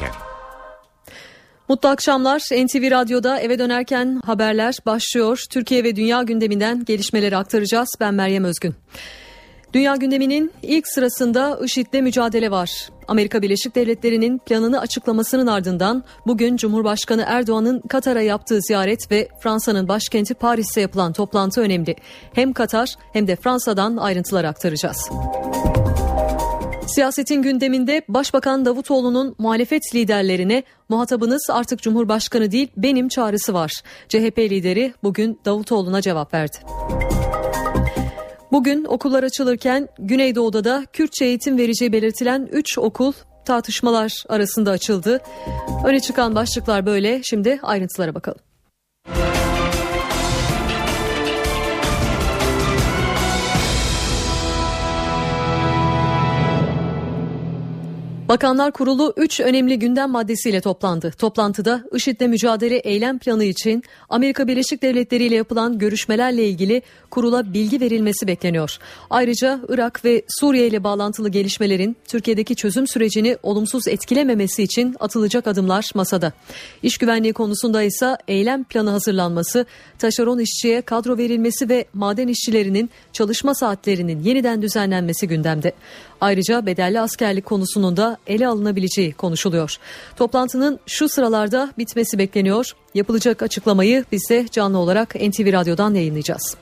dönerken. Mutlu akşamlar. NTV Radyo'da eve dönerken haberler başlıyor. Türkiye ve dünya gündeminden gelişmeleri aktaracağız. Ben Meryem Özgün. Dünya gündeminin ilk sırasında IŞİD'le mücadele var. Amerika Birleşik Devletleri'nin planını açıklamasının ardından bugün Cumhurbaşkanı Erdoğan'ın Katar'a yaptığı ziyaret ve Fransa'nın başkenti Paris'te yapılan toplantı önemli. Hem Katar hem de Fransa'dan ayrıntılar aktaracağız. Siyasetin gündeminde Başbakan Davutoğlu'nun muhalefet liderlerine muhatabınız artık Cumhurbaşkanı değil benim çağrısı var. CHP lideri bugün Davutoğlu'na cevap verdi. Bugün okullar açılırken Güneydoğu'da da Kürtçe eğitim vereceği belirtilen 3 okul tartışmalar arasında açıldı. Öne çıkan başlıklar böyle. Şimdi ayrıntılara bakalım. Bakanlar Kurulu 3 önemli gündem maddesiyle toplandı. Toplantıda IŞİD'le mücadele eylem planı için Amerika Birleşik Devletleri ile yapılan görüşmelerle ilgili kurula bilgi verilmesi bekleniyor. Ayrıca Irak ve Suriye ile bağlantılı gelişmelerin Türkiye'deki çözüm sürecini olumsuz etkilememesi için atılacak adımlar masada. İş güvenliği konusunda ise eylem planı hazırlanması, taşeron işçiye kadro verilmesi ve maden işçilerinin çalışma saatlerinin yeniden düzenlenmesi gündemde. Ayrıca bedelli askerlik konusunun da ele alınabileceği konuşuluyor. Toplantının şu sıralarda bitmesi bekleniyor. Yapılacak açıklamayı biz de canlı olarak NTV Radyo'dan yayınlayacağız.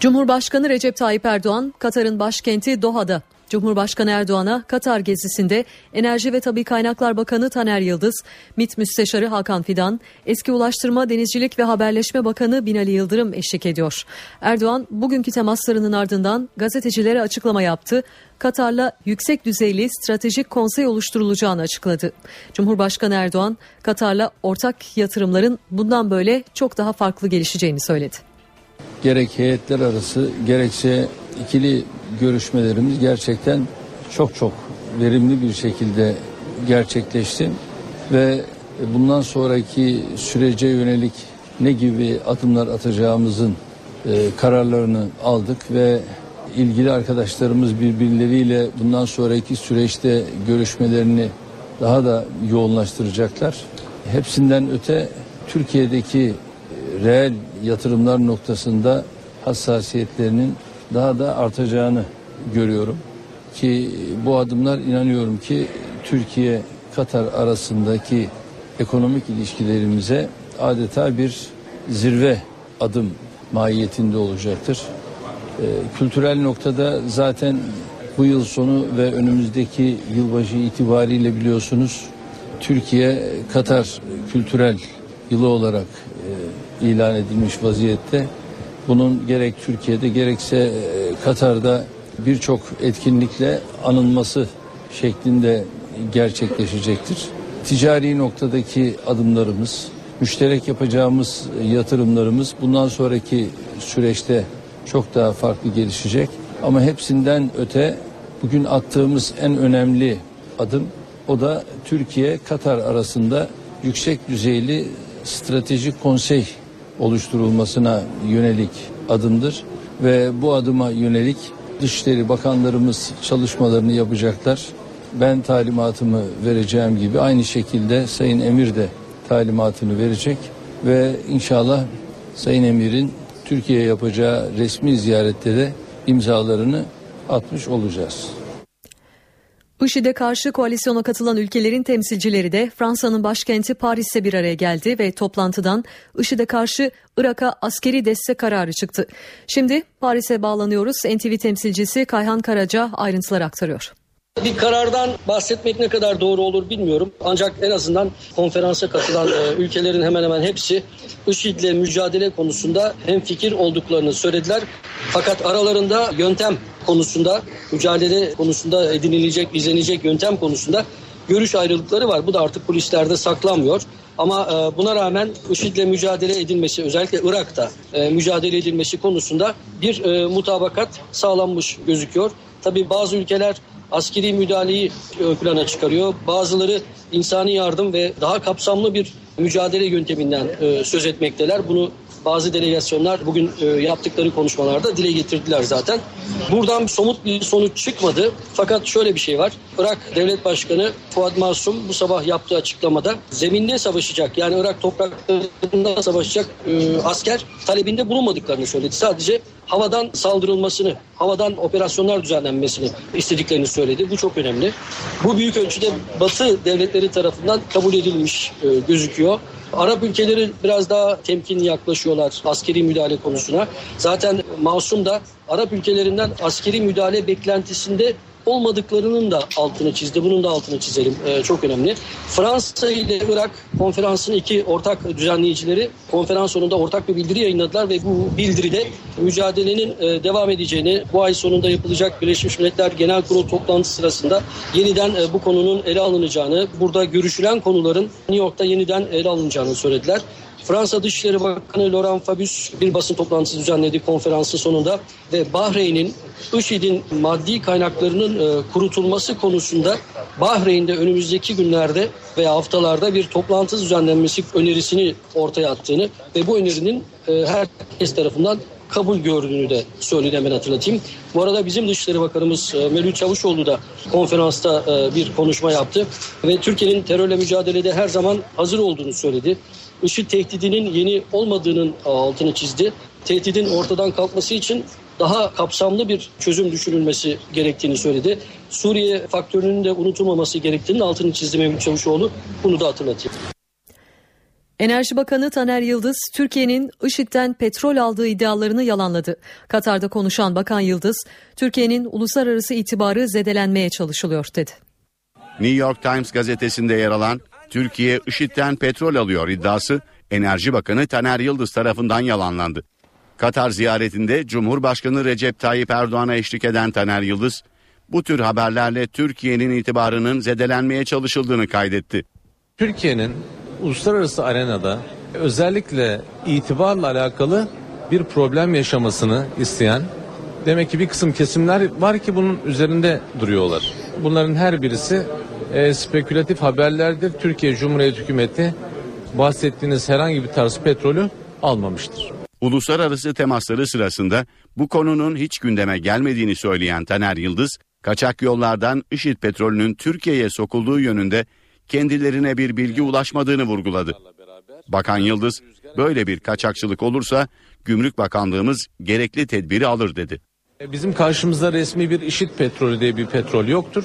Cumhurbaşkanı Recep Tayyip Erdoğan, Katar'ın başkenti Doha'da Cumhurbaşkanı Erdoğan'a Katar gezisinde Enerji ve Tabi Kaynaklar Bakanı Taner Yıldız, MİT Müsteşarı Hakan Fidan, eski Ulaştırma, Denizcilik ve Haberleşme Bakanı Binali Yıldırım eşlik ediyor. Erdoğan bugünkü temaslarının ardından gazetecilere açıklama yaptı. Katar'la yüksek düzeyli stratejik konsey oluşturulacağını açıkladı. Cumhurbaşkanı Erdoğan, Katar'la ortak yatırımların bundan böyle çok daha farklı gelişeceğini söyledi. Gerek heyetler arası gerekse ikili görüşmelerimiz gerçekten çok çok verimli bir şekilde gerçekleşti ve bundan sonraki sürece yönelik ne gibi adımlar atacağımızın e, kararlarını aldık ve ilgili arkadaşlarımız birbirleriyle bundan sonraki süreçte görüşmelerini daha da yoğunlaştıracaklar. Hepsinden öte Türkiye'deki e, reel yatırımlar noktasında hassasiyetlerinin daha da artacağını görüyorum. Ki bu adımlar inanıyorum ki Türkiye Katar arasındaki ekonomik ilişkilerimize adeta bir zirve adım mahiyetinde olacaktır. E, kültürel noktada zaten bu yıl sonu ve önümüzdeki yılbaşı itibariyle biliyorsunuz Türkiye Katar kültürel yılı olarak e, ilan edilmiş vaziyette. Bunun gerek Türkiye'de gerekse e, Katar'da birçok etkinlikle anılması şeklinde gerçekleşecektir. Ticari noktadaki adımlarımız, müşterek yapacağımız yatırımlarımız bundan sonraki süreçte çok daha farklı gelişecek. Ama hepsinden öte bugün attığımız en önemli adım o da Türkiye Katar arasında yüksek düzeyli stratejik konsey oluşturulmasına yönelik adımdır ve bu adıma yönelik Dışişleri Bakanlarımız çalışmalarını yapacaklar. Ben talimatımı vereceğim gibi aynı şekilde Sayın Emir de talimatını verecek ve inşallah Sayın Emir'in Türkiye yapacağı resmi ziyarette de imzalarını atmış olacağız. IŞİD'e karşı koalisyona katılan ülkelerin temsilcileri de Fransa'nın başkenti Paris'te bir araya geldi ve toplantıdan IŞİD'e karşı Irak'a askeri destek kararı çıktı. Şimdi Paris'e bağlanıyoruz. NTV temsilcisi Kayhan Karaca ayrıntılar aktarıyor. Bir karardan bahsetmek ne kadar doğru olur bilmiyorum. Ancak en azından konferansa katılan e, ülkelerin hemen hemen hepsi IŞİD'le mücadele konusunda hem fikir olduklarını söylediler. Fakat aralarında yöntem konusunda, mücadele konusunda edinilecek, izlenecek yöntem konusunda görüş ayrılıkları var. Bu da artık polislerde saklanmıyor. Ama e, buna rağmen IŞİD'le mücadele edilmesi özellikle Irak'ta e, mücadele edilmesi konusunda bir mutabakat sağlanmış gözüküyor. Tabii bazı ülkeler askeri müdahaleyi ön plana çıkarıyor. Bazıları insani yardım ve daha kapsamlı bir mücadele yönteminden e, söz etmekteler. Bunu bazı delegasyonlar bugün e, yaptıkları konuşmalarda dile getirdiler zaten. Buradan somut bir sonuç çıkmadı. Fakat şöyle bir şey var. Irak Devlet Başkanı Fuat Masum bu sabah yaptığı açıklamada zeminde savaşacak yani Irak topraklarında savaşacak e, asker talebinde bulunmadıklarını söyledi. Sadece havadan saldırılmasını, havadan operasyonlar düzenlenmesini istediklerini söyledi. Bu çok önemli. Bu büyük ölçüde Batı devletleri tarafından kabul edilmiş e, gözüküyor. Arap ülkeleri biraz daha temkinli yaklaşıyorlar askeri müdahale konusuna. Zaten Masum da Arap ülkelerinden askeri müdahale beklentisinde olmadıklarının da altını çizdi. Bunun da altını çizelim. Ee, çok önemli. Fransa ile Irak konferansının iki ortak düzenleyicileri konferans sonunda ortak bir bildiri yayınladılar ve bu bildiride mücadelenin e, devam edeceğini, bu ay sonunda yapılacak Birleşmiş Milletler Genel Kurulu toplantısı sırasında yeniden e, bu konunun ele alınacağını, burada görüşülen konuların New York'ta yeniden ele alınacağını söylediler. Fransa Dışişleri Bakanı Laurent Fabius bir basın toplantısı düzenledi konferansın sonunda ve Bahreyn'in IŞİD'in maddi kaynaklarının e, kurutulması konusunda Bahreyn'de önümüzdeki günlerde veya haftalarda bir toplantı düzenlenmesi önerisini ortaya attığını ve bu önerinin e, herkes tarafından kabul gördüğünü de söyledi hemen hatırlatayım. Bu arada bizim Dışişleri Bakanımız e, Melih Çavuşoğlu da konferansta e, bir konuşma yaptı ve Türkiye'nin terörle mücadelede her zaman hazır olduğunu söyledi. IŞİD tehdidinin yeni olmadığının altını çizdi. Tehdidin ortadan kalkması için daha kapsamlı bir çözüm düşünülmesi gerektiğini söyledi. Suriye faktörünün de unutulmaması gerektiğini altını çizdi Mevlüt Çavuşoğlu. Bunu da hatırlatayım. Enerji Bakanı Taner Yıldız, Türkiye'nin IŞİD'den petrol aldığı iddialarını yalanladı. Katar'da konuşan Bakan Yıldız, Türkiye'nin uluslararası itibarı zedelenmeye çalışılıyor dedi. New York Times gazetesinde yer alan Türkiye IŞİD'den petrol alıyor iddiası Enerji Bakanı Taner Yıldız tarafından yalanlandı. Katar ziyaretinde Cumhurbaşkanı Recep Tayyip Erdoğan'a eşlik eden Taner Yıldız, bu tür haberlerle Türkiye'nin itibarının zedelenmeye çalışıldığını kaydetti. Türkiye'nin uluslararası arenada özellikle itibarla alakalı bir problem yaşamasını isteyen demek ki bir kısım kesimler var ki bunun üzerinde duruyorlar. Bunların her birisi e, spekülatif haberlerdir. Türkiye Cumhuriyeti Hükümeti bahsettiğiniz herhangi bir tarz petrolü almamıştır. Uluslararası temasları sırasında bu konunun hiç gündeme gelmediğini söyleyen Taner Yıldız, kaçak yollardan IŞİD petrolünün Türkiye'ye sokulduğu yönünde kendilerine bir bilgi ulaşmadığını vurguladı. Bakan Yıldız, böyle bir kaçakçılık olursa Gümrük Bakanlığımız gerekli tedbiri alır dedi. E, bizim karşımızda resmi bir IŞİD petrolü diye bir petrol yoktur.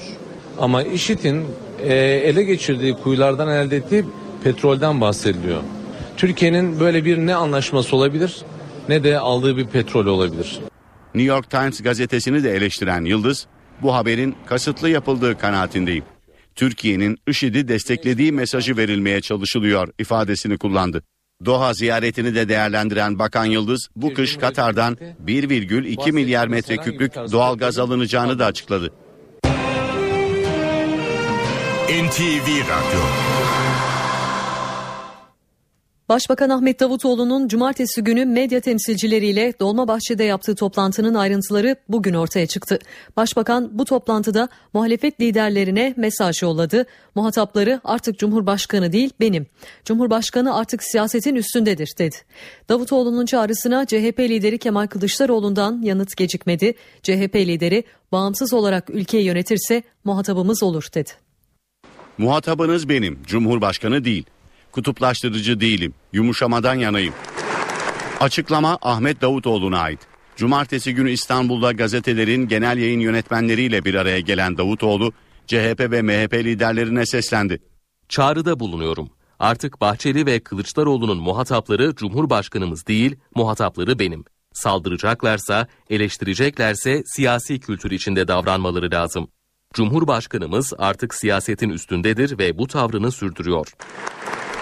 Ama IŞİD'in e, ele geçirdiği kuyulardan elde ettiği petrolden bahsediliyor. Türkiye'nin böyle bir ne anlaşması olabilir ne de aldığı bir petrol olabilir. New York Times gazetesini de eleştiren Yıldız, bu haberin kasıtlı yapıldığı kanaatindeyim. Türkiye'nin IŞİD'i desteklediği mesajı verilmeye çalışılıyor ifadesini kullandı. Doha ziyaretini de değerlendiren Bakan Yıldız bu kış Katar'dan 1,2 milyar metreküplük doğal gaz alınacağını da açıkladı. NTV Radyo Başbakan Ahmet Davutoğlu'nun cumartesi günü medya temsilcileriyle Dolmabahçe'de yaptığı toplantının ayrıntıları bugün ortaya çıktı. Başbakan bu toplantıda muhalefet liderlerine mesaj yolladı. Muhatapları artık Cumhurbaşkanı değil benim. Cumhurbaşkanı artık siyasetin üstündedir dedi. Davutoğlu'nun çağrısına CHP lideri Kemal Kılıçdaroğlu'ndan yanıt gecikmedi. CHP lideri bağımsız olarak ülkeyi yönetirse muhatabımız olur dedi. Muhatabınız benim, Cumhurbaşkanı değil. Kutuplaştırıcı değilim, yumuşamadan yanayım. Açıklama Ahmet Davutoğlu'na ait. Cumartesi günü İstanbul'da gazetelerin genel yayın yönetmenleriyle bir araya gelen Davutoğlu, CHP ve MHP liderlerine seslendi. Çağrıda bulunuyorum. Artık Bahçeli ve Kılıçdaroğlu'nun muhatapları Cumhurbaşkanımız değil, muhatapları benim. Saldıracaklarsa, eleştireceklerse siyasi kültür içinde davranmaları lazım. Cumhurbaşkanımız artık siyasetin üstündedir ve bu tavrını sürdürüyor.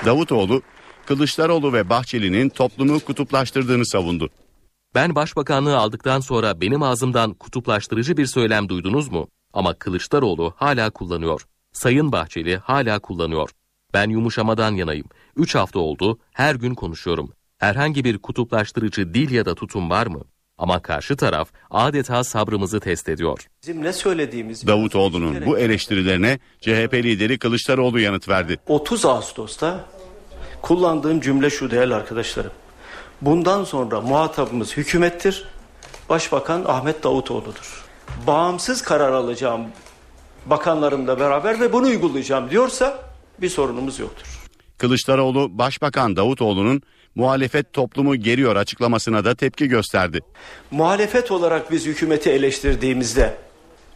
Davutoğlu, Kılıçdaroğlu ve Bahçeli'nin toplumu kutuplaştırdığını savundu. Ben başbakanlığı aldıktan sonra benim ağzımdan kutuplaştırıcı bir söylem duydunuz mu? Ama Kılıçdaroğlu hala kullanıyor. Sayın Bahçeli hala kullanıyor. Ben yumuşamadan yanayım. Üç hafta oldu, her gün konuşuyorum. Herhangi bir kutuplaştırıcı dil ya da tutum var mı? Ama karşı taraf adeta sabrımızı test ediyor. Bizim ne söylediğimiz Davutoğlu'nun bu eleştirilerine CHP lideri Kılıçdaroğlu yanıt verdi. 30 Ağustos'ta kullandığım cümle şu değerli arkadaşlarım. Bundan sonra muhatabımız hükümettir. Başbakan Ahmet Davutoğlu'dur. Bağımsız karar alacağım bakanlarımla beraber ve bunu uygulayacağım diyorsa bir sorunumuz yoktur. Kılıçdaroğlu Başbakan Davutoğlu'nun muhalefet toplumu geriyor açıklamasına da tepki gösterdi. Muhalefet olarak biz hükümeti eleştirdiğimizde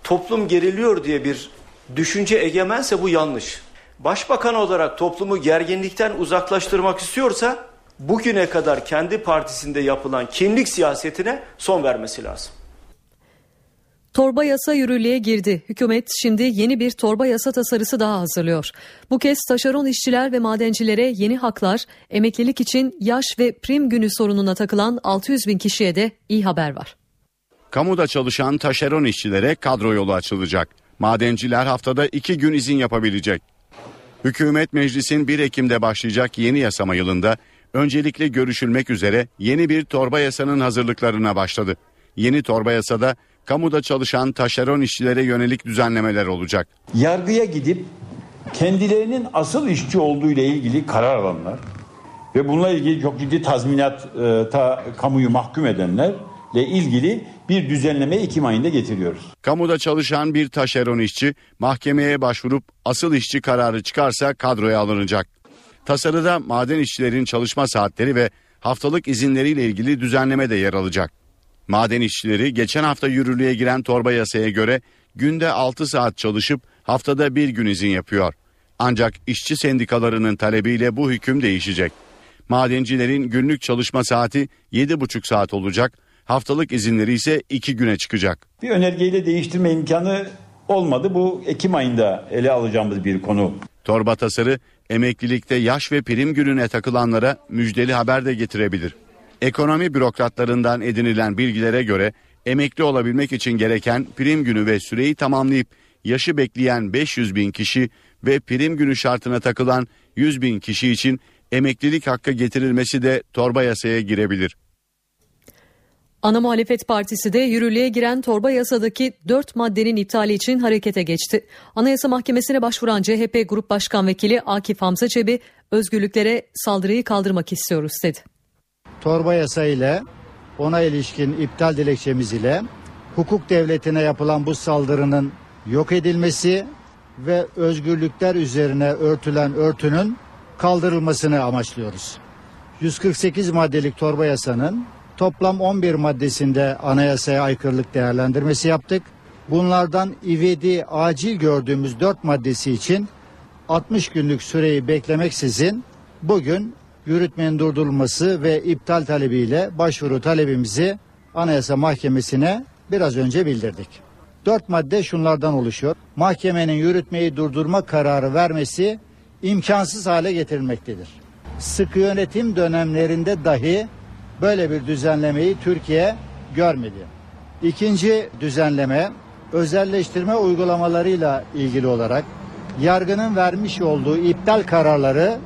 toplum geriliyor diye bir düşünce egemense bu yanlış. Başbakan olarak toplumu gerginlikten uzaklaştırmak istiyorsa bugüne kadar kendi partisinde yapılan kimlik siyasetine son vermesi lazım. Torba yasa yürürlüğe girdi. Hükümet şimdi yeni bir torba yasa tasarısı daha hazırlıyor. Bu kez taşeron işçiler ve madencilere yeni haklar, emeklilik için yaş ve prim günü sorununa takılan 600 bin kişiye de iyi haber var. Kamuda çalışan taşeron işçilere kadro yolu açılacak. Madenciler haftada iki gün izin yapabilecek. Hükümet meclisin 1 Ekim'de başlayacak yeni yasama yılında öncelikle görüşülmek üzere yeni bir torba yasanın hazırlıklarına başladı. Yeni torba yasada kamuda çalışan taşeron işçilere yönelik düzenlemeler olacak. Yargıya gidip kendilerinin asıl işçi olduğu ile ilgili karar alanlar ve bununla ilgili çok ciddi tazminat e, ta, kamuyu mahkum edenlerle ilgili bir düzenleme Ekim ayında getiriyoruz. Kamuda çalışan bir taşeron işçi mahkemeye başvurup asıl işçi kararı çıkarsa kadroya alınacak. Tasarıda maden işçilerin çalışma saatleri ve haftalık izinleriyle ilgili düzenleme de yer alacak. Maden işçileri geçen hafta yürürlüğe giren torba yasaya göre günde 6 saat çalışıp haftada bir gün izin yapıyor. Ancak işçi sendikalarının talebiyle bu hüküm değişecek. Madencilerin günlük çalışma saati 7,5 saat olacak, haftalık izinleri ise 2 güne çıkacak. Bir önergeyle değiştirme imkanı olmadı. Bu Ekim ayında ele alacağımız bir konu. Torba tasarı emeklilikte yaş ve prim gününe takılanlara müjdeli haber de getirebilir. Ekonomi bürokratlarından edinilen bilgilere göre emekli olabilmek için gereken prim günü ve süreyi tamamlayıp yaşı bekleyen 500 bin kişi ve prim günü şartına takılan 100 bin kişi için emeklilik hakkı getirilmesi de torba yasaya girebilir. Ana Muhalefet Partisi de yürürlüğe giren torba yasadaki 4 maddenin iptali için harekete geçti. Anayasa Mahkemesi'ne başvuran CHP Grup Başkan Vekili Akif Hamza Çebi özgürlüklere saldırıyı kaldırmak istiyoruz dedi. Torba yasa ile ona ilişkin iptal dilekçemiz ile hukuk devletine yapılan bu saldırının yok edilmesi ve özgürlükler üzerine örtülen örtünün kaldırılmasını amaçlıyoruz. 148 maddelik torba yasanın toplam 11 maddesinde anayasaya aykırılık değerlendirmesi yaptık. Bunlardan ivedi acil gördüğümüz 4 maddesi için 60 günlük süreyi beklemeksizin bugün yürütmenin durdurulması ve iptal talebiyle başvuru talebimizi Anayasa Mahkemesi'ne biraz önce bildirdik. Dört madde şunlardan oluşuyor. Mahkemenin yürütmeyi durdurma kararı vermesi imkansız hale getirilmektedir. Sıkı yönetim dönemlerinde dahi böyle bir düzenlemeyi Türkiye görmedi. İkinci düzenleme özelleştirme uygulamalarıyla ilgili olarak yargının vermiş olduğu iptal kararları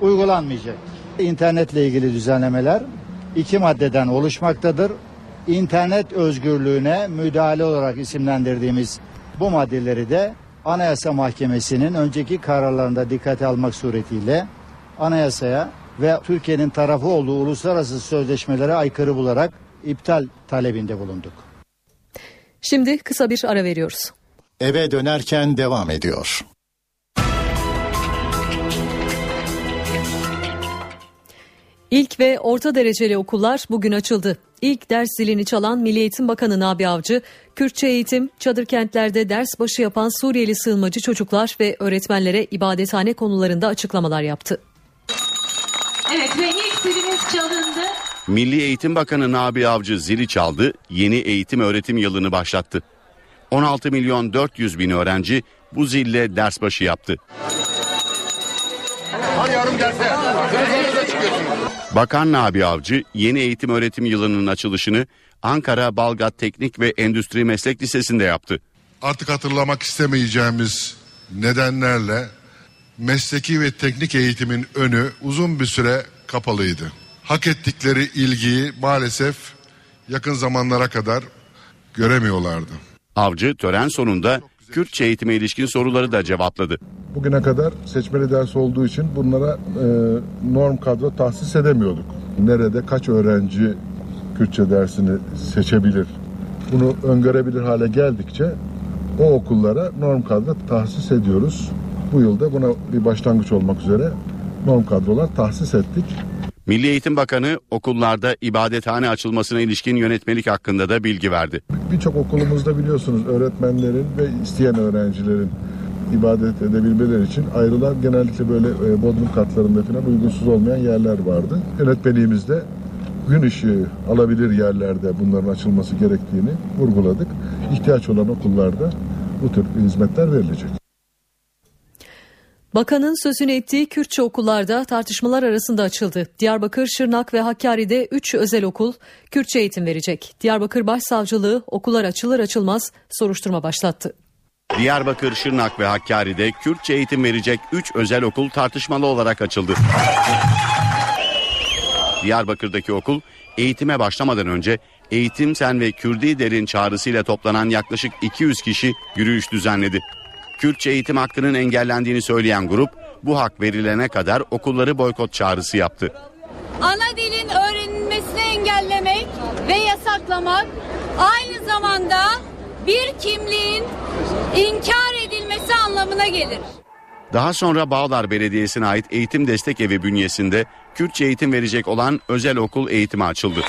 uygulanmayacak. İnternetle ilgili düzenlemeler iki maddeden oluşmaktadır. İnternet özgürlüğüne müdahale olarak isimlendirdiğimiz bu maddeleri de Anayasa Mahkemesi'nin önceki kararlarında dikkate almak suretiyle anayasaya ve Türkiye'nin tarafı olduğu uluslararası sözleşmelere aykırı bularak iptal talebinde bulunduk. Şimdi kısa bir ara veriyoruz. Eve dönerken devam ediyor. İlk ve orta dereceli okullar bugün açıldı. İlk ders zilini çalan Milli Eğitim Bakanı Nabi Avcı, Kürtçe eğitim, çadır kentlerde ders başı yapan Suriyeli sığınmacı çocuklar ve öğretmenlere ibadethane konularında açıklamalar yaptı. Evet ve ilk zilimiz çalındı. Milli Eğitim Bakanı Nabi Avcı zili çaldı, yeni eğitim öğretim yılını başlattı. 16 milyon 400 bin öğrenci bu zille ders başı yaptı. Bakan Nabi Avcı yeni eğitim öğretim yılının açılışını Ankara Balgat Teknik ve Endüstri Meslek Lisesi'nde yaptı. Artık hatırlamak istemeyeceğimiz nedenlerle mesleki ve teknik eğitimin önü uzun bir süre kapalıydı. Hak ettikleri ilgiyi maalesef yakın zamanlara kadar göremiyorlardı. Avcı tören sonunda Kürtçe eğitime ilişkin soruları da cevapladı. Bugüne kadar seçmeli ders olduğu için bunlara e, norm kadro tahsis edemiyorduk. Nerede kaç öğrenci Kürtçe dersini seçebilir? Bunu öngörebilir hale geldikçe o okullara norm kadro tahsis ediyoruz. Bu yılda buna bir başlangıç olmak üzere norm kadrolar tahsis ettik. Milli Eğitim Bakanı okullarda ibadethane açılmasına ilişkin yönetmelik hakkında da bilgi verdi. Birçok okulumuzda biliyorsunuz öğretmenlerin ve isteyen öğrencilerin ibadet edebilmeleri için ayrılan genellikle böyle e, bodrum katlarında falan uygunsuz olmayan yerler vardı. Yönetmeliğimizde gün ışığı alabilir yerlerde bunların açılması gerektiğini vurguladık. İhtiyaç olan okullarda bu tür hizmetler verilecek. Bakanın sözünü ettiği Kürtçe okullarda tartışmalar arasında açıldı. Diyarbakır, Şırnak ve Hakkari'de 3 özel okul Kürtçe eğitim verecek. Diyarbakır Başsavcılığı okullar açılır açılmaz soruşturma başlattı. Diyarbakır, Şırnak ve Hakkari'de Kürtçe eğitim verecek 3 özel okul tartışmalı olarak açıldı. Diyarbakır'daki okul eğitime başlamadan önce Eğitim Sen ve Kürdi Derin çağrısıyla toplanan yaklaşık 200 kişi yürüyüş düzenledi. Kürtçe eğitim hakkının engellendiğini söyleyen grup bu hak verilene kadar okulları boykot çağrısı yaptı. Ana dilin öğrenilmesini engellemek ve yasaklamak aynı zamanda bir kimliğin inkar edilmesi anlamına gelir. Daha sonra Bağlar Belediyesi'ne ait eğitim destek evi bünyesinde Kürtçe eğitim verecek olan özel okul eğitimi açıldı.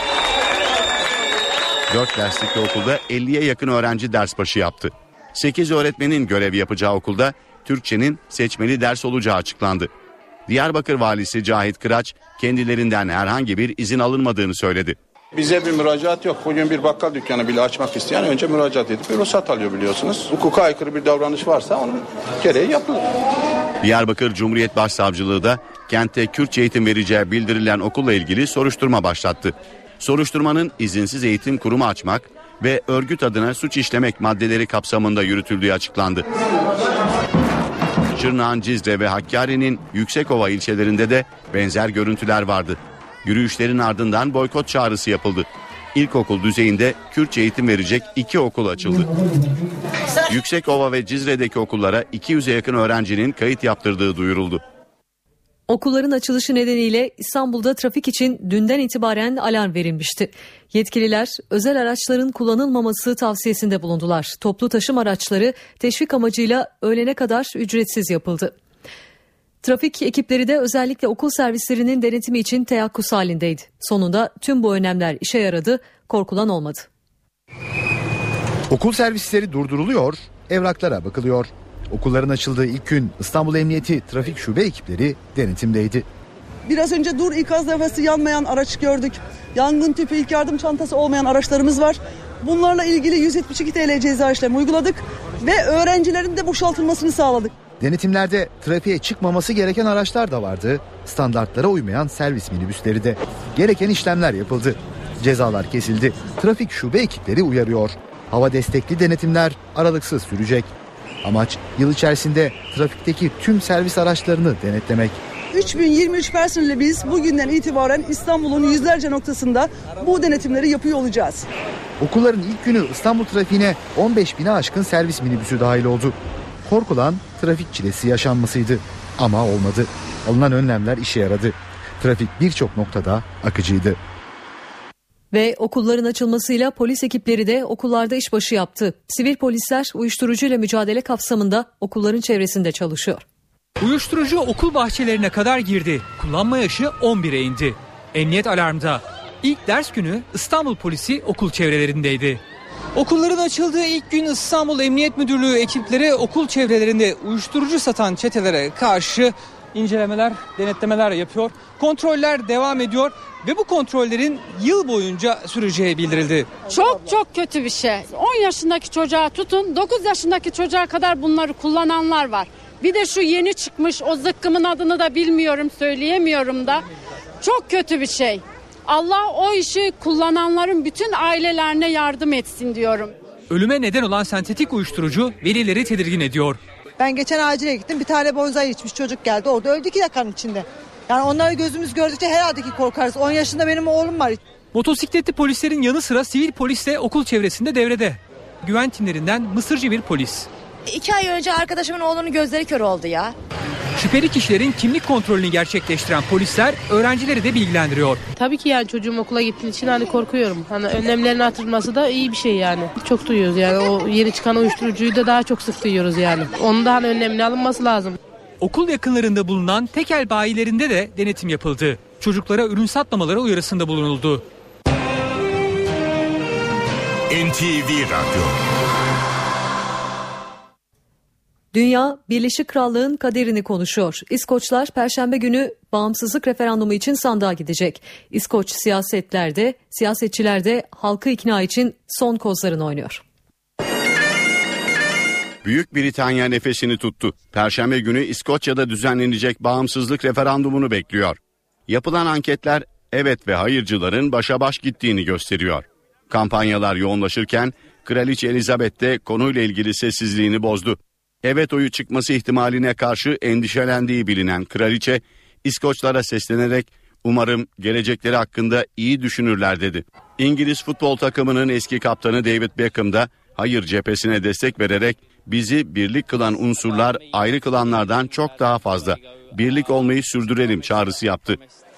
4 derslikli okulda 50'ye yakın öğrenci ders başı yaptı. 8 öğretmenin görev yapacağı okulda Türkçenin seçmeli ders olacağı açıklandı. Diyarbakır valisi Cahit Kıraç kendilerinden herhangi bir izin alınmadığını söyledi. Bize bir müracaat yok. Bugün bir bakkal dükkanı bile açmak isteyen önce müracaat edip bir ruhsat alıyor biliyorsunuz. Hukuka aykırı bir davranış varsa onun gereği yapılır. Diyarbakır Cumhuriyet Başsavcılığı da kentte Kürtçe eğitim vereceği bildirilen okulla ilgili soruşturma başlattı. Soruşturmanın izinsiz eğitim kurumu açmak ve örgüt adına suç işlemek maddeleri kapsamında yürütüldüğü açıklandı. Şırnak'ın Cizre ve Hakkari'nin Yüksekova ilçelerinde de benzer görüntüler vardı. Yürüyüşlerin ardından boykot çağrısı yapıldı. İlkokul düzeyinde Kürtçe eğitim verecek iki okul açıldı. Yüksekova ve Cizre'deki okullara 200'e yakın öğrencinin kayıt yaptırdığı duyuruldu. Okulların açılışı nedeniyle İstanbul'da trafik için dünden itibaren alarm verilmişti. Yetkililer özel araçların kullanılmaması tavsiyesinde bulundular. Toplu taşım araçları teşvik amacıyla öğlene kadar ücretsiz yapıldı. Trafik ekipleri de özellikle okul servislerinin denetimi için teyakkuz halindeydi. Sonunda tüm bu önlemler işe yaradı, korkulan olmadı. Okul servisleri durduruluyor, evraklara bakılıyor. Okulların açıldığı ilk gün İstanbul Emniyeti Trafik Şube ekipleri denetimdeydi. Biraz önce dur ikaz levhası yanmayan araç gördük. Yangın tüpü ilk yardım çantası olmayan araçlarımız var. Bunlarla ilgili 172 TL ceza işlemi uyguladık ve öğrencilerin de boşaltılmasını sağladık. Denetimlerde trafiğe çıkmaması gereken araçlar da vardı. Standartlara uymayan servis minibüsleri de. Gereken işlemler yapıldı. Cezalar kesildi. Trafik şube ekipleri uyarıyor. Hava destekli denetimler aralıksız sürecek. Amaç yıl içerisinde trafikteki tüm servis araçlarını denetlemek. 3023 personelle biz bugünden itibaren İstanbul'un yüzlerce noktasında bu denetimleri yapıyor olacağız. Okulların ilk günü İstanbul trafiğine 15 bine aşkın servis minibüsü dahil oldu. Korkulan trafik çilesi yaşanmasıydı ama olmadı. Alınan önlemler işe yaradı. Trafik birçok noktada akıcıydı. Ve okulların açılmasıyla polis ekipleri de okullarda işbaşı yaptı. Sivil polisler uyuşturucuyla mücadele kapsamında okulların çevresinde çalışıyor. Uyuşturucu okul bahçelerine kadar girdi. Kullanma yaşı 11'e indi. Emniyet alarmda. İlk ders günü İstanbul polisi okul çevrelerindeydi. Okulların açıldığı ilk gün İstanbul Emniyet Müdürlüğü ekipleri okul çevrelerinde uyuşturucu satan çetelere karşı incelemeler, denetlemeler yapıyor. Kontroller devam ediyor ve bu kontrollerin yıl boyunca süreceği bildirildi. Çok çok kötü bir şey. 10 yaşındaki çocuğa tutun 9 yaşındaki çocuğa kadar bunları kullananlar var. Bir de şu yeni çıkmış o zıkkımın adını da bilmiyorum söyleyemiyorum da. Çok kötü bir şey. Allah o işi kullananların bütün ailelerine yardım etsin diyorum. Ölüme neden olan sentetik uyuşturucu velileri tedirgin ediyor. Ben geçen acile gittim bir tane bonzai içmiş çocuk geldi orada öldü iki dakikanın içinde. Yani onları gözümüz gördükçe herhalde ki korkarız. 10 yaşında benim oğlum var. Motosikletli polislerin yanı sıra sivil polis de okul çevresinde devrede. Güven timlerinden Mısırcı bir polis. İki ay önce arkadaşımın oğlunun gözleri kör oldu ya. Şüpheli kişilerin kimlik kontrolünü gerçekleştiren polisler öğrencileri de bilgilendiriyor. Tabii ki yani çocuğum okula gittiği için hani korkuyorum. Hani önlemlerin artırılması da iyi bir şey yani. Çok duyuyoruz yani o yeni çıkan uyuşturucuyu da daha çok sık duyuyoruz yani. Onun da hani önlemini alınması lazım. Okul yakınlarında bulunan tekel bayilerinde de denetim yapıldı. Çocuklara ürün satmamaları uyarısında bulunuldu. NTV Radyo Dünya Birleşik Krallığın kaderini konuşuyor. İskoçlar Perşembe günü bağımsızlık referandumu için sandığa gidecek. İskoç siyasetlerde, siyasetçiler de halkı ikna için son kozlarını oynuyor. Büyük Britanya nefesini tuttu. Perşembe günü İskoçya'da düzenlenecek bağımsızlık referandumunu bekliyor. Yapılan anketler evet ve hayırcıların başa baş gittiğini gösteriyor. Kampanyalar yoğunlaşırken Kraliçe Elizabeth de konuyla ilgili sessizliğini bozdu. Evet oyu çıkması ihtimaline karşı endişelendiği bilinen kraliçe İskoçlara seslenerek umarım gelecekleri hakkında iyi düşünürler dedi. İngiliz futbol takımının eski kaptanı David Beckham da hayır cephesine destek vererek bizi birlik kılan unsurlar ayrı kılanlardan çok daha fazla. Birlik olmayı sürdürelim çağrısı yaptı.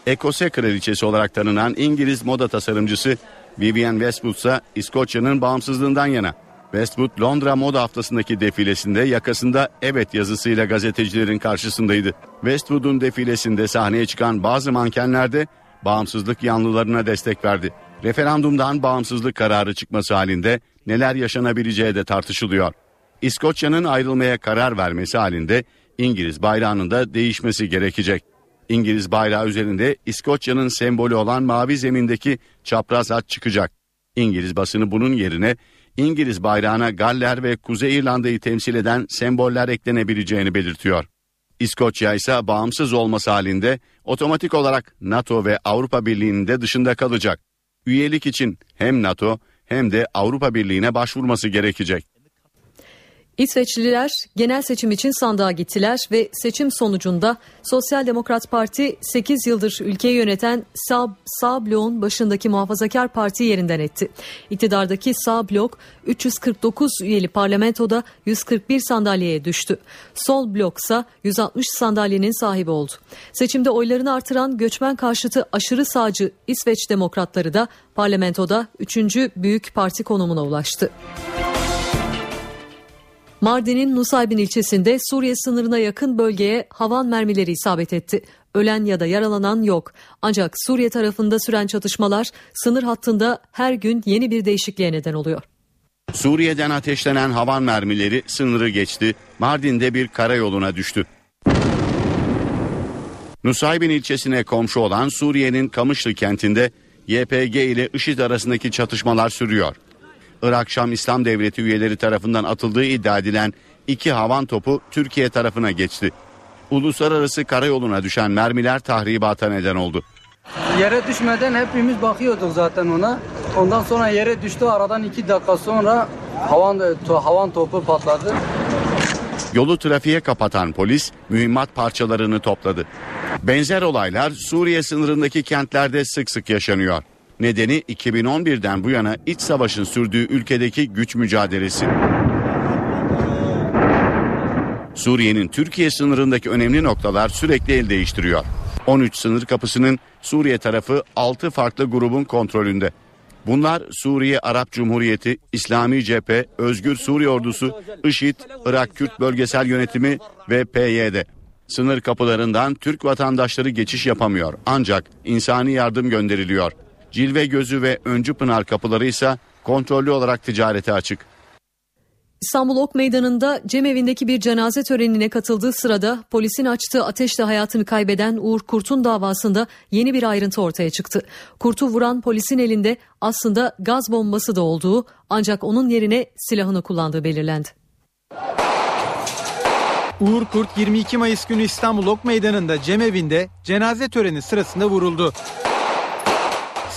Ekose kraliçesi olarak tanınan İngiliz moda tasarımcısı Vivienne Westwood ise İskoçya'nın bağımsızlığından yana. Westwood Londra Moda Haftası'ndaki defilesinde yakasında evet yazısıyla gazetecilerin karşısındaydı. Westwood'un defilesinde sahneye çıkan bazı mankenler de bağımsızlık yanlılarına destek verdi. Referandumdan bağımsızlık kararı çıkması halinde neler yaşanabileceği de tartışılıyor. İskoçya'nın ayrılmaya karar vermesi halinde İngiliz bayrağının da değişmesi gerekecek. İngiliz bayrağı üzerinde İskoçya'nın sembolü olan mavi zemindeki çapraz at çıkacak. İngiliz basını bunun yerine İngiliz bayrağına Galler ve Kuzey İrlanda'yı temsil eden semboller eklenebileceğini belirtiyor. İskoçya ise bağımsız olması halinde otomatik olarak NATO ve Avrupa Birliği'nin de dışında kalacak. Üyelik için hem NATO hem de Avrupa Birliği'ne başvurması gerekecek. İsveçliler genel seçim için sandığa gittiler ve seçim sonucunda Sosyal Demokrat Parti 8 yıldır ülkeyi yöneten sağ, sağ bloğun başındaki muhafazakar parti yerinden etti. İktidardaki sağ blok 349 üyeli parlamentoda 141 sandalyeye düştü. Sol bloksa 160 sandalyenin sahibi oldu. Seçimde oylarını artıran göçmen karşıtı aşırı sağcı İsveç Demokratları da parlamentoda 3. büyük parti konumuna ulaştı. Mardin'in Nusaybin ilçesinde Suriye sınırına yakın bölgeye havan mermileri isabet etti. Ölen ya da yaralanan yok. Ancak Suriye tarafında süren çatışmalar sınır hattında her gün yeni bir değişikliğe neden oluyor. Suriye'den ateşlenen havan mermileri sınırı geçti. Mardin'de bir karayoluna düştü. Nusaybin ilçesine komşu olan Suriye'nin Kamışlı kentinde YPG ile IŞİD arasındaki çatışmalar sürüyor. Irak Şam İslam Devleti üyeleri tarafından atıldığı iddia edilen iki havan topu Türkiye tarafına geçti. Uluslararası karayoluna düşen mermiler tahribata neden oldu. Yere düşmeden hepimiz bakıyorduk zaten ona. Ondan sonra yere düştü aradan iki dakika sonra havan, havan topu patladı. Yolu trafiğe kapatan polis mühimmat parçalarını topladı. Benzer olaylar Suriye sınırındaki kentlerde sık sık yaşanıyor. Nedeni 2011'den bu yana iç savaşın sürdüğü ülkedeki güç mücadelesi. Suriye'nin Türkiye sınırındaki önemli noktalar sürekli el değiştiriyor. 13 sınır kapısının Suriye tarafı 6 farklı grubun kontrolünde. Bunlar Suriye Arap Cumhuriyeti, İslami Cephe, Özgür Suriye Ordusu, IŞİD, Irak Kürt Bölgesel Yönetimi ve PYD. Sınır kapılarından Türk vatandaşları geçiş yapamıyor ancak insani yardım gönderiliyor. Cilve Gözü ve Öncü Pınar kapıları ise kontrollü olarak ticarete açık. İstanbul Ok Meydanı'nda cemevindeki bir cenaze törenine katıldığı sırada polisin açtığı ateşle hayatını kaybeden Uğur Kurt'un davasında yeni bir ayrıntı ortaya çıktı. Kurt'u vuran polisin elinde aslında gaz bombası da olduğu ancak onun yerine silahını kullandığı belirlendi. Uğur Kurt 22 Mayıs günü İstanbul Ok Meydanı'nda cemevinde cenaze töreni sırasında vuruldu.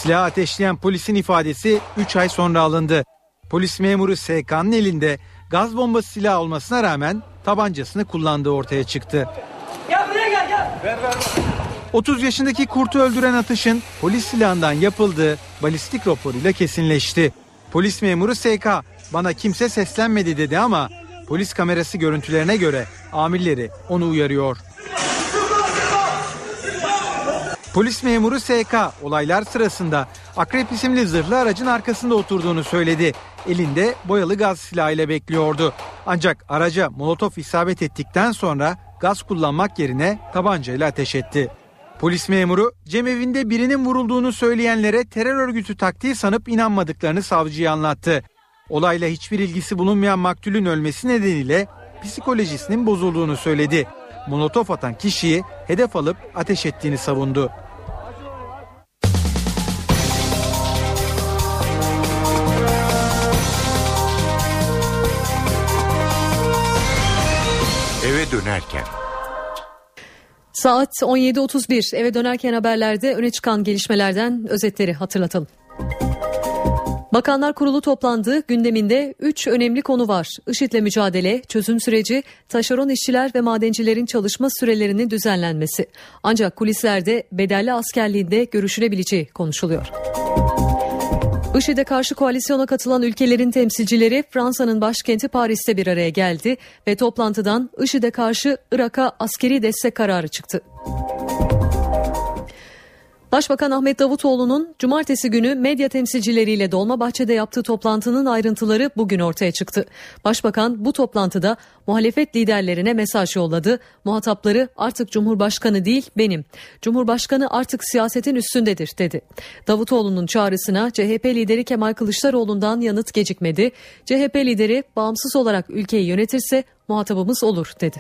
Silahı ateşleyen polisin ifadesi 3 ay sonra alındı. Polis memuru SK'nın elinde gaz bombası silahı olmasına rağmen tabancasını kullandığı ortaya çıktı. Gel buraya gel gel. Ver ver. 30 yaşındaki kurtu öldüren atışın polis silahından yapıldığı balistik raporuyla kesinleşti. Polis memuru SK bana kimse seslenmedi dedi ama polis kamerası görüntülerine göre amirleri onu uyarıyor. Polis memuru SK olaylar sırasında Akrep isimli zırhlı aracın arkasında oturduğunu söyledi. Elinde boyalı gaz silahıyla bekliyordu. Ancak araca molotof isabet ettikten sonra gaz kullanmak yerine tabancayla ateş etti. Polis memuru cemevinde birinin vurulduğunu söyleyenlere terör örgütü taktiği sanıp inanmadıklarını savcıya anlattı. Olayla hiçbir ilgisi bulunmayan maktulün ölmesi nedeniyle psikolojisinin bozulduğunu söyledi. Molotof atan kişiyi hedef alıp ateş ettiğini savundu. Eve dönerken. Saat 17.31 eve dönerken haberlerde öne çıkan gelişmelerden özetleri hatırlatalım. Bakanlar Kurulu toplandı. Gündeminde 3 önemli konu var. IŞİD'le mücadele, çözüm süreci, taşeron işçiler ve madencilerin çalışma sürelerinin düzenlenmesi. Ancak kulislerde bedelli askerliğinde görüşülebileceği konuşuluyor. IŞİD'e karşı koalisyona katılan ülkelerin temsilcileri Fransa'nın başkenti Paris'te bir araya geldi ve toplantıdan IŞİD'e karşı Irak'a askeri destek kararı çıktı. Başbakan Ahmet Davutoğlu'nun cumartesi günü medya temsilcileriyle Dolmabahçe'de yaptığı toplantının ayrıntıları bugün ortaya çıktı. Başbakan bu toplantıda muhalefet liderlerine mesaj yolladı. Muhatapları artık Cumhurbaşkanı değil benim. Cumhurbaşkanı artık siyasetin üstündedir dedi. Davutoğlu'nun çağrısına CHP lideri Kemal Kılıçdaroğlu'ndan yanıt gecikmedi. CHP lideri bağımsız olarak ülkeyi yönetirse muhatabımız olur dedi.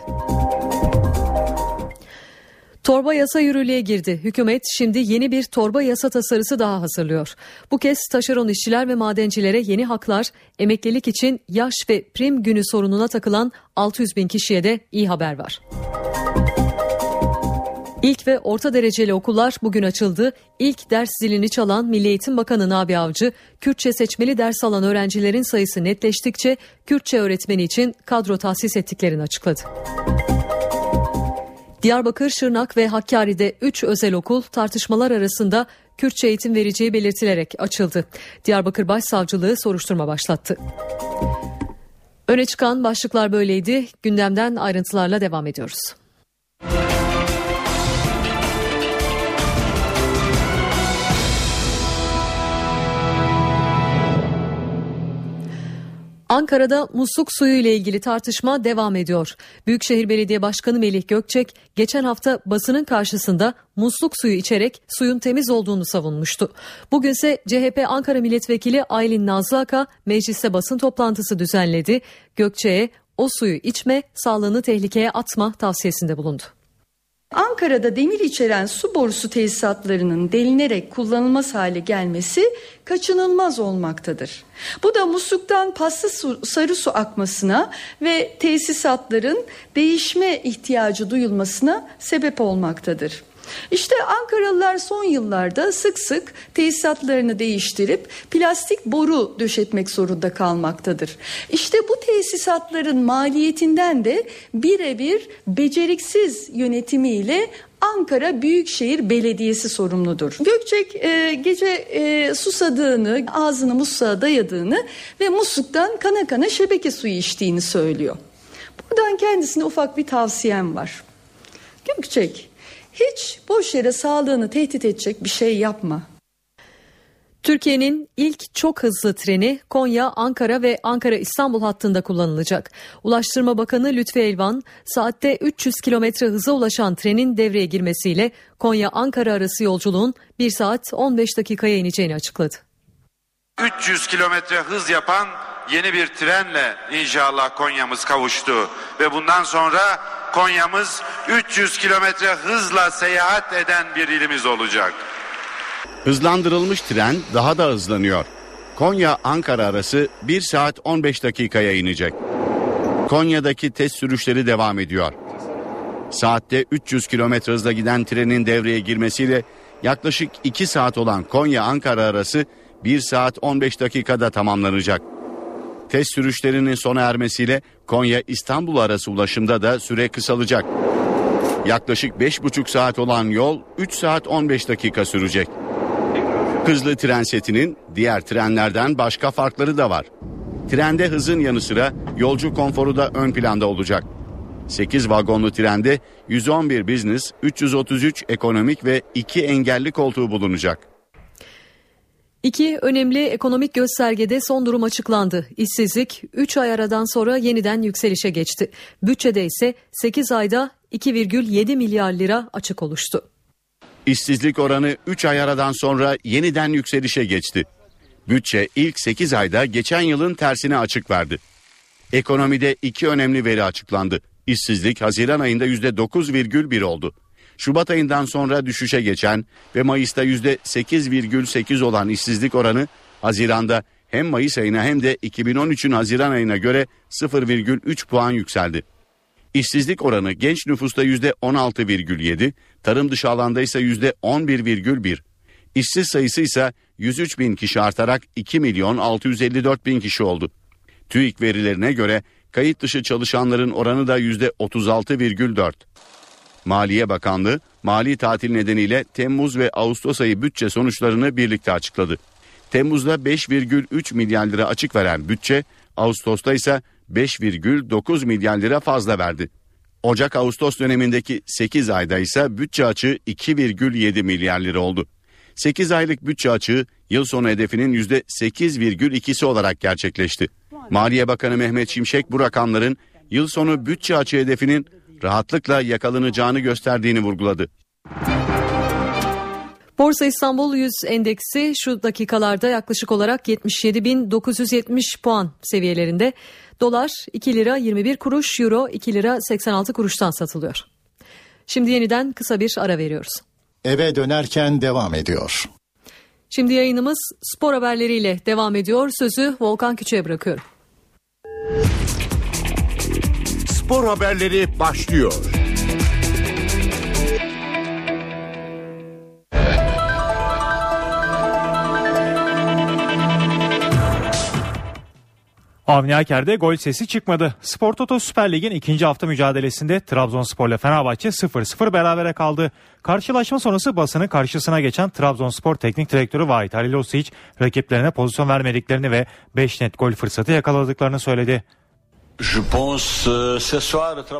Torba yasa yürürlüğe girdi. Hükümet şimdi yeni bir torba yasa tasarısı daha hazırlıyor. Bu kez taşeron işçiler ve madencilere yeni haklar, emeklilik için yaş ve prim günü sorununa takılan 600 bin kişiye de iyi haber var. İlk ve orta dereceli okullar bugün açıldı. İlk ders zilini çalan Milli Eğitim Bakanı Nabi Avcı, Kürtçe seçmeli ders alan öğrencilerin sayısı netleştikçe Kürtçe öğretmeni için kadro tahsis ettiklerini açıkladı. Diyarbakır, Şırnak ve Hakkari'de 3 özel okul tartışmalar arasında Kürtçe eğitim vereceği belirtilerek açıldı. Diyarbakır Başsavcılığı soruşturma başlattı. Öne çıkan başlıklar böyleydi. Gündemden ayrıntılarla devam ediyoruz. Ankara'da musluk suyu ile ilgili tartışma devam ediyor. Büyükşehir Belediye Başkanı Melih Gökçek geçen hafta basının karşısında musluk suyu içerek suyun temiz olduğunu savunmuştu. Bugünse CHP Ankara Milletvekili Aylin Nazlıaka mecliste basın toplantısı düzenledi. Gökçek'e o suyu içme, sağlığını tehlikeye atma tavsiyesinde bulundu. Ankara'da demir içeren su borusu tesisatlarının delinerek kullanılmaz hale gelmesi kaçınılmaz olmaktadır. Bu da musluktan paslı su, sarı su akmasına ve tesisatların değişme ihtiyacı duyulmasına sebep olmaktadır. İşte Ankaralılar son yıllarda sık sık tesisatlarını değiştirip plastik boru döşetmek zorunda kalmaktadır. İşte bu tesisatların maliyetinden de birebir beceriksiz yönetimiyle Ankara Büyükşehir Belediyesi sorumludur. Gökçek e, gece e, susadığını, ağzını musluğa dayadığını ve musluktan kana kana şebeke suyu içtiğini söylüyor. Buradan kendisine ufak bir tavsiyem var. Gökçek hiç boş yere sağlığını tehdit edecek bir şey yapma. Türkiye'nin ilk çok hızlı treni Konya, Ankara ve Ankara İstanbul hattında kullanılacak. Ulaştırma Bakanı Lütfi Elvan, saatte 300 kilometre hıza ulaşan trenin devreye girmesiyle Konya-Ankara arası yolculuğun 1 saat 15 dakikaya ineceğini açıkladı. 300 kilometre hız yapan yeni bir trenle inşallah Konya'mız kavuştu ve bundan sonra Konya'mız 300 kilometre hızla seyahat eden bir ilimiz olacak. Hızlandırılmış tren daha da hızlanıyor. Konya-Ankara arası 1 saat 15 dakikaya inecek. Konya'daki test sürüşleri devam ediyor. Saatte 300 kilometre hızla giden trenin devreye girmesiyle yaklaşık 2 saat olan Konya-Ankara arası 1 saat 15 dakikada tamamlanacak. Test sürüşlerinin sona ermesiyle Konya-İstanbul arası ulaşımda da süre kısalacak. Yaklaşık 5,5 saat olan yol 3 saat 15 dakika sürecek. Hızlı tren setinin diğer trenlerden başka farkları da var. Trende hızın yanı sıra yolcu konforu da ön planda olacak. 8 vagonlu trende 111 business, 333 ekonomik ve 2 engelli koltuğu bulunacak. İki önemli ekonomik göstergede son durum açıklandı. İşsizlik 3 ay aradan sonra yeniden yükselişe geçti. Bütçede ise 8 ayda 2,7 milyar lira açık oluştu. İşsizlik oranı 3 ay aradan sonra yeniden yükselişe geçti. Bütçe ilk 8 ayda geçen yılın tersine açık verdi. Ekonomide iki önemli veri açıklandı. İşsizlik Haziran ayında %9,1 oldu. Şubat ayından sonra düşüşe geçen ve Mayıs'ta %8,8 olan işsizlik oranı Haziran'da hem Mayıs ayına hem de 2013'ün Haziran ayına göre 0,3 puan yükseldi. İşsizlik oranı genç nüfusta %16,7, tarım dışı alanda ise %11,1. İşsiz sayısı ise 103 bin kişi artarak 2 milyon 654 bin kişi oldu. TÜİK verilerine göre kayıt dışı çalışanların oranı da %36,4. Maliye Bakanlığı mali tatil nedeniyle Temmuz ve Ağustos ayı bütçe sonuçlarını birlikte açıkladı. Temmuz'da 5,3 milyar lira açık veren bütçe Ağustos'ta ise 5,9 milyar lira fazla verdi. Ocak-Ağustos dönemindeki 8 ayda ise bütçe açığı 2,7 milyar lira oldu. 8 aylık bütçe açığı yıl sonu hedefinin %8,2'si olarak gerçekleşti. Maliye Bakanı Mehmet Şimşek bu rakamların yıl sonu bütçe açığı hedefinin rahatlıkla yakalanacağını gösterdiğini vurguladı. Borsa İstanbul 100 endeksi şu dakikalarda yaklaşık olarak 77.970 puan seviyelerinde. Dolar 2 lira 21 kuruş, euro 2 lira 86 kuruştan satılıyor. Şimdi yeniden kısa bir ara veriyoruz. Eve dönerken devam ediyor. Şimdi yayınımız spor haberleriyle devam ediyor. Sözü Volkan Küçü'ye bırakıyorum. Spor haberleri başlıyor. Avni Aker'de gol sesi çıkmadı. Spor Toto Süper Lig'in ikinci hafta mücadelesinde Trabzonspor ile Fenerbahçe 0-0 berabere kaldı. Karşılaşma sonrası basını karşısına geçen Trabzonspor Teknik Direktörü Vahit Halilosic rakiplerine pozisyon vermediklerini ve 5 net gol fırsatı yakaladıklarını söyledi.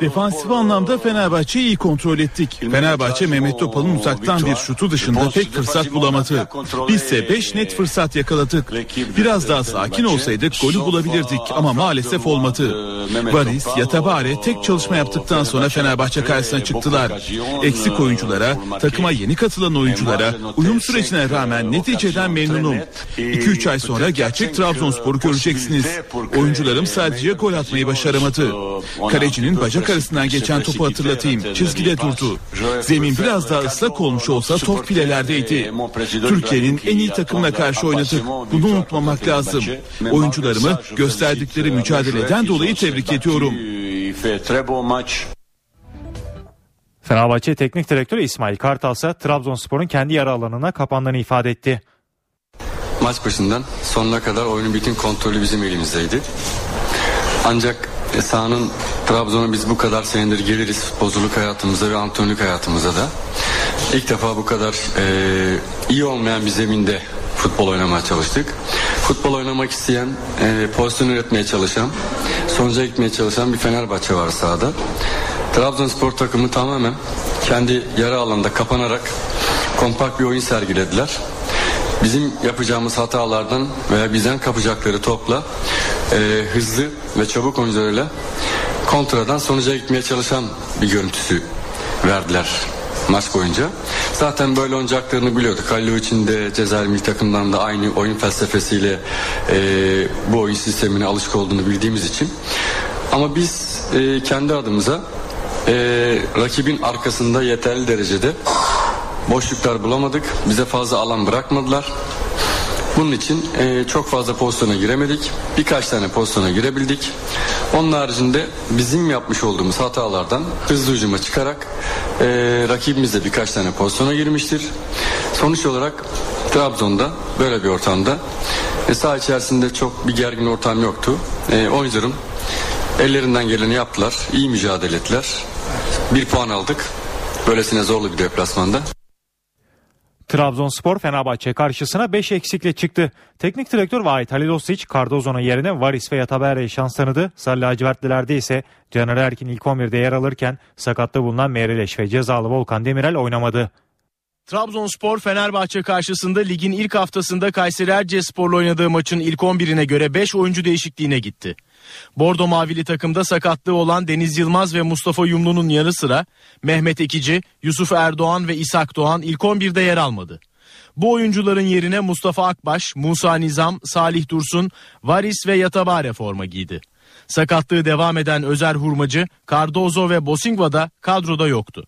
Defansif anlamda Fenerbahçe'yi iyi kontrol ettik. Fenerbahçe Mehmet Topal'ın uzaktan bir şutu dışında pek fırsat bulamadı. Bizse 5 net fırsat yakaladık. Biraz daha sakin olsaydık golü bulabilirdik ama maalesef olmadı. Varis, Yatabare tek çalışma yaptıktan sonra Fenerbahçe karşısına çıktılar. Eksik oyunculara, takıma yeni katılan oyunculara uyum sürecine rağmen neticeden memnunum. 2-3 ay sonra gerçek Trabzonspor'u göreceksiniz. Oyuncularım sadece gol atmayı başaramadı. Kalecinin bacak arasından geçen topu hatırlatayım. Çizgide durdu. Zemin biraz daha ıslak olmuş olsa top filelerdeydi. Türkiye'nin en iyi takımına karşı oynadık. Bunu unutmamak lazım. Oyuncularımı gösterdikleri mücadeleden dolayı tebrik ediyorum. Fenerbahçe Teknik Direktörü İsmail Kartal ise Trabzonspor'un kendi yarı alanına kapandığını ifade etti. Maç başından sonuna kadar oyunun bütün kontrolü bizim elimizdeydi. Ancak sahanın Trabzon'a biz bu kadar senedir geliriz futbolculuk hayatımızda ve antrenörlük hayatımızda da. İlk defa bu kadar e, iyi olmayan bir zeminde futbol oynamaya çalıştık. Futbol oynamak isteyen, e, pozisyon üretmeye çalışan, sonuca gitmeye çalışan bir Fenerbahçe var sahada. Trabzonspor takımı tamamen kendi yarı alanda kapanarak kompakt bir oyun sergilediler. Bizim yapacağımız hatalardan veya bizden kapacakları topla e, hızlı ve çabuk oyuncularıyla kontradan sonuca gitmeye çalışan bir görüntüsü verdiler maç boyunca. Zaten böyle oynayacaklarını biliyorduk. Halil için de Cezayir milli takımdan da aynı oyun felsefesiyle e, bu oyun sistemine alışık olduğunu bildiğimiz için. Ama biz e, kendi adımıza e, rakibin arkasında yeterli derecede boşluklar bulamadık. Bize fazla alan bırakmadılar. Bunun için e, çok fazla pozisyona giremedik. Birkaç tane pozisyona girebildik. Onun haricinde bizim yapmış olduğumuz hatalardan hızlı hücuma çıkarak e, rakibimiz de birkaç tane pozisyona girmiştir. Sonuç olarak Trabzon'da böyle bir ortamda e, saha içerisinde çok bir gergin ortam yoktu. E, oyuncularım ellerinden geleni yaptılar. iyi mücadele ettiler. Bir puan aldık. Böylesine zorlu bir deplasmanda. Trabzonspor Fenerbahçe karşısına 5 eksikle çıktı. Teknik direktör Vahit Halilosic Cardozo'nun yerine Varis ve Yataberre'yi şans tanıdı. Sarı lacivertlilerde ise Caner Erkin ilk 11'de yer alırken sakatta bulunan Merileş ve cezalı Volkan Demirel oynamadı. Trabzonspor Fenerbahçe karşısında ligin ilk haftasında Kayseri Erciyespor'la oynadığı maçın ilk 11'ine göre 5 oyuncu değişikliğine gitti. Bordo Mavili takımda sakatlığı olan Deniz Yılmaz ve Mustafa Yumlu'nun yanı sıra Mehmet Ekici, Yusuf Erdoğan ve İshak Doğan ilk 11'de yer almadı. Bu oyuncuların yerine Mustafa Akbaş, Musa Nizam, Salih Dursun, Varis ve Yatabare forma giydi. Sakatlığı devam eden Özer Hurmacı, Cardozo ve Bosingva da kadroda yoktu.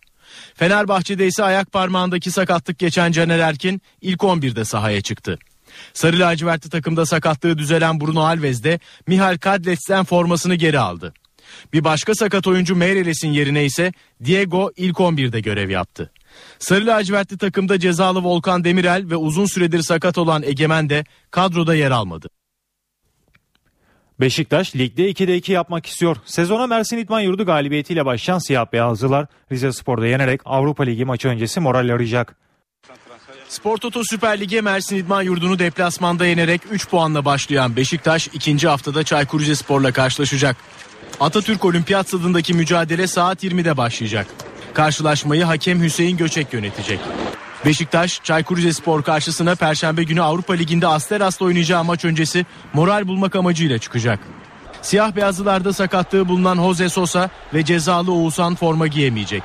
Fenerbahçe'de ise ayak parmağındaki sakatlık geçen Caner Erkin ilk 11'de sahaya çıktı. Sarı lacivertli takımda sakatlığı düzelen Bruno Alves de Mihal Kadlets'ten formasını geri aldı. Bir başka sakat oyuncu Meireles'in yerine ise Diego ilk 11'de görev yaptı. Sarı lacivertli takımda cezalı Volkan Demirel ve uzun süredir sakat olan Egemen de kadroda yer almadı. Beşiktaş ligde 2'de 2 yapmak istiyor. Sezona Mersin İdman Yurdu galibiyetiyle başlayan siyah beyazlılar Rize Spor'da yenerek Avrupa Ligi maçı öncesi moral arayacak. Spor Toto Süper Lig'e Mersin İdman Yurdu'nu deplasmanda yenerek 3 puanla başlayan Beşiktaş ikinci haftada Çaykur Rizespor'la karşılaşacak. Atatürk Olimpiyat Stadındaki mücadele saat 20'de başlayacak. Karşılaşmayı hakem Hüseyin Göçek yönetecek. Beşiktaş, Çaykur Rizespor karşısına Perşembe günü Avrupa Ligi'nde Asteras'la oynayacağı maç öncesi moral bulmak amacıyla çıkacak. Siyah beyazlılarda sakatlığı bulunan Jose Sosa ve cezalı Oğuzhan forma giyemeyecek.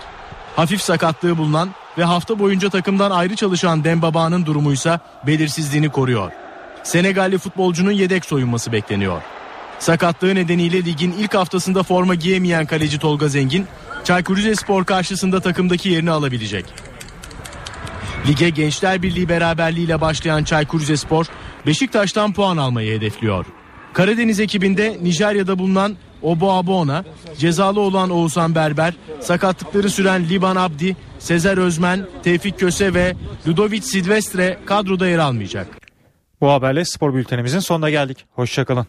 Hafif sakatlığı bulunan ve hafta boyunca takımdan ayrı çalışan Dembaba'nın durumuysa belirsizliğini koruyor. Senegalli futbolcunun yedek soyunması bekleniyor. Sakatlığı nedeniyle ligin ilk haftasında forma giyemeyen kaleci Tolga Zengin, Çaykur Rizespor karşısında takımdaki yerini alabilecek. Lige Gençler Birliği beraberliğiyle başlayan Çaykur Rizespor, Beşiktaş'tan puan almayı hedefliyor. Karadeniz ekibinde Nijerya'da bulunan Obo Abona, cezalı olan Oğuzhan Berber, sakatlıkları süren Liban Abdi, Sezer Özmen, Tevfik Köse ve Ludovic Silvestre kadroda yer almayacak. Bu haberle spor bültenimizin sonuna geldik. Hoşçakalın.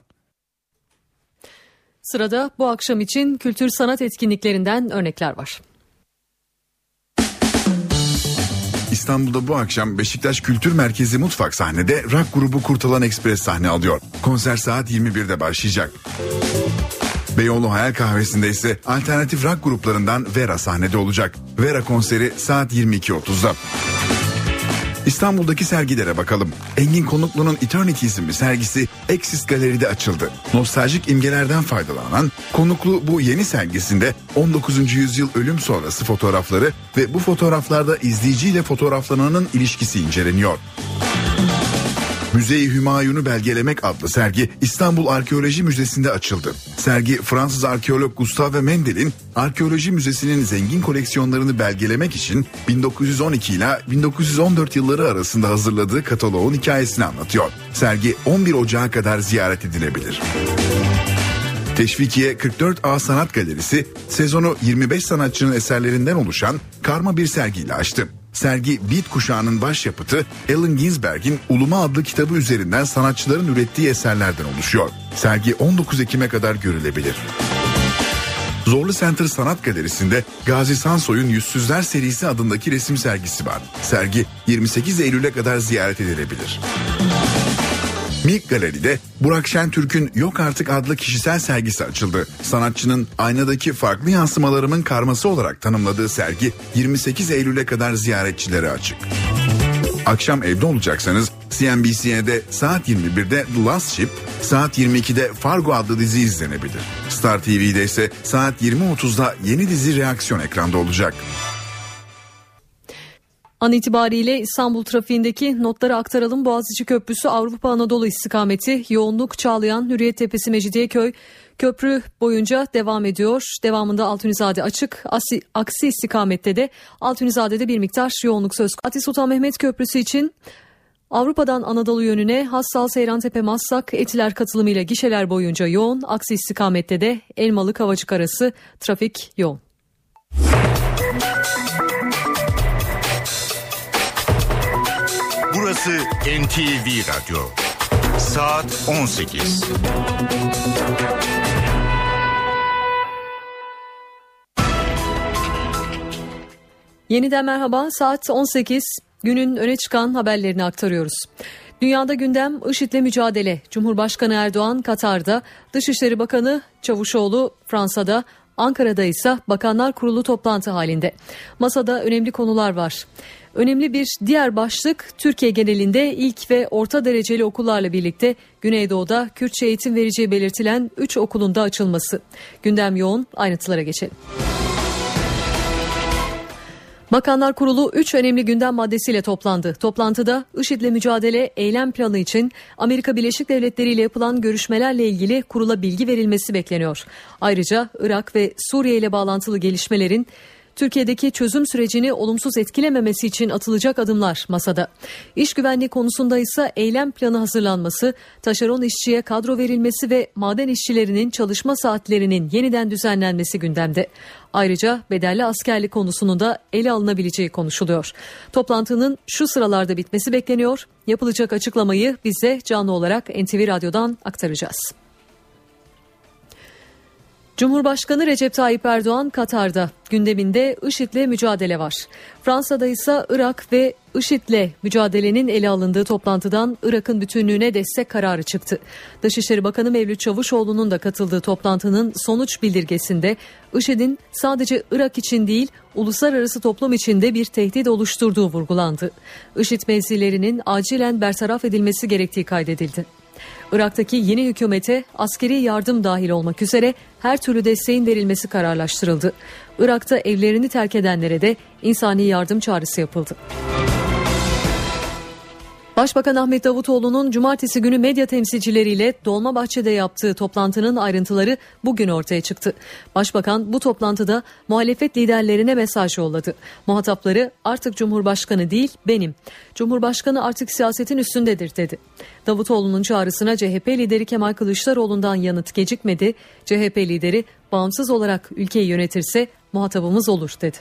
Sırada bu akşam için kültür sanat etkinliklerinden örnekler var. İstanbul'da bu akşam Beşiktaş Kültür Merkezi Mutfak sahnede rock grubu Kurtalan Express sahne alıyor. Konser saat 21'de başlayacak. Beyoğlu Hayal Kahvesi'nde ise alternatif rock gruplarından Vera sahnede olacak. Vera konseri saat 22.30'da. İstanbul'daki sergilere bakalım. Engin Konuklu'nun Eternity isimli sergisi Exist Galeri'de açıldı. Nostaljik imgelerden faydalanan Konuklu bu yeni sergisinde 19. yüzyıl ölüm sonrası fotoğrafları ve bu fotoğraflarda izleyiciyle fotoğraflananın ilişkisi inceleniyor. Müzeyi Hümayun'u belgelemek adlı sergi İstanbul Arkeoloji Müzesi'nde açıldı. Sergi Fransız arkeolog Gustave Mendel'in Arkeoloji Müzesi'nin zengin koleksiyonlarını belgelemek için 1912 ile 1914 yılları arasında hazırladığı kataloğun hikayesini anlatıyor. Sergi 11 Ocağı kadar ziyaret edilebilir. Teşvikiye 44A Sanat Galerisi sezonu 25 sanatçının eserlerinden oluşan karma bir sergiyle açtı. Sergi Beat kuşağının başyapıtı Allen Ginsberg'in Uluma adlı kitabı üzerinden sanatçıların ürettiği eserlerden oluşuyor. Sergi 19 Ekim'e kadar görülebilir. Zorlu Center Sanat Galerisi'nde Gazi Sansoy'un Yüzsüzler serisi adındaki resim sergisi var. Sergi 28 Eylül'e kadar ziyaret edilebilir. Milk Galeri'de Burak Şentürk'ün Yok Artık adlı kişisel sergisi açıldı. Sanatçının aynadaki farklı yansımalarımın karması olarak tanımladığı sergi 28 Eylül'e kadar ziyaretçilere açık. Akşam evde olacaksanız CNBC'de saat 21'de The Last Ship, saat 22'de Fargo adlı dizi izlenebilir. Star TV'de ise saat 20.30'da yeni dizi reaksiyon ekranda olacak. An itibariyle İstanbul trafiğindeki notları aktaralım. Boğaziçi Köprüsü Avrupa Anadolu istikameti yoğunluk Çağlayan, Hürriyet Tepesi, Mecidiyeköy köprü boyunca devam ediyor. Devamında Altunizade açık. Asi, aksi istikamette de Altunizade'de bir miktar yoğunluk söz. Fatih Sultan Mehmet Köprüsü için Avrupa'dan Anadolu yönüne Hassal Seyrantepe Massak Etiler katılımıyla gişeler boyunca yoğun. Aksi istikamette de Elmalı Kavacık arası trafik yoğun. Burası NTV Radyo. Saat 18. Yeniden merhaba saat 18 Günün öne çıkan haberlerini aktarıyoruz. Dünyada gündem IŞİD'le mücadele. Cumhurbaşkanı Erdoğan Katar'da, Dışişleri Bakanı Çavuşoğlu Fransa'da, Ankara'da ise Bakanlar Kurulu toplantı halinde. Masada önemli konular var. Önemli bir diğer başlık Türkiye genelinde ilk ve orta dereceli okullarla birlikte Güneydoğu'da Kürtçe eğitim vereceği belirtilen 3 okulun da açılması. Gündem yoğun ayrıntılara geçelim. Bakanlar Kurulu 3 önemli gündem maddesiyle toplandı. Toplantıda IŞİD'le mücadele eylem planı için Amerika Birleşik Devletleri ile yapılan görüşmelerle ilgili kurula bilgi verilmesi bekleniyor. Ayrıca Irak ve Suriye ile bağlantılı gelişmelerin Türkiye'deki çözüm sürecini olumsuz etkilememesi için atılacak adımlar masada. İş güvenliği konusunda ise eylem planı hazırlanması, taşeron işçiye kadro verilmesi ve maden işçilerinin çalışma saatlerinin yeniden düzenlenmesi gündemde. Ayrıca bedelli askerlik konusunun da ele alınabileceği konuşuluyor. Toplantının şu sıralarda bitmesi bekleniyor. Yapılacak açıklamayı bize canlı olarak NTV Radyo'dan aktaracağız. Cumhurbaşkanı Recep Tayyip Erdoğan Katar'da gündeminde IŞİD'le mücadele var. Fransa'da ise Irak ve IŞİD'le mücadelenin ele alındığı toplantıdan Irak'ın bütünlüğüne destek kararı çıktı. Dışişleri Bakanı Mevlüt Çavuşoğlu'nun da katıldığı toplantının sonuç bildirgesinde IŞİD'in sadece Irak için değil uluslararası toplum için de bir tehdit oluşturduğu vurgulandı. IŞİD mevzilerinin acilen bertaraf edilmesi gerektiği kaydedildi. Irak'taki yeni hükümete askeri yardım dahil olmak üzere her türlü desteğin verilmesi kararlaştırıldı. Irak'ta evlerini terk edenlere de insani yardım çağrısı yapıldı. Başbakan Ahmet Davutoğlu'nun cumartesi günü medya temsilcileriyle Dolmabahçe'de yaptığı toplantının ayrıntıları bugün ortaya çıktı. Başbakan bu toplantıda muhalefet liderlerine mesaj yolladı. Muhatapları artık Cumhurbaşkanı değil benim. Cumhurbaşkanı artık siyasetin üstündedir dedi. Davutoğlu'nun çağrısına CHP lideri Kemal Kılıçdaroğlu'ndan yanıt gecikmedi. CHP lideri bağımsız olarak ülkeyi yönetirse muhatabımız olur dedi.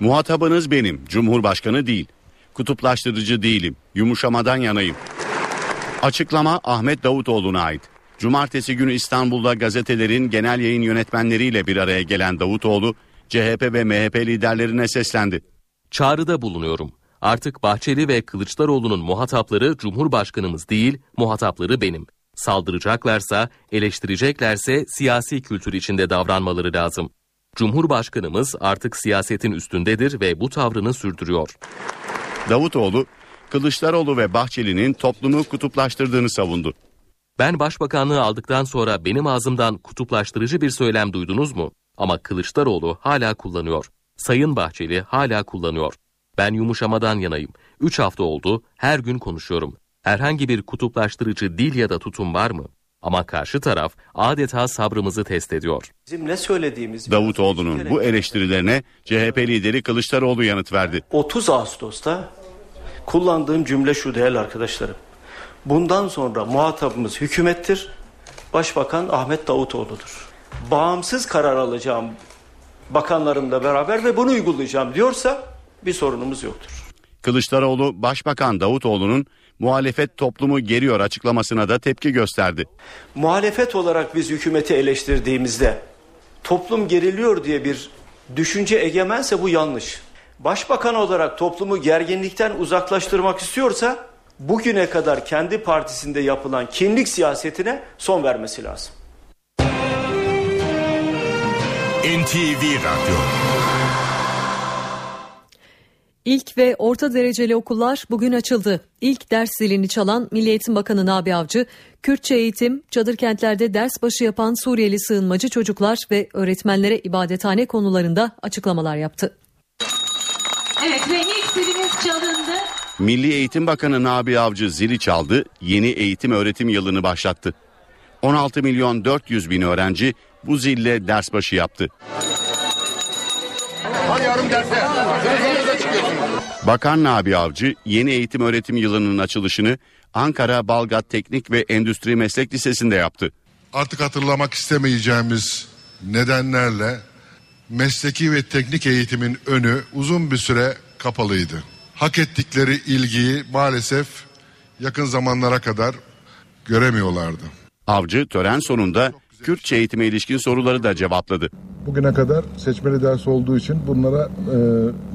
Muhatabınız benim, Cumhurbaşkanı değil. Kutuplaştırıcı değilim, yumuşamadan yanayım. Açıklama Ahmet Davutoğlu'na ait. Cumartesi günü İstanbul'da gazetelerin genel yayın yönetmenleriyle bir araya gelen Davutoğlu, CHP ve MHP liderlerine seslendi. Çağrıda bulunuyorum. Artık Bahçeli ve Kılıçdaroğlu'nun muhatapları Cumhurbaşkanımız değil, muhatapları benim. Saldıracaklarsa, eleştireceklerse siyasi kültür içinde davranmaları lazım. Cumhurbaşkanımız artık siyasetin üstündedir ve bu tavrını sürdürüyor. Davutoğlu, Kılıçdaroğlu ve Bahçeli'nin toplumu kutuplaştırdığını savundu. Ben başbakanlığı aldıktan sonra benim ağzımdan kutuplaştırıcı bir söylem duydunuz mu? Ama Kılıçdaroğlu hala kullanıyor. Sayın Bahçeli hala kullanıyor. Ben yumuşamadan yanayım. 3 hafta oldu, her gün konuşuyorum. Herhangi bir kutuplaştırıcı dil ya da tutum var mı? Ama karşı taraf adeta sabrımızı test ediyor. Bizim ne söylediğimiz Davutoğlu'nun bu eleştirilerine CHP lideri Kılıçdaroğlu yanıt verdi. 30 Ağustos'ta kullandığım cümle şu değerli arkadaşlarım. Bundan sonra muhatabımız hükümettir. Başbakan Ahmet Davutoğlu'dur. Bağımsız karar alacağım bakanlarımla beraber ve bunu uygulayacağım diyorsa bir sorunumuz yoktur. Kılıçdaroğlu Başbakan Davutoğlu'nun muhalefet toplumu geriyor açıklamasına da tepki gösterdi. Muhalefet olarak biz hükümeti eleştirdiğimizde toplum geriliyor diye bir düşünce egemense bu yanlış. Başbakan olarak toplumu gerginlikten uzaklaştırmak istiyorsa bugüne kadar kendi partisinde yapılan kinlik siyasetine son vermesi lazım. NTV Radyo İlk ve orta dereceli okullar bugün açıldı. İlk ders zilini çalan Milli Eğitim Bakanı Nabi Avcı, Kürtçe eğitim, çadır kentlerde ders başı yapan Suriyeli sığınmacı çocuklar ve öğretmenlere ibadethane konularında açıklamalar yaptı. Evet ve ilk zilimiz çalındı. Milli Eğitim Bakanı Nabi Avcı zili çaldı, yeni eğitim öğretim yılını başlattı. 16 milyon 400 bin öğrenci bu zille ders başı yaptı. Hadi yarım derse. Bakan Nabi Avcı yeni eğitim öğretim yılının açılışını Ankara Balgat Teknik ve Endüstri Meslek Lisesi'nde yaptı. Artık hatırlamak istemeyeceğimiz nedenlerle mesleki ve teknik eğitimin önü uzun bir süre kapalıydı. Hak ettikleri ilgiyi maalesef yakın zamanlara kadar göremiyorlardı. Avcı tören sonunda Kürtçe eğitime ilişkin soruları da cevapladı. Bugüne kadar seçmeli ders olduğu için bunlara e,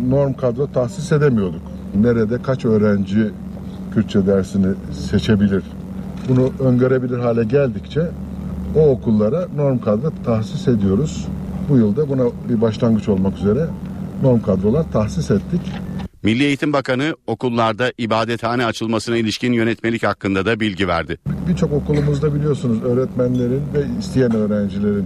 norm kadro tahsis edemiyorduk. nerede kaç öğrenci Kürtçe dersini seçebilir? Bunu öngörebilir hale geldikçe o okullara norm kadro tahsis ediyoruz. Bu yılda buna bir başlangıç olmak üzere norm kadrolar tahsis ettik. Milli Eğitim Bakanı okullarda ibadethane açılmasına ilişkin yönetmelik hakkında da bilgi verdi. Birçok okulumuzda biliyorsunuz öğretmenlerin ve isteyen öğrencilerin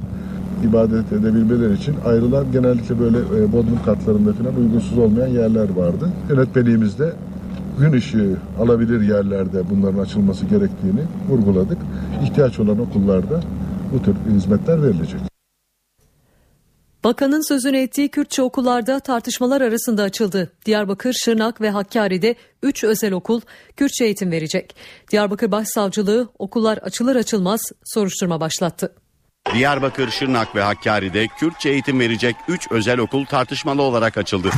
ibadet edebilmeleri için ayrılan genellikle böyle e, bodrum katlarında falan uygunsuz olmayan yerler vardı. Yönetmeliğimizde gün ışığı alabilir yerlerde bunların açılması gerektiğini vurguladık. İhtiyaç olan okullarda bu tür hizmetler verilecek. Bakanın sözünü ettiği Kürtçe okullarda tartışmalar arasında açıldı. Diyarbakır, Şırnak ve Hakkari'de 3 özel okul Kürtçe eğitim verecek. Diyarbakır Başsavcılığı okullar açılır açılmaz soruşturma başlattı. Diyarbakır, Şırnak ve Hakkari'de Kürtçe eğitim verecek 3 özel okul tartışmalı olarak açıldı.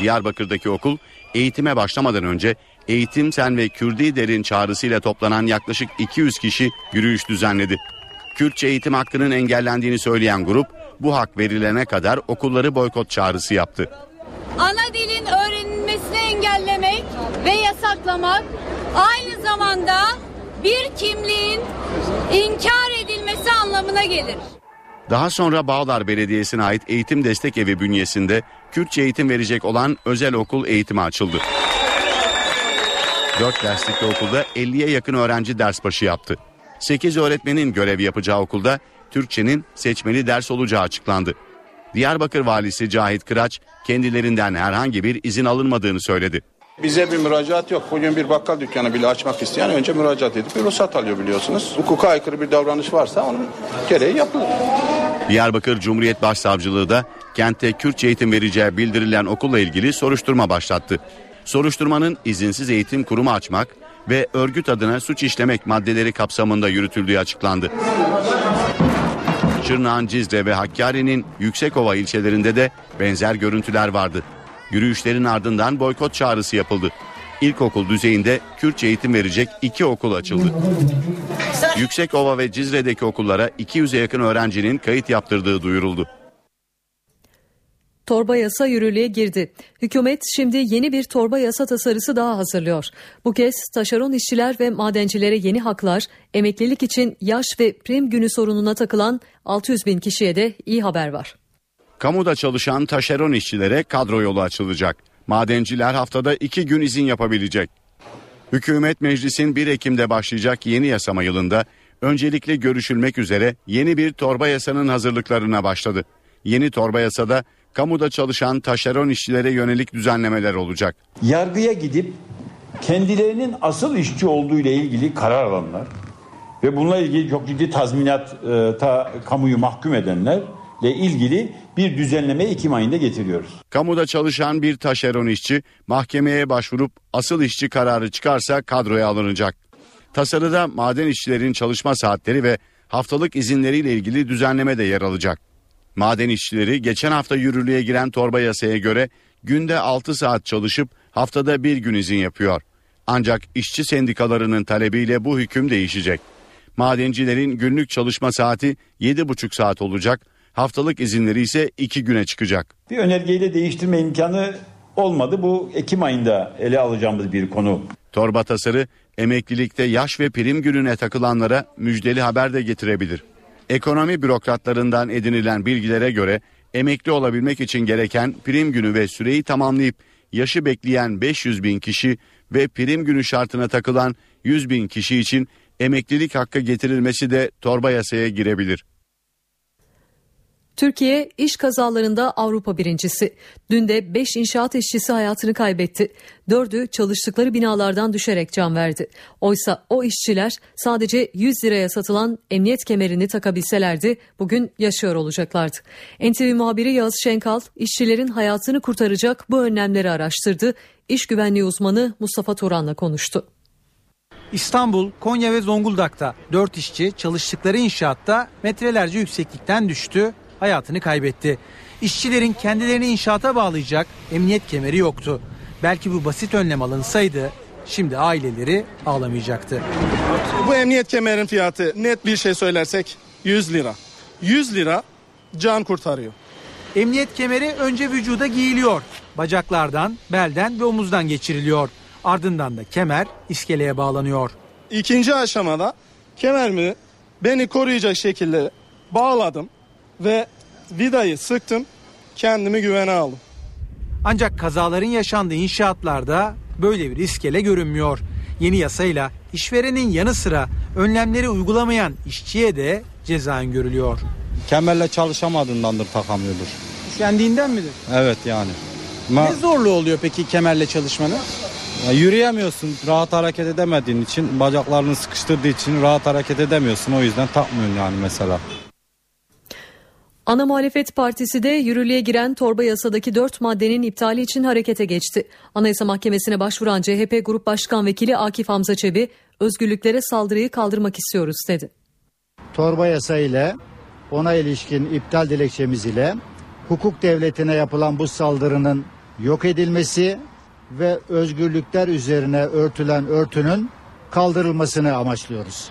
Diyarbakır'daki okul eğitime başlamadan önce Eğitim Sen ve Kürdi Derin çağrısıyla toplanan yaklaşık 200 kişi yürüyüş düzenledi. Kürtçe eğitim hakkının engellendiğini söyleyen grup bu hak verilene kadar okulları boykot çağrısı yaptı. Ana dilin öğrenilmesini engellemek ve yasaklamak aynı zamanda bir kimliğin inkar edilmesi anlamına gelir. Daha sonra Bağlar Belediyesi'ne ait eğitim destek evi bünyesinde Kürtçe eğitim verecek olan özel okul eğitimi açıldı. 4 derslikli okulda 50'ye yakın öğrenci ders başı yaptı. 8 öğretmenin görev yapacağı okulda Türkçenin seçmeli ders olacağı açıklandı. Diyarbakır valisi Cahit Kıraç kendilerinden herhangi bir izin alınmadığını söyledi. Bize bir müracaat yok. Bugün bir bakkal dükkanı bile açmak isteyen önce müracaat edip bir ruhsat alıyor biliyorsunuz. Hukuka aykırı bir davranış varsa onun gereği yapılır. Diyarbakır Cumhuriyet Başsavcılığı da kentte Kürtçe eğitim vereceği bildirilen okulla ilgili soruşturma başlattı. Soruşturmanın izinsiz eğitim kurumu açmak ve örgüt adına suç işlemek maddeleri kapsamında yürütüldüğü açıklandı. Şırnak'ın Cizre ve Hakkari'nin Yüksekova ilçelerinde de benzer görüntüler vardı. Yürüyüşlerin ardından boykot çağrısı yapıldı. İlkokul düzeyinde Kürtçe eğitim verecek iki okul açıldı. Yüksekova ve Cizre'deki okullara 200'e yakın öğrencinin kayıt yaptırdığı duyuruldu. Torba yasa yürürlüğe girdi. Hükümet şimdi yeni bir torba yasa tasarısı daha hazırlıyor. Bu kez taşeron işçiler ve madencilere yeni haklar, emeklilik için yaş ve prim günü sorununa takılan 600 bin kişiye de iyi haber var. Kamuda çalışan taşeron işçilere kadro yolu açılacak. Madenciler haftada iki gün izin yapabilecek. Hükümet meclisin 1 Ekim'de başlayacak yeni yasama yılında öncelikle görüşülmek üzere yeni bir torba yasanın hazırlıklarına başladı. Yeni torba yasada kamuda çalışan taşeron işçilere yönelik düzenlemeler olacak. Yargıya gidip kendilerinin asıl işçi olduğu ile ilgili karar alanlar ve bununla ilgili çok ciddi tazminat e, ta, kamuyu mahkum edenlerle ilgili bir düzenleme Ekim ayında getiriyoruz. Kamuda çalışan bir taşeron işçi mahkemeye başvurup asıl işçi kararı çıkarsa kadroya alınacak. Tasarıda maden işçilerin çalışma saatleri ve haftalık izinleriyle ilgili düzenleme de yer alacak. Maden işçileri geçen hafta yürürlüğe giren torba yasaya göre günde 6 saat çalışıp haftada bir gün izin yapıyor. Ancak işçi sendikalarının talebiyle bu hüküm değişecek. Madencilerin günlük çalışma saati 7,5 saat olacak, haftalık izinleri ise 2 güne çıkacak. Bir önergeyle değiştirme imkanı olmadı. Bu Ekim ayında ele alacağımız bir konu. Torba tasarı emeklilikte yaş ve prim gününe takılanlara müjdeli haber de getirebilir. Ekonomi bürokratlarından edinilen bilgilere göre emekli olabilmek için gereken prim günü ve süreyi tamamlayıp yaşı bekleyen 500 bin kişi ve prim günü şartına takılan 100 bin kişi için emeklilik hakkı getirilmesi de torba yasaya girebilir. Türkiye iş kazalarında Avrupa birincisi. Dün de 5 inşaat işçisi hayatını kaybetti. Dördü çalıştıkları binalardan düşerek can verdi. Oysa o işçiler sadece 100 liraya satılan emniyet kemerini takabilselerdi bugün yaşıyor olacaklardı. NTV muhabiri Yağız Şenkal işçilerin hayatını kurtaracak bu önlemleri araştırdı. İş güvenliği uzmanı Mustafa Turan'la konuştu. İstanbul, Konya ve Zonguldak'ta 4 işçi çalıştıkları inşaatta metrelerce yükseklikten düştü, hayatını kaybetti. İşçilerin kendilerini inşaata bağlayacak emniyet kemeri yoktu. Belki bu basit önlem alınsaydı şimdi aileleri ağlamayacaktı. Bu emniyet kemerin fiyatı net bir şey söylersek 100 lira. 100 lira can kurtarıyor. Emniyet kemeri önce vücuda giyiliyor. Bacaklardan, belden ve omuzdan geçiriliyor. Ardından da kemer iskeleye bağlanıyor. İkinci aşamada kemerimi beni koruyacak şekilde bağladım ve vidayı sıktım. Kendimi güvene aldım. Ancak kazaların yaşandığı inşaatlarda böyle bir iskele görünmüyor. Yeni yasayla işverenin yanı sıra önlemleri uygulamayan işçiye de ceza görülüyor. Kemerle çalışamadığındandır takamıyordur. Üşendiğinden midir? Evet yani. Ma- Ne zorluğu oluyor peki kemerle çalışmanın? Ya yürüyemiyorsun rahat hareket edemediğin için bacaklarını sıkıştırdığı için rahat hareket edemiyorsun o yüzden takmıyorsun yani mesela. Ana Muhalefet Partisi de yürürlüğe giren torba yasadaki dört maddenin iptali için harekete geçti. Anayasa Mahkemesi'ne başvuran CHP Grup Başkan Vekili Akif Hamza Çebi, özgürlüklere saldırıyı kaldırmak istiyoruz dedi. torba yasa ile ona ilişkin iptal dilekçemiz ile hukuk devletine yapılan bu saldırının yok edilmesi ve özgürlükler üzerine örtülen örtünün kaldırılmasını amaçlıyoruz.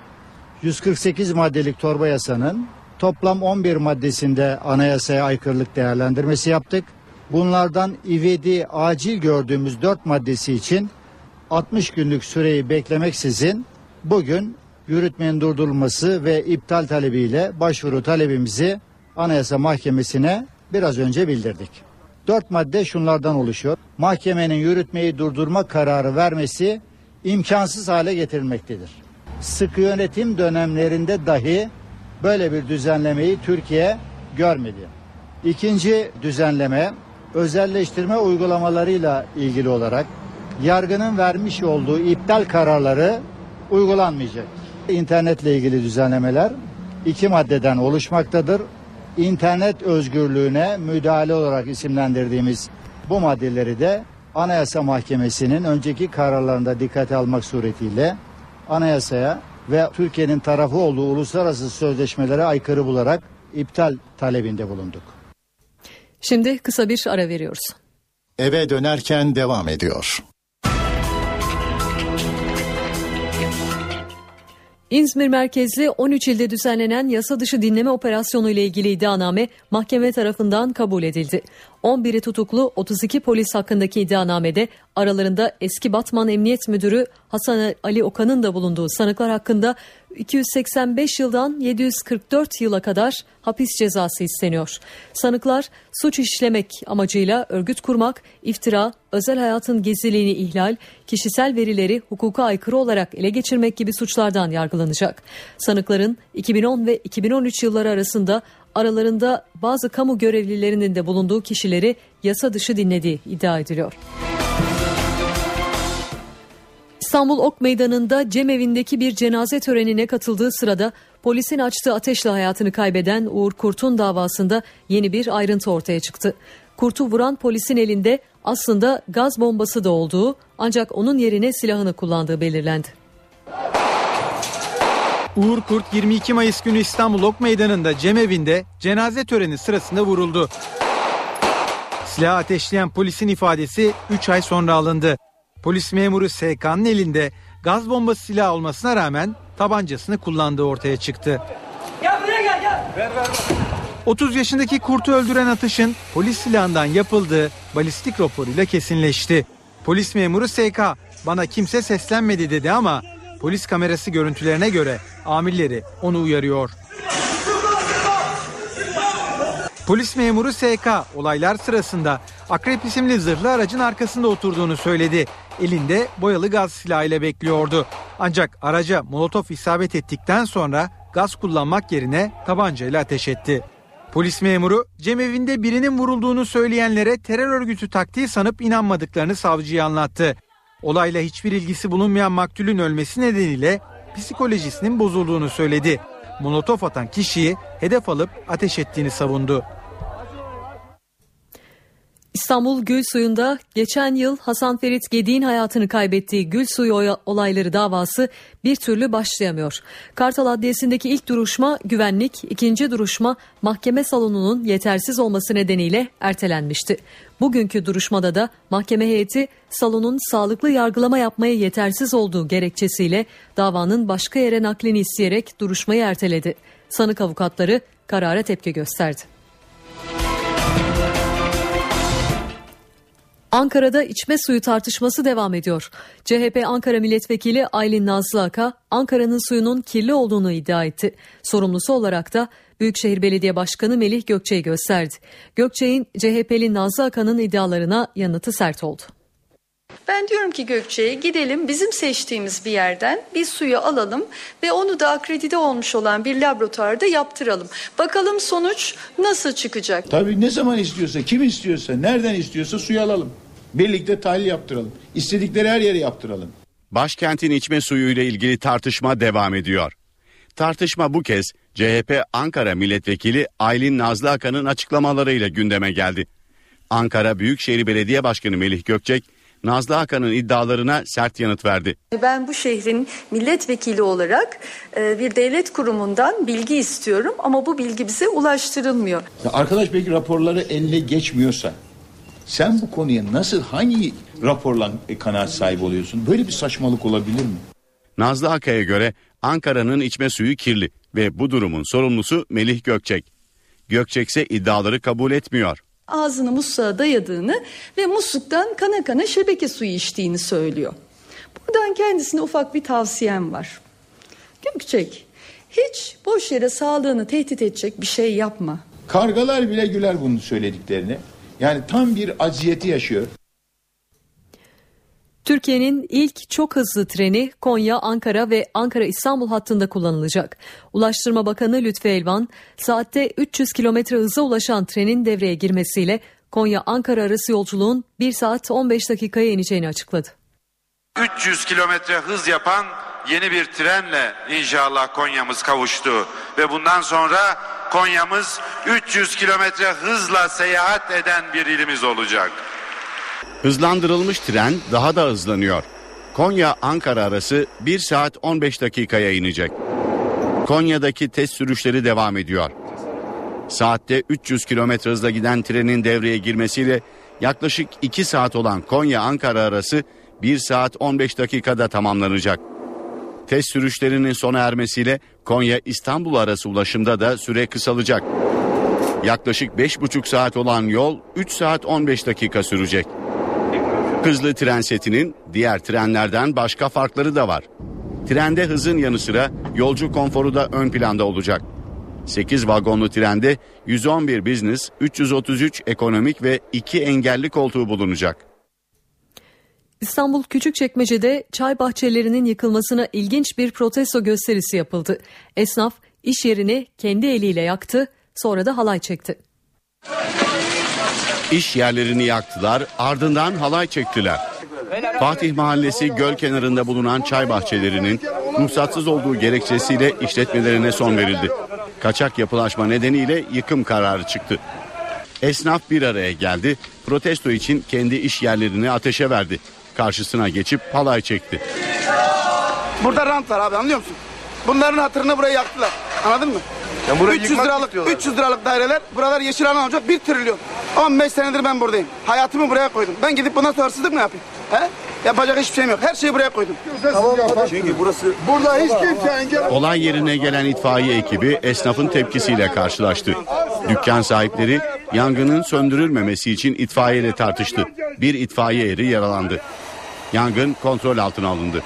148 maddelik torba yasanın toplam 11 maddesinde anayasaya aykırılık değerlendirmesi yaptık. Bunlardan ivedi acil gördüğümüz 4 maddesi için 60 günlük süreyi beklemeksizin bugün yürütmenin durdurulması ve iptal talebiyle başvuru talebimizi Anayasa Mahkemesi'ne biraz önce bildirdik. Dört madde şunlardan oluşuyor. Mahkemenin yürütmeyi durdurma kararı vermesi imkansız hale getirilmektedir. Sıkı yönetim dönemlerinde dahi böyle bir düzenlemeyi Türkiye görmedi. İkinci düzenleme özelleştirme uygulamalarıyla ilgili olarak yargının vermiş olduğu iptal kararları uygulanmayacak. İnternetle ilgili düzenlemeler iki maddeden oluşmaktadır. İnternet özgürlüğüne müdahale olarak isimlendirdiğimiz bu maddeleri de Anayasa Mahkemesi'nin önceki kararlarında dikkate almak suretiyle anayasaya ve Türkiye'nin tarafı olduğu uluslararası sözleşmelere aykırı bularak iptal talebinde bulunduk. Şimdi kısa bir ara veriyoruz. Eve dönerken devam ediyor. İzmir merkezli 13 ilde düzenlenen yasa dışı dinleme operasyonu ile ilgili iddianame mahkeme tarafından kabul edildi. 11'i tutuklu 32 polis hakkındaki iddianamede aralarında eski Batman Emniyet Müdürü Hasan Ali Okan'ın da bulunduğu sanıklar hakkında 285 yıldan 744 yıla kadar hapis cezası isteniyor. Sanıklar suç işlemek amacıyla örgüt kurmak, iftira, özel hayatın gizliliğini ihlal, kişisel verileri hukuka aykırı olarak ele geçirmek gibi suçlardan yargılanacak. Sanıkların 2010 ve 2013 yılları arasında aralarında bazı kamu görevlilerinin de bulunduğu kişileri yasa dışı dinlediği iddia ediliyor. İstanbul Ok Meydanı'nda cemevindeki bir cenaze törenine katıldığı sırada polisin açtığı ateşle hayatını kaybeden Uğur Kurt'un davasında yeni bir ayrıntı ortaya çıktı. Kurt'u vuran polisin elinde aslında gaz bombası da olduğu ancak onun yerine silahını kullandığı belirlendi. Uğur Kurt 22 Mayıs günü İstanbul Ok Meydanı'nda cemevinde cenaze töreni sırasında vuruldu. Silah ateşleyen polisin ifadesi 3 ay sonra alındı. Polis memuru SK'nın elinde gaz bombası silahı olmasına rağmen tabancasını kullandığı ortaya çıktı. Gel buraya gel gel. Ver ver. 30 yaşındaki kurtu öldüren atışın polis silahından yapıldığı balistik raporuyla kesinleşti. Polis memuru SK bana kimse seslenmedi dedi ama polis kamerası görüntülerine göre amirleri onu uyarıyor. Polis memuru SK olaylar sırasında Akrep isimli zırhlı aracın arkasında oturduğunu söyledi. Elinde boyalı gaz silahıyla bekliyordu. Ancak araca molotof isabet ettikten sonra gaz kullanmak yerine tabancayla ateş etti. Polis memuru cemevinde birinin vurulduğunu söyleyenlere terör örgütü taktiği sanıp inanmadıklarını savcıya anlattı. Olayla hiçbir ilgisi bulunmayan maktulün ölmesi nedeniyle psikolojisinin bozulduğunu söyledi. Molotof atan kişiyi hedef alıp ateş ettiğini savundu. İstanbul Gül Suyu'nda geçen yıl Hasan Ferit Gedi'nin hayatını kaybettiği Gül Suyu olayları davası bir türlü başlayamıyor. Kartal Adliyesi'ndeki ilk duruşma güvenlik, ikinci duruşma mahkeme salonunun yetersiz olması nedeniyle ertelenmişti. Bugünkü duruşmada da mahkeme heyeti salonun sağlıklı yargılama yapmaya yetersiz olduğu gerekçesiyle davanın başka yere naklini isteyerek duruşmayı erteledi. Sanık avukatları karara tepki gösterdi. Ankara'da içme suyu tartışması devam ediyor. CHP Ankara Milletvekili Aylin Nazlı Aka, Ankara'nın suyunun kirli olduğunu iddia etti. Sorumlusu olarak da Büyükşehir Belediye Başkanı Melih Gökçe'yi gösterdi. Gökçe'nin CHP'li Nazlı Aka'nın iddialarına yanıtı sert oldu. Ben diyorum ki Gökçe'ye gidelim bizim seçtiğimiz bir yerden bir suyu alalım ve onu da akredite olmuş olan bir laboratuvarda yaptıralım. Bakalım sonuç nasıl çıkacak? Tabii ne zaman istiyorsa, kim istiyorsa, nereden istiyorsa suyu alalım. Birlikte tahlil yaptıralım. İstedikleri her yere yaptıralım. Başkentin içme suyu ile ilgili tartışma devam ediyor. Tartışma bu kez CHP Ankara Milletvekili Aylin Nazlı Akan'ın açıklamalarıyla gündeme geldi. Ankara Büyükşehir Belediye Başkanı Melih Gökçek, Nazlı Akan'ın iddialarına sert yanıt verdi. Ben bu şehrin milletvekili olarak e, bir devlet kurumundan bilgi istiyorum ama bu bilgi bize ulaştırılmıyor. Ya arkadaş belki raporları eline geçmiyorsa sen bu konuya nasıl hangi raporla kanaat sahibi oluyorsun? Böyle bir saçmalık olabilir mi? Nazlı Akay'a göre Ankara'nın içme suyu kirli ve bu durumun sorumlusu Melih Gökçek. Gökçek ise iddiaları kabul etmiyor. Ağzını musluğa dayadığını ve musluktan kana kana şebeke suyu içtiğini söylüyor. Buradan kendisine ufak bir tavsiyem var. Gökçek, hiç boş yere sağlığını tehdit edecek bir şey yapma. Kargalar bile güler bunun söylediklerini. Yani tam bir aciyeti yaşıyor. Türkiye'nin ilk çok hızlı treni Konya, Ankara ve Ankara-İstanbul hattında kullanılacak. Ulaştırma Bakanı Lütfi Elvan, saatte 300 kilometre hıza ulaşan trenin devreye girmesiyle Konya-Ankara arası yolculuğun 1 saat 15 dakikaya ineceğini açıkladı. 300 kilometre hız yapan yeni bir trenle inşallah Konya'mız kavuştu ve bundan sonra Konya'mız 300 kilometre hızla seyahat eden bir ilimiz olacak. Hızlandırılmış tren daha da hızlanıyor. Konya-Ankara arası 1 saat 15 dakikaya inecek. Konya'daki test sürüşleri devam ediyor. Saatte 300 kilometre hızla giden trenin devreye girmesiyle yaklaşık 2 saat olan Konya-Ankara arası 1 saat 15 dakikada tamamlanacak. Test sürüşlerinin sona ermesiyle Konya-İstanbul arası ulaşımda da süre kısalacak. Yaklaşık 5,5 saat olan yol 3 saat 15 dakika sürecek. Hızlı tren setinin diğer trenlerden başka farkları da var. Trende hızın yanı sıra yolcu konforu da ön planda olacak. 8 vagonlu trende 111 business, 333 ekonomik ve 2 engelli koltuğu bulunacak. İstanbul Küçükçekmece'de çay bahçelerinin yıkılmasına ilginç bir protesto gösterisi yapıldı. Esnaf iş yerini kendi eliyle yaktı, sonra da halay çekti. İş yerlerini yaktılar, ardından halay çektiler. Fatih Mahallesi göl kenarında bulunan çay bahçelerinin ruhsatsız olduğu gerekçesiyle işletmelerine son verildi. Kaçak yapılaşma nedeniyle yıkım kararı çıktı. Esnaf bir araya geldi, protesto için kendi iş yerlerini ateşe verdi. Karşısına geçip halay çekti. Burada rant var abi anlıyor musun? Bunların hatırına burayı yaktılar. Anladın mı? 300 liralık 300 liralık daireler buralar yeşil alan olacak 1 trilyon. 15 senedir ben buradayım. Hayatımı buraya koydum. Ben gidip bundan sonra hırsızlık mı yapayım? He? Yapacak hiçbir şeyim yok. Her şeyi buraya koydum. Tamam, Çünkü burası burada hiç kimse engel Olay yerine gelen itfaiye ekibi esnafın tepkisiyle karşılaştı. Dükkan sahipleri yangının söndürülmemesi için itfaiye ile tartıştı. Bir itfaiye eri yaralandı. Yangın kontrol altına alındı.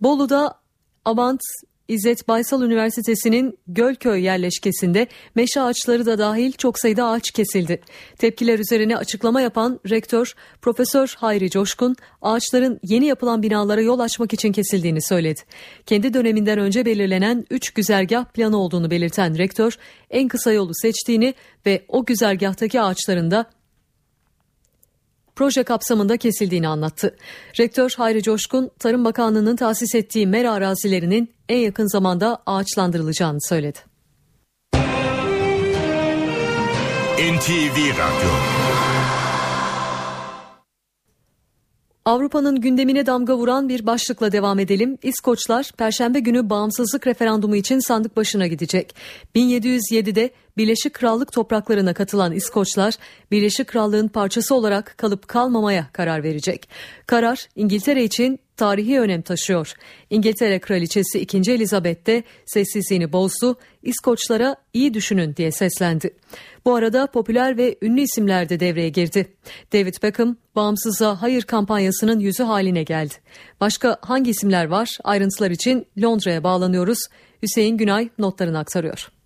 Bolu'da Abant İzzet Baysal Üniversitesi'nin Gölköy yerleşkesinde meşe ağaçları da dahil çok sayıda ağaç kesildi. Tepkiler üzerine açıklama yapan rektör Profesör Hayri Coşkun ağaçların yeni yapılan binalara yol açmak için kesildiğini söyledi. Kendi döneminden önce belirlenen 3 güzergah planı olduğunu belirten rektör en kısa yolu seçtiğini ve o güzergahtaki ağaçların da proje kapsamında kesildiğini anlattı. Rektör Hayri Coşkun, Tarım Bakanlığı'nın tahsis ettiği mera arazilerinin en yakın zamanda ağaçlandırılacağını söyledi. NTV Radyo Avrupa'nın gündemine damga vuran bir başlıkla devam edelim. İskoçlar Perşembe günü bağımsızlık referandumu için sandık başına gidecek. 1707'de Birleşik Krallık topraklarına katılan İskoçlar Birleşik Krallığın parçası olarak kalıp kalmamaya karar verecek. Karar İngiltere için tarihi önem taşıyor. İngiltere Kraliçesi 2. Elizabeth de sessizliğini bozdu, İskoçlara iyi düşünün diye seslendi. Bu arada popüler ve ünlü isimler de devreye girdi. David Beckham, bağımsıza hayır kampanyasının yüzü haline geldi. Başka hangi isimler var? Ayrıntılar için Londra'ya bağlanıyoruz. Hüseyin Günay notlarını aktarıyor.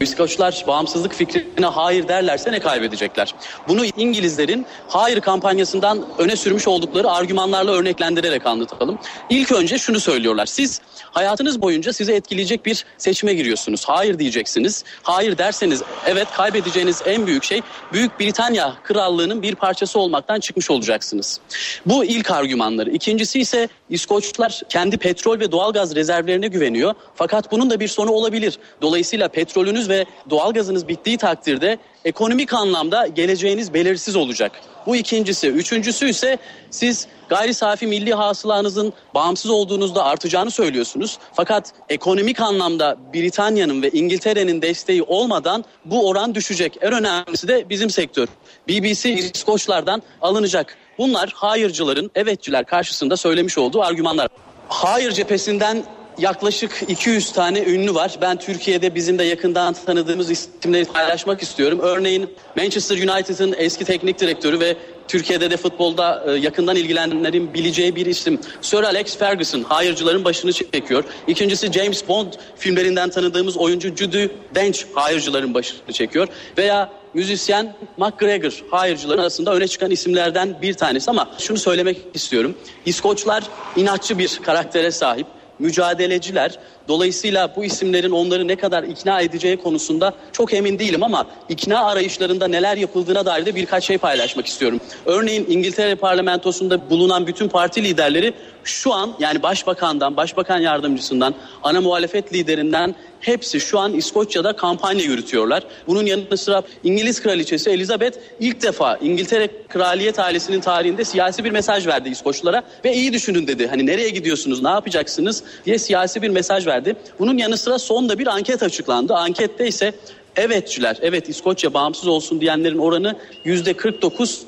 İskoçlar bağımsızlık fikrine hayır derlerse ne kaybedecekler? Bunu İngilizlerin hayır kampanyasından öne sürmüş oldukları argümanlarla örneklendirerek anlatalım. İlk önce şunu söylüyorlar. Siz hayatınız boyunca sizi etkileyecek bir seçime giriyorsunuz. Hayır diyeceksiniz. Hayır derseniz evet kaybedeceğiniz en büyük şey Büyük Britanya Krallığı'nın bir parçası olmaktan çıkmış olacaksınız. Bu ilk argümanları. İkincisi ise İskoçlar kendi petrol ve doğalgaz rezervlerine güveniyor. Fakat bunun da bir sonu olabilir. Dolayısıyla petrolünüz ve doğalgazınız bittiği takdirde ekonomik anlamda geleceğiniz belirsiz olacak. Bu ikincisi. Üçüncüsü ise siz gayri safi milli hasılanızın bağımsız olduğunuzda artacağını söylüyorsunuz. Fakat ekonomik anlamda Britanya'nın ve İngiltere'nin desteği olmadan bu oran düşecek. En önemlisi de bizim sektör. BBC İskoçlardan alınacak. Bunlar hayırcıların, evetçiler karşısında söylemiş olduğu argümanlar. Hayır cephesinden yaklaşık 200 tane ünlü var. Ben Türkiye'de bizim de yakından tanıdığımız isimleri paylaşmak istiyorum. Örneğin Manchester United'ın eski teknik direktörü ve Türkiye'de de futbolda e, yakından ilgilenenlerin bileceği bir isim. Sir Alex Ferguson hayırcıların başını çekiyor. İkincisi James Bond filmlerinden tanıdığımız oyuncu Judy Dench hayırcıların başını çekiyor. Veya müzisyen McGregor hayırcıların arasında öne çıkan isimlerden bir tanesi ama şunu söylemek istiyorum. İskoçlar inatçı bir karaktere sahip mücadeleciler. Dolayısıyla bu isimlerin onları ne kadar ikna edeceği konusunda çok emin değilim ama ikna arayışlarında neler yapıldığına dair de birkaç şey paylaşmak istiyorum. Örneğin İngiltere parlamentosunda bulunan bütün parti liderleri şu an yani başbakandan, başbakan yardımcısından, ana muhalefet liderinden hepsi şu an İskoçya'da kampanya yürütüyorlar. Bunun yanı sıra İngiliz kraliçesi Elizabeth ilk defa İngiltere kraliyet ailesinin tarihinde siyasi bir mesaj verdi İskoçlara ve iyi düşünün dedi. Hani nereye gidiyorsunuz, ne yapacaksınız diye siyasi bir mesaj verdi. Bunun yanı sıra sonda bir anket açıklandı. Ankette ise evetçiler, evet İskoçya bağımsız olsun diyenlerin oranı yüzde 49,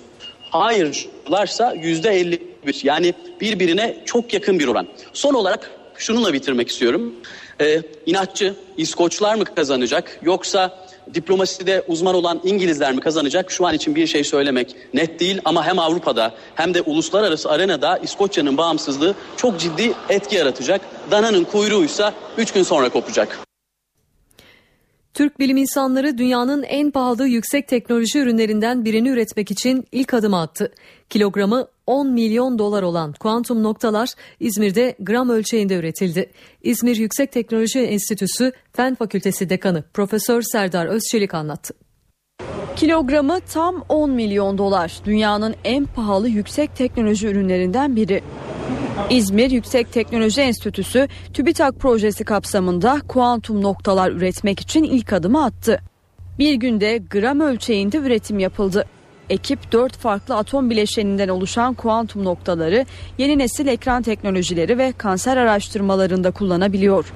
hayırlarsa yüzde 51. Yani birbirine çok yakın bir oran. Son olarak şununla bitirmek istiyorum. Ee, inatçı İskoçlar mı kazanacak yoksa diplomaside uzman olan İngilizler mi kazanacak? Şu an için bir şey söylemek net değil ama hem Avrupa'da hem de uluslararası arenada İskoçya'nın bağımsızlığı çok ciddi etki yaratacak. Dananın kuyruğuysa 3 gün sonra kopacak. Türk bilim insanları dünyanın en pahalı yüksek teknoloji ürünlerinden birini üretmek için ilk adım attı. Kilogramı 10 milyon dolar olan kuantum noktalar İzmir'de gram ölçeğinde üretildi. İzmir Yüksek Teknoloji Enstitüsü Fen Fakültesi Dekanı Profesör Serdar Özçelik anlattı. Kilogramı tam 10 milyon dolar. Dünyanın en pahalı yüksek teknoloji ürünlerinden biri. İzmir Yüksek Teknoloji Enstitüsü TÜBİTAK projesi kapsamında kuantum noktalar üretmek için ilk adımı attı. Bir günde gram ölçeğinde üretim yapıldı. Ekip 4 farklı atom bileşeninden oluşan kuantum noktaları yeni nesil ekran teknolojileri ve kanser araştırmalarında kullanabiliyor.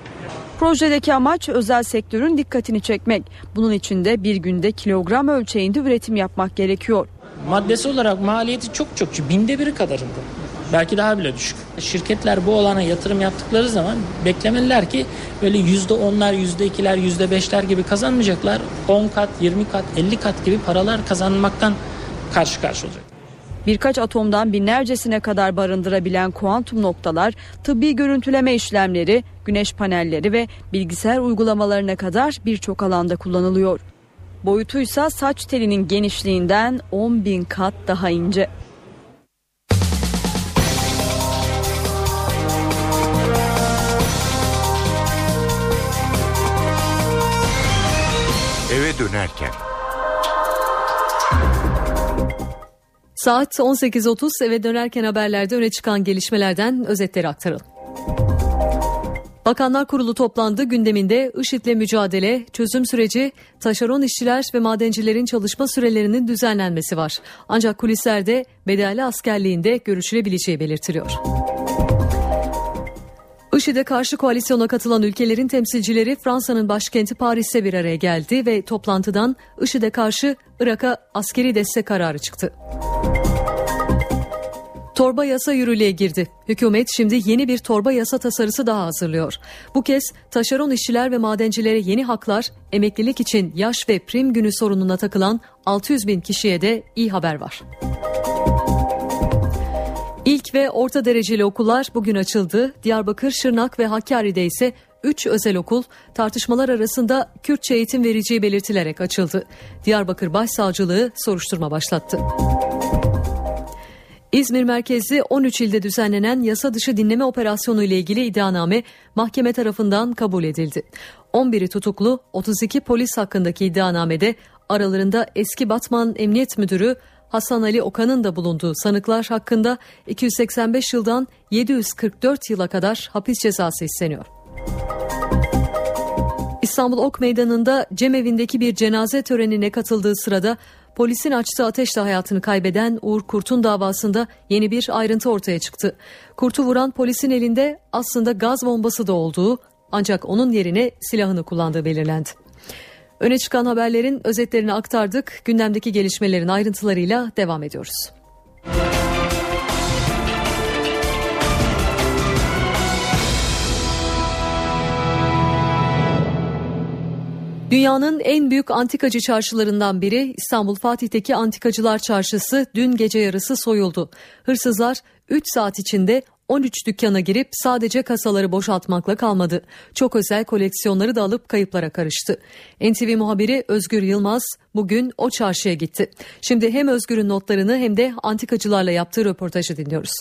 Projedeki amaç özel sektörün dikkatini çekmek. Bunun için de bir günde kilogram ölçeğinde üretim yapmak gerekiyor. Maddesi olarak maliyeti çok çok binde biri kadarında. Belki daha bile düşük. Şirketler bu olana yatırım yaptıkları zaman beklemeliler ki böyle yüzde onlar, yüzde ikiler, yüzde beşler gibi kazanmayacaklar. 10 kat, 20 kat, 50 kat gibi paralar kazanmaktan karşı karşı olacak. Birkaç atomdan binlercesine kadar barındırabilen kuantum noktalar tıbbi görüntüleme işlemleri, güneş panelleri ve bilgisayar uygulamalarına kadar birçok alanda kullanılıyor. Boyutuysa saç telinin genişliğinden 10 bin kat daha ince. Dönerken. Saat 18.30 eve dönerken haberlerde öne çıkan gelişmelerden özetleri aktaralım. Bakanlar Kurulu toplandı. Gündeminde IŞİD'le mücadele, çözüm süreci, taşeron işçiler ve madencilerin çalışma sürelerinin düzenlenmesi var. Ancak kulislerde bedelli askerliğinde görüşülebileceği belirtiliyor. IŞİD'e karşı koalisyona katılan ülkelerin temsilcileri Fransa'nın başkenti Paris'te bir araya geldi ve toplantıdan IŞİD'e karşı Irak'a askeri destek kararı çıktı. Torba yasa yürürlüğe girdi. Hükümet şimdi yeni bir torba yasa tasarısı daha hazırlıyor. Bu kez taşeron işçiler ve madencilere yeni haklar, emeklilik için yaş ve prim günü sorununa takılan 600 bin kişiye de iyi haber var. İlk ve orta dereceli okullar bugün açıldı. Diyarbakır, Şırnak ve Hakkari'de ise 3 özel okul tartışmalar arasında Kürtçe eğitim vereceği belirtilerek açıldı. Diyarbakır Başsavcılığı soruşturma başlattı. İzmir merkezli 13 ilde düzenlenen yasa dışı dinleme operasyonu ile ilgili iddianame mahkeme tarafından kabul edildi. 11'i tutuklu 32 polis hakkındaki iddianamede aralarında eski Batman Emniyet Müdürü Hasan Ali Okan'ın da bulunduğu sanıklar hakkında 285 yıldan 744 yıla kadar hapis cezası isteniyor. İstanbul Ok Meydanı'nda cemevindeki bir cenaze törenine katıldığı sırada polisin açtığı ateşle hayatını kaybeden Uğur Kurt'un davasında yeni bir ayrıntı ortaya çıktı. Kurt'u vuran polisin elinde aslında gaz bombası da olduğu ancak onun yerine silahını kullandığı belirlendi. Öne çıkan haberlerin özetlerini aktardık. Gündemdeki gelişmelerin ayrıntılarıyla devam ediyoruz. Dünyanın en büyük antikacı çarşılarından biri İstanbul Fatih'teki Antikacılar Çarşısı dün gece yarısı soyuldu. Hırsızlar 3 saat içinde 13 dükkana girip sadece kasaları boşaltmakla kalmadı. Çok özel koleksiyonları da alıp kayıplara karıştı. NTV muhabiri Özgür Yılmaz bugün o çarşıya gitti. Şimdi hem Özgür'ün notlarını hem de antikacılarla yaptığı röportajı dinliyoruz.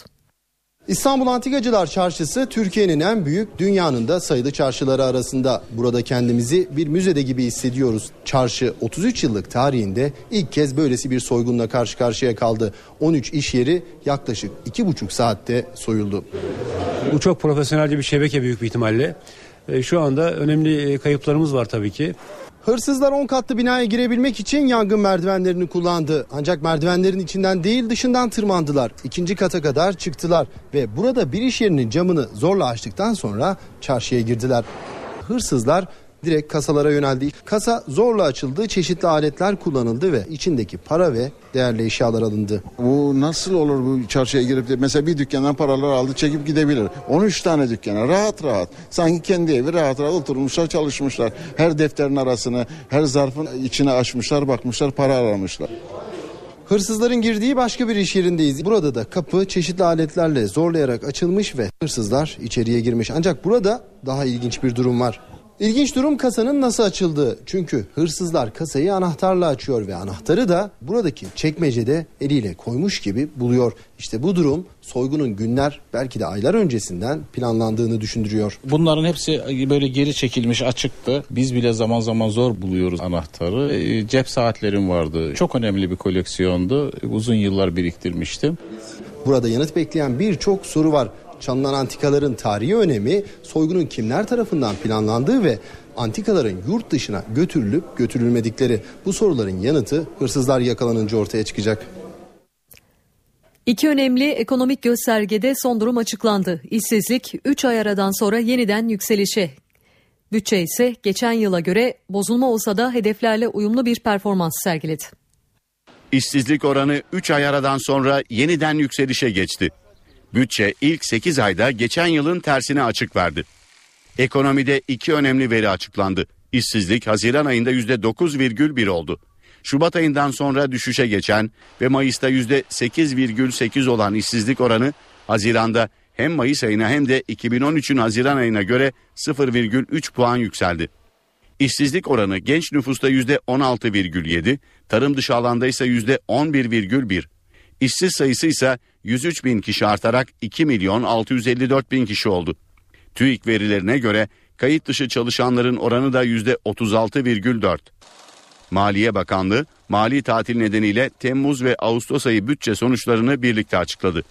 İstanbul Antikacılar Çarşısı Türkiye'nin en büyük, dünyanın da sayılı çarşıları arasında. Burada kendimizi bir müzede gibi hissediyoruz. Çarşı 33 yıllık tarihinde ilk kez böylesi bir soygunla karşı karşıya kaldı. 13 iş yeri yaklaşık 2,5 saatte soyuldu. Bu çok profesyonelce bir şebeke büyük bir ihtimalle. E, Şu anda önemli e, kayıplarımız var tabii ki. Hırsızlar 10 katlı binaya girebilmek için yangın merdivenlerini kullandı. Ancak merdivenlerin içinden değil dışından tırmandılar. İkinci kata kadar çıktılar ve burada bir iş yerinin camını zorla açtıktan sonra çarşıya girdiler. Hırsızlar direkt kasalara yöneldi. Kasa zorla açıldı, çeşitli aletler kullanıldı ve içindeki para ve değerli eşyalar alındı. Bu nasıl olur bu çarşıya girip de mesela bir dükkandan paralar aldı çekip gidebilir. 13 tane dükkana rahat rahat. Sanki kendi evi rahat rahat oturmuşlar çalışmışlar. Her defterin arasını her zarfın içine açmışlar bakmışlar para aramışlar. Hırsızların girdiği başka bir iş yerindeyiz. Burada da kapı çeşitli aletlerle zorlayarak açılmış ve hırsızlar içeriye girmiş. Ancak burada daha ilginç bir durum var. İlginç durum kasanın nasıl açıldığı. Çünkü hırsızlar kasayı anahtarla açıyor ve anahtarı da buradaki çekmecede eliyle koymuş gibi buluyor. İşte bu durum soygunun günler belki de aylar öncesinden planlandığını düşündürüyor. Bunların hepsi böyle geri çekilmiş açıktı. Biz bile zaman zaman zor buluyoruz anahtarı. E, Cep saatlerim vardı. Çok önemli bir koleksiyondu. Uzun yıllar biriktirmiştim. Burada yanıt bekleyen birçok soru var. Çalınan antikaların tarihi önemi, soygunun kimler tarafından planlandığı ve antikaların yurt dışına götürülüp götürülmedikleri. Bu soruların yanıtı hırsızlar yakalanınca ortaya çıkacak. İki önemli ekonomik göstergede son durum açıklandı. İşsizlik 3 ay aradan sonra yeniden yükselişe. Bütçe ise geçen yıla göre bozulma olsa da hedeflerle uyumlu bir performans sergiledi. İşsizlik oranı 3 ay aradan sonra yeniden yükselişe geçti. Bütçe ilk 8 ayda geçen yılın tersine açık verdi. Ekonomide iki önemli veri açıklandı. İşsizlik Haziran ayında %9,1 oldu. Şubat ayından sonra düşüşe geçen ve Mayıs'ta %8,8 olan işsizlik oranı Haziran'da hem Mayıs ayına hem de 2013'ün Haziran ayına göre 0,3 puan yükseldi. İşsizlik oranı genç nüfusta %16,7, tarım dışı alanda ise %11,1. İşsiz sayısı ise 103 bin kişi artarak 2 milyon 654 bin kişi oldu. TÜİK verilerine göre kayıt dışı çalışanların oranı da %36,4. Maliye Bakanlığı mali tatil nedeniyle Temmuz ve Ağustos ayı bütçe sonuçlarını birlikte açıkladı.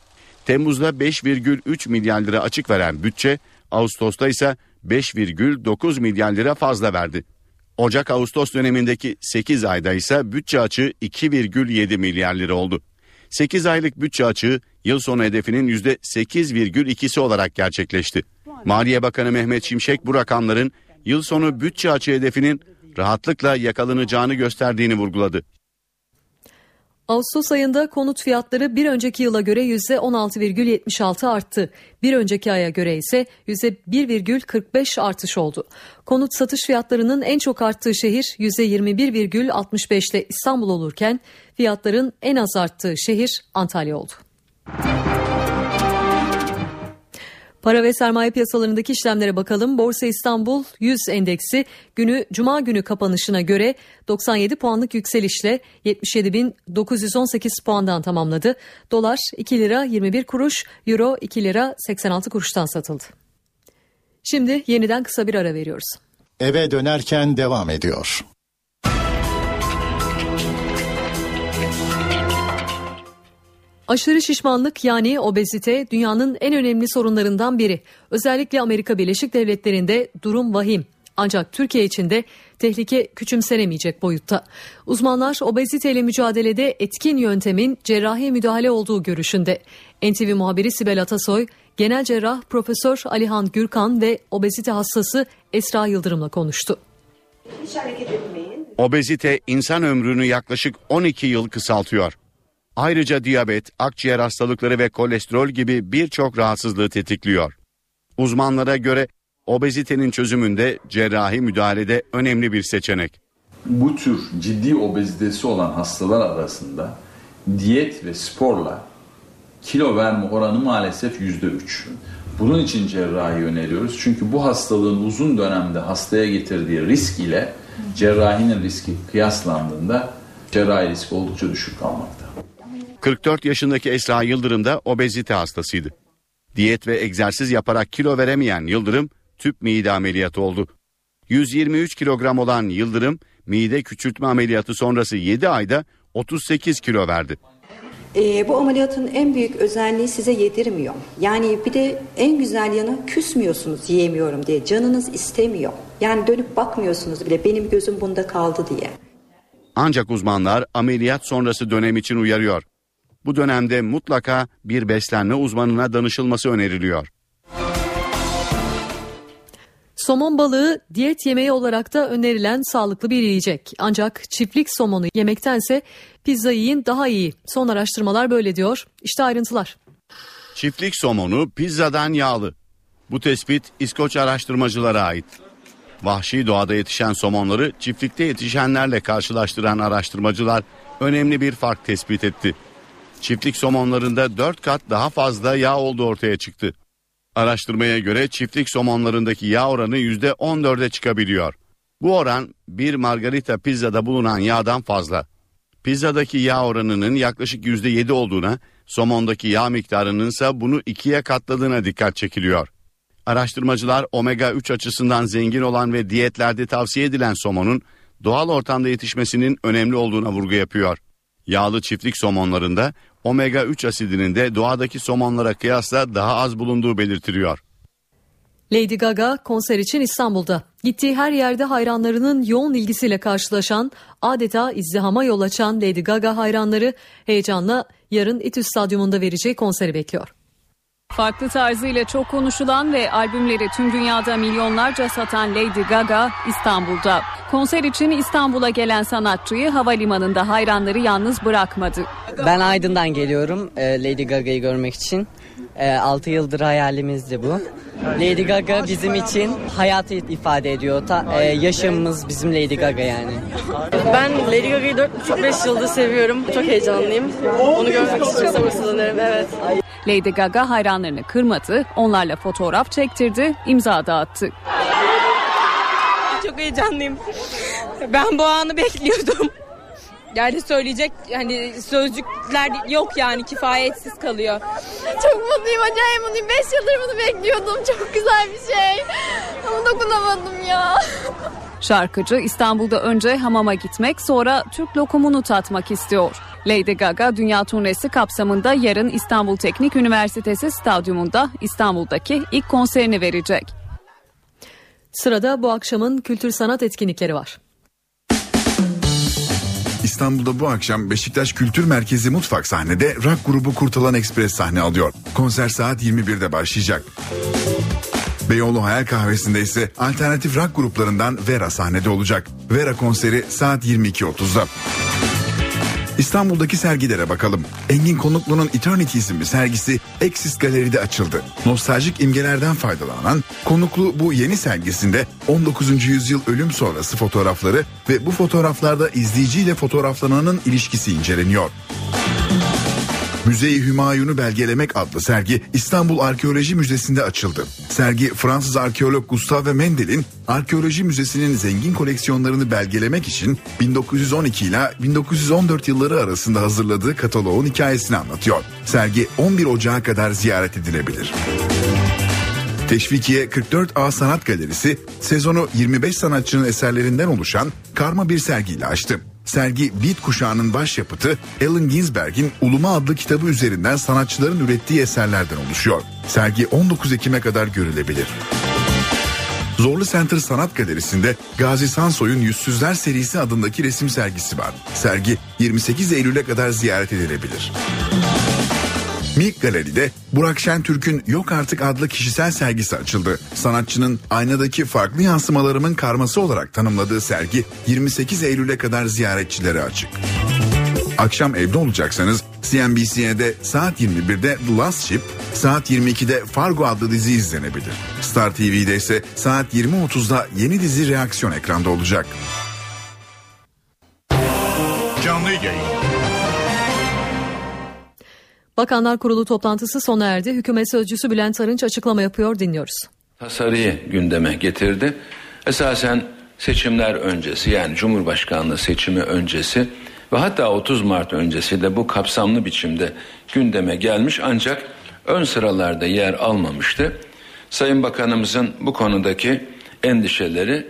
Temmuz'da 5,3 milyar lira açık veren bütçe Ağustos'ta ise 5,9 milyar lira fazla verdi. Ocak-Ağustos dönemindeki 8 ayda ise bütçe açığı 2,7 milyar lira oldu. 8 aylık bütçe açığı yıl sonu hedefinin %8,2'si olarak gerçekleşti. Maliye Bakanı Mehmet Şimşek bu rakamların yıl sonu bütçe açığı hedefinin rahatlıkla yakalanacağını gösterdiğini vurguladı. Ağustos ayında konut fiyatları bir önceki yıla göre %16,76 arttı. Bir önceki aya göre ise %1,45 artış oldu. Konut satış fiyatlarının en çok arttığı şehir %21,65 ile İstanbul olurken fiyatların en az arttığı şehir Antalya oldu. Para ve sermaye piyasalarındaki işlemlere bakalım. Borsa İstanbul 100 endeksi günü cuma günü kapanışına göre 97 puanlık yükselişle 77.918 puandan tamamladı. Dolar 2 lira 21 kuruş, euro 2 lira 86 kuruştan satıldı. Şimdi yeniden kısa bir ara veriyoruz. Eve dönerken devam ediyor. Aşırı şişmanlık yani obezite dünyanın en önemli sorunlarından biri. Özellikle Amerika Birleşik Devletleri'nde durum vahim. Ancak Türkiye için de tehlike küçümsenemeyecek boyutta. Uzmanlar obeziteyle mücadelede etkin yöntemin cerrahi müdahale olduğu görüşünde. NTV muhabiri Sibel Atasoy, genel cerrah Profesör Alihan Gürkan ve obezite hastası Esra Yıldırım'la konuştu. Obezite insan ömrünü yaklaşık 12 yıl kısaltıyor. Ayrıca diyabet, akciğer hastalıkları ve kolesterol gibi birçok rahatsızlığı tetikliyor. Uzmanlara göre obezitenin çözümünde cerrahi müdahalede önemli bir seçenek. Bu tür ciddi obezitesi olan hastalar arasında diyet ve sporla kilo verme oranı maalesef yüzde üç. Bunun için cerrahi öneriyoruz. Çünkü bu hastalığın uzun dönemde hastaya getirdiği risk ile cerrahinin riski kıyaslandığında cerrahi risk oldukça düşük kalmakta. 44 yaşındaki Esra Yıldırım da obezite hastasıydı. Diyet ve egzersiz yaparak kilo veremeyen Yıldırım tüp mide ameliyatı oldu. 123 kilogram olan Yıldırım mide küçültme ameliyatı sonrası 7 ayda 38 kilo verdi. E, bu ameliyatın en büyük özelliği size yedirmiyor. Yani bir de en güzel yanı küsmüyorsunuz yiyemiyorum diye. Canınız istemiyor. Yani dönüp bakmıyorsunuz bile benim gözüm bunda kaldı diye. Ancak uzmanlar ameliyat sonrası dönem için uyarıyor. Bu dönemde mutlaka bir beslenme uzmanına danışılması öneriliyor. Somon balığı diyet yemeği olarak da önerilen sağlıklı bir yiyecek. Ancak çiftlik somonu yemektense pizza yiyin daha iyi. Son araştırmalar böyle diyor. İşte ayrıntılar. Çiftlik somonu pizzadan yağlı. Bu tespit İskoç araştırmacılara ait. Vahşi doğada yetişen somonları çiftlikte yetişenlerle karşılaştıran araştırmacılar önemli bir fark tespit etti. Çiftlik somonlarında 4 kat daha fazla yağ olduğu ortaya çıktı. Araştırmaya göre çiftlik somonlarındaki yağ oranı %14'e çıkabiliyor. Bu oran bir margarita pizzada bulunan yağdan fazla. Pizzadaki yağ oranının yaklaşık %7 olduğuna, somondaki yağ miktarının ise bunu ikiye katladığına dikkat çekiliyor. Araştırmacılar omega 3 açısından zengin olan ve diyetlerde tavsiye edilen somonun doğal ortamda yetişmesinin önemli olduğuna vurgu yapıyor. Yağlı çiftlik somonlarında omega 3 asidinin de doğadaki somonlara kıyasla daha az bulunduğu belirtiliyor. Lady Gaga konser için İstanbul'da. Gittiği her yerde hayranlarının yoğun ilgisiyle karşılaşan, adeta izdihama yol açan Lady Gaga hayranları heyecanla yarın İTÜ Stadyumunda vereceği konseri bekliyor. Farklı tarzıyla çok konuşulan ve albümleri tüm dünyada milyonlarca satan Lady Gaga İstanbul'da. Konser için İstanbul'a gelen sanatçıyı havalimanında hayranları yalnız bırakmadı. Ben Aydın'dan geliyorum e, Lady Gaga'yı görmek için. 6 yıldır hayalimizdi bu. Lady Gaga bizim için hayatı ifade ediyor. Ta, e, yaşamımız bizim Lady Gaga yani. Ben Lady Gaga'yı 4,5-5 yıldır seviyorum. Çok heyecanlıyım. Onu görmek için sabırsızlanıyorum. Evet. Lady Gaga hayranlarını kırmadı, onlarla fotoğraf çektirdi, imza dağıttı. Çok heyecanlıyım. Ben bu anı bekliyordum. Yani söyleyecek yani sözcükler yok yani kifayetsiz kalıyor. Çok mutluyum acayip mutluyum. 5 yıldır bunu bekliyordum. Çok güzel bir şey. Ama dokunamadım ya. Şarkıcı İstanbul'da önce hamama gitmek sonra Türk lokumunu tatmak istiyor. Lady Gaga dünya turnesi kapsamında yarın İstanbul Teknik Üniversitesi Stadyumunda İstanbul'daki ilk konserini verecek. Sırada bu akşamın kültür sanat etkinlikleri var. İstanbul'da bu akşam Beşiktaş Kültür Merkezi Mutfak sahnede rock grubu Kurtalan Express sahne alıyor. Konser saat 21'de başlayacak. Beyoğlu Hayal Kahvesi'nde ise alternatif rock gruplarından Vera sahnede olacak. Vera konseri saat 22.30'da. İstanbul'daki sergilere bakalım. Engin Konuklu'nun Eternity isimli sergisi Exist Galeri'de açıldı. Nostaljik imgelerden faydalanan Konuklu bu yeni sergisinde 19. yüzyıl ölüm sonrası fotoğrafları ve bu fotoğraflarda izleyiciyle fotoğraflananın ilişkisi inceleniyor. Müzeyi Hümayun'u belgelemek adlı sergi İstanbul Arkeoloji Müzesi'nde açıldı. Sergi Fransız arkeolog Gustave Mendel'in Arkeoloji Müzesi'nin zengin koleksiyonlarını belgelemek için 1912 ile 1914 yılları arasında hazırladığı kataloğun hikayesini anlatıyor. Sergi 11 Ocağı kadar ziyaret edilebilir. Teşvikiye 44A Sanat Galerisi sezonu 25 sanatçının eserlerinden oluşan karma bir sergiyle açtı. Sergi Beat kuşağının başyapıtı Allen Ginsberg'in Uluma adlı kitabı üzerinden sanatçıların ürettiği eserlerden oluşuyor. Sergi 19 Ekim'e kadar görülebilir. Zorlu Center Sanat Galerisi'nde Gazi Sansoy'un Yüzsüzler serisi adındaki resim sergisi var. Sergi 28 Eylül'e kadar ziyaret edilebilir. Milk Galeri'de Burak Şentürk'ün Yok Artık adlı kişisel sergisi açıldı. Sanatçının aynadaki farklı yansımalarımın karması olarak tanımladığı sergi 28 Eylül'e kadar ziyaretçilere açık. Akşam evde olacaksanız CNBC'de saat 21'de The Last Ship, saat 22'de Fargo adlı dizi izlenebilir. Star TV'de ise saat 20.30'da yeni dizi reaksiyon ekranda olacak. Bakanlar Kurulu toplantısı sona erdi. Hükümet sözcüsü Bülent Arınç açıklama yapıyor dinliyoruz. Tasarıyı gündeme getirdi. Esasen seçimler öncesi yani Cumhurbaşkanlığı seçimi öncesi ve hatta 30 Mart öncesi de bu kapsamlı biçimde gündeme gelmiş ancak ön sıralarda yer almamıştı. Sayın Bakanımızın bu konudaki endişeleri